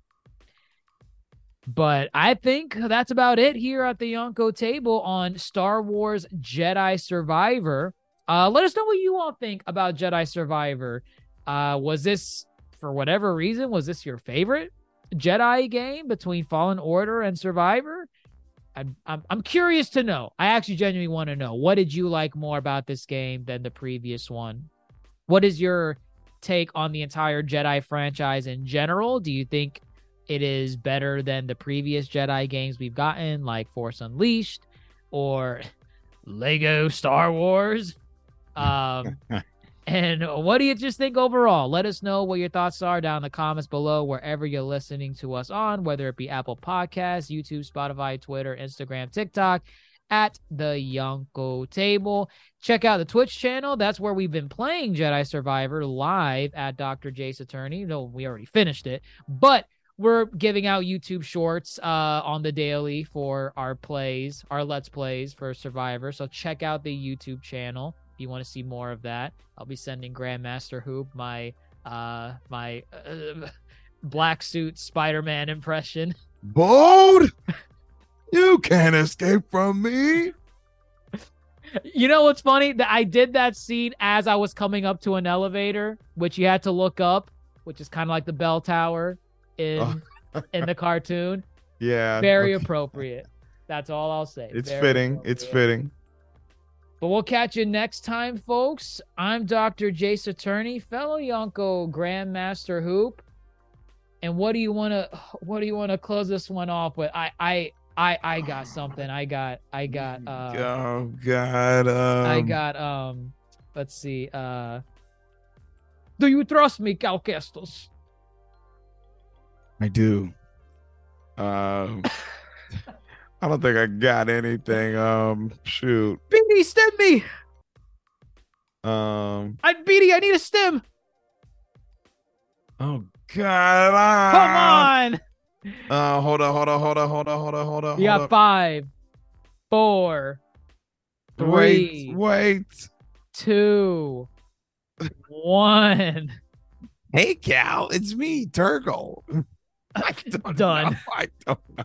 But I think that's about it here at the Yonko table on Star Wars Jedi Survivor. Uh, let us know what you all think about Jedi Survivor. Uh, was this, for whatever reason, was this your favorite Jedi game between Fallen Order and Survivor? I'm, I'm, I'm curious to know. I actually genuinely want to know. What did you like more about this game than the previous one? What is your take on the entire Jedi franchise in general? Do you think it is better than the previous Jedi games we've gotten, like Force Unleashed or <laughs> Lego Star Wars? Um, <laughs> and what do you just think overall? Let us know what your thoughts are down in the comments below, wherever you're listening to us on, whether it be Apple Podcasts, YouTube, Spotify, Twitter, Instagram, TikTok, at the Yonko Table. Check out the Twitch channel. That's where we've been playing Jedi Survivor live at Dr. Jace Attorney. No, we already finished it, but we're giving out YouTube shorts uh, on the daily for our plays, our Let's Plays for Survivor. So check out the YouTube channel if you want to see more of that. I'll be sending Grandmaster Hoop my uh my uh, <laughs> black suit Spider-Man impression. Bold! <laughs> You can't escape from me. You know what's funny? That I did that scene as I was coming up to an elevator, which you had to look up, which is kind of like the bell tower in Oh. <laughs> in the cartoon. Yeah. Very okay. appropriate. That's all I'll say. It's Very fitting. It's fitting. But we'll catch you next time, folks. I'm Dr. Jace Attorney, fellow Yonko Grandmaster Hoop. And what do you want to <sighs> what do you want to close this one off with? I I I I got something. I got I got uh oh God. Um, I got um let's see. Uh Do you trust me, Cal Kestis? I do. Um, I don't think I got anything. Um, shoot. BD, stim me! Um. I BD, I need a stim. Oh God. ah. Come on. Uh, hold on. Hold on. Hold on. Hold on. Hold on. Hold on. You got up. five, four, three. Wait. Wait. two, one. Hey, Cal. It's me, Turgle. <laughs> I don't Done. know. I don't know.